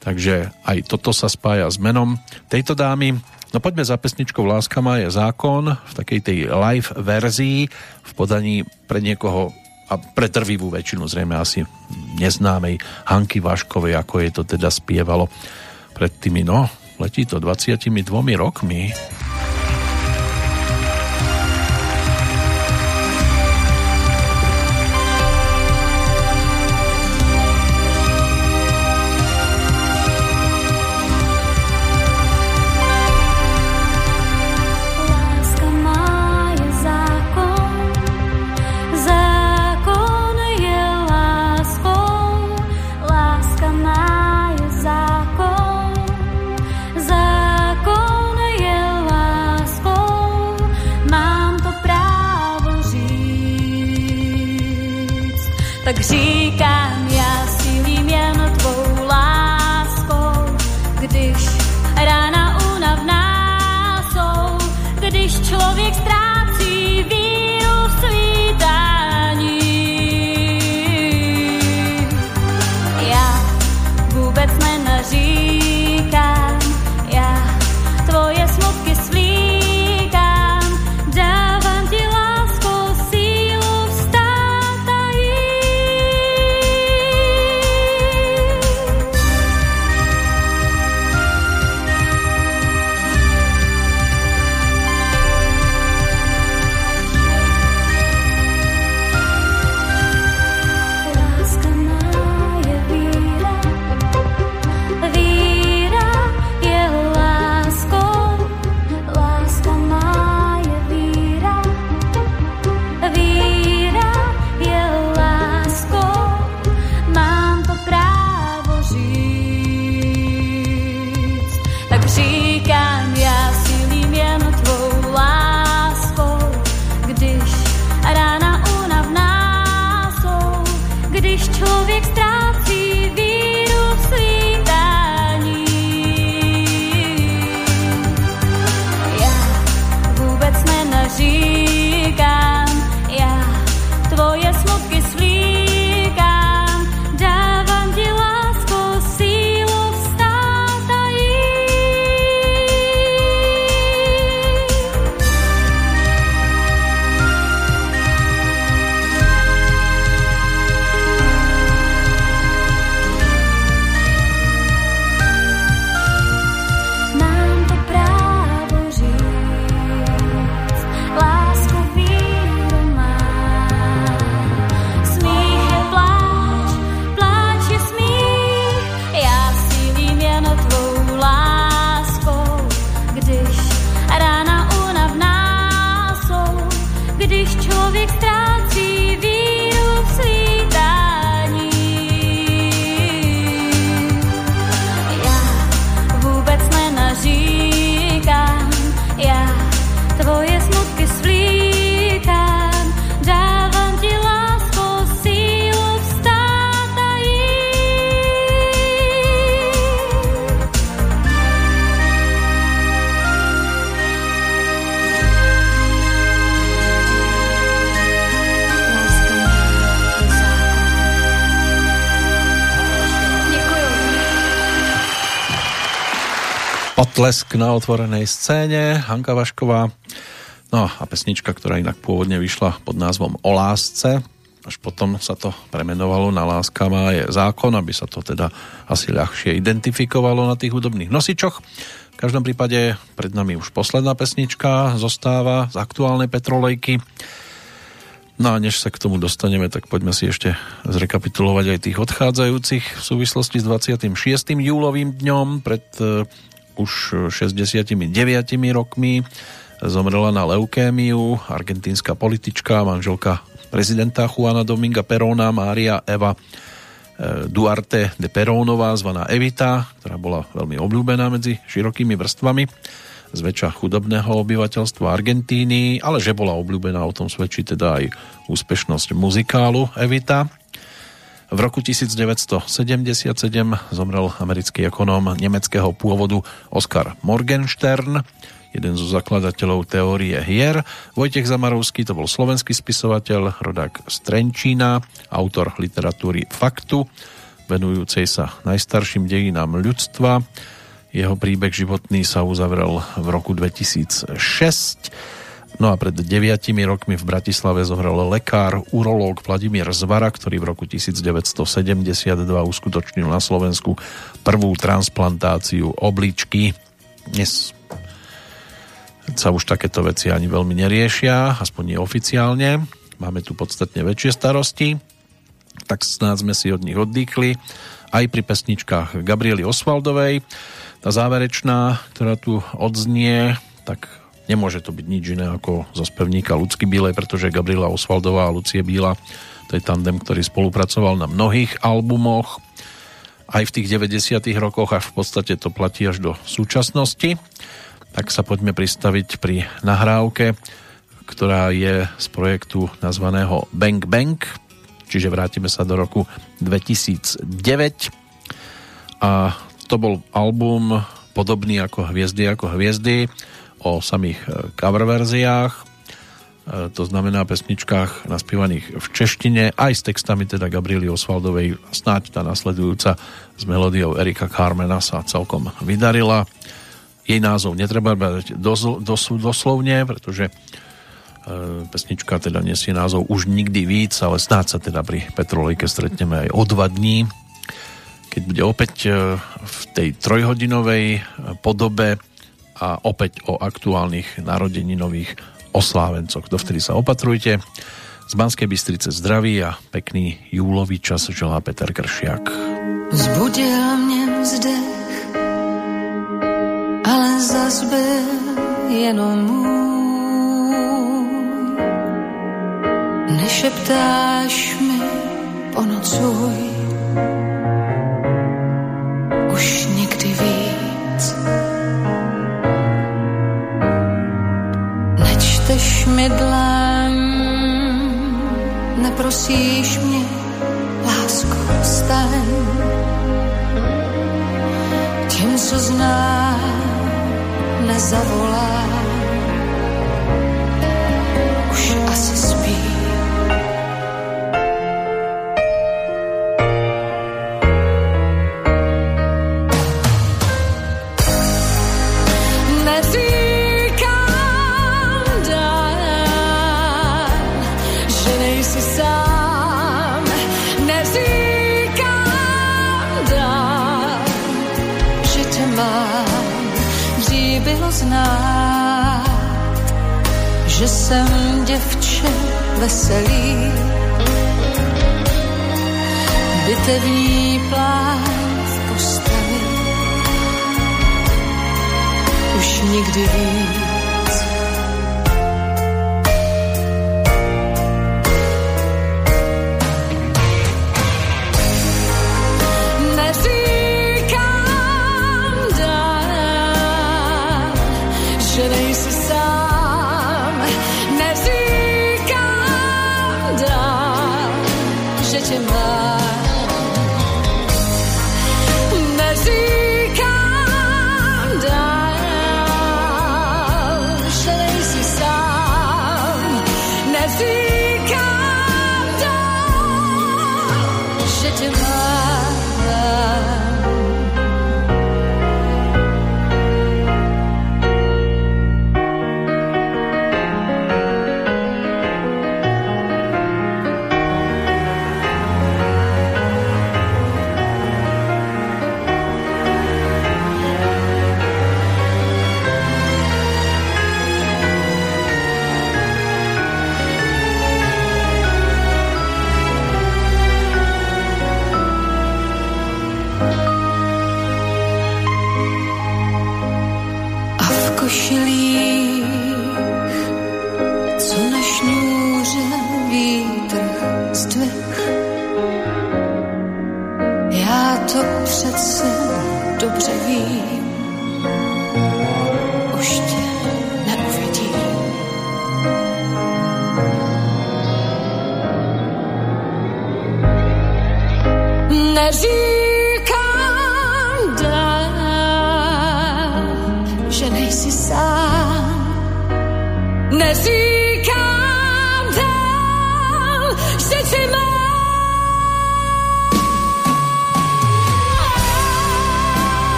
Takže aj toto sa spája s menom tejto dámy. No poďme za pesničkou Láska má je zákon v takej tej live verzii v podaní pre niekoho a pre trvivú väčšinu zrejme asi neznámej Hanky Vaškovej, ako je to teda spievalo pred tými, no, letí to 22 rokmi. Potlesk na otvorenej scéne, Hanka Vašková. No a pesnička, ktorá inak pôvodne vyšla pod názvom O lásce, až potom sa to premenovalo na Láska má je zákon, aby sa to teda asi ľahšie identifikovalo na tých hudobných nosičoch. V každom prípade pred nami už posledná pesnička zostáva z aktuálnej Petrolejky. No a než sa k tomu dostaneme, tak poďme si ešte zrekapitulovať aj tých odchádzajúcich v súvislosti s 26. júlovým dňom pred uh, už 69 rokmi. Zomrela na leukémiu argentínska politička, manželka prezidenta Juana Dominga Perona, Mária Eva e, Duarte de Perónová, zvaná Evita, ktorá bola veľmi obľúbená medzi širokými vrstvami zväčša chudobného obyvateľstva Argentíny, ale že bola obľúbená, o tom svedčí teda aj úspešnosť muzikálu Evita. V roku 1977 zomrel americký ekonóm nemeckého pôvodu Oskar Morgenstern, jeden zo zakladateľov teórie hier. Vojtech Zamarovský to bol slovenský spisovateľ, rodák z Trenčína, autor literatúry Faktu, venujúcej sa najstarším dejinám ľudstva. Jeho príbeh životný sa uzavrel v roku 2006. No a pred deviatimi rokmi v Bratislave zohral lekár, urológ Vladimír Zvara, ktorý v roku 1972 uskutočnil na Slovensku prvú transplantáciu obličky. Dnes sa už takéto veci ani veľmi neriešia, aspoň nie oficiálne. Máme tu podstatne väčšie starosti, tak snáď sme si od nich oddychli. Aj pri pesničkách Gabriely Osvaldovej. Tá záverečná, ktorá tu odznie, tak nemôže to byť nič iné ako zo spevníka Lucky Bílej, pretože Gabriela Osvaldová a Lucie Bíla to je tandem, ktorý spolupracoval na mnohých albumoch aj v tých 90 rokoch a v podstate to platí až do súčasnosti. Tak sa poďme pristaviť pri nahrávke, ktorá je z projektu nazvaného Bang Bang, čiže vrátime sa do roku 2009 a to bol album podobný ako Hviezdy ako hviezdy o samých e, cover verziách e, to znamená pesničkách naspievaných v češtine aj s textami teda Gabriely Osvaldovej. Snáď tá nasledujúca s melódiou Erika Carmena sa celkom vydarila. Jej názov netreba brať dos, dos, doslovne, pretože e, pesnička teda nesie názov Už nikdy víc, ale snáď sa teda pri Petrolejke stretneme aj o dva dní, keď bude opäť v tej trojhodinovej podobe a opäť o aktuálnych narodeninových oslávencoch. Dovtedy sa opatrujte. Z Banskej Bystrice zdraví a pekný júlový čas želá Peter Kršiak. Zbudil mě vzdech ale zas jenom můj. Nešeptáš mi ponocuj, Nečteš mi dlaň, neprosíš mě, lásko, staň. Tím, co znáš, nezavolá. Že jsem děvče veselý. Bitevní v postavě už nikdy víc.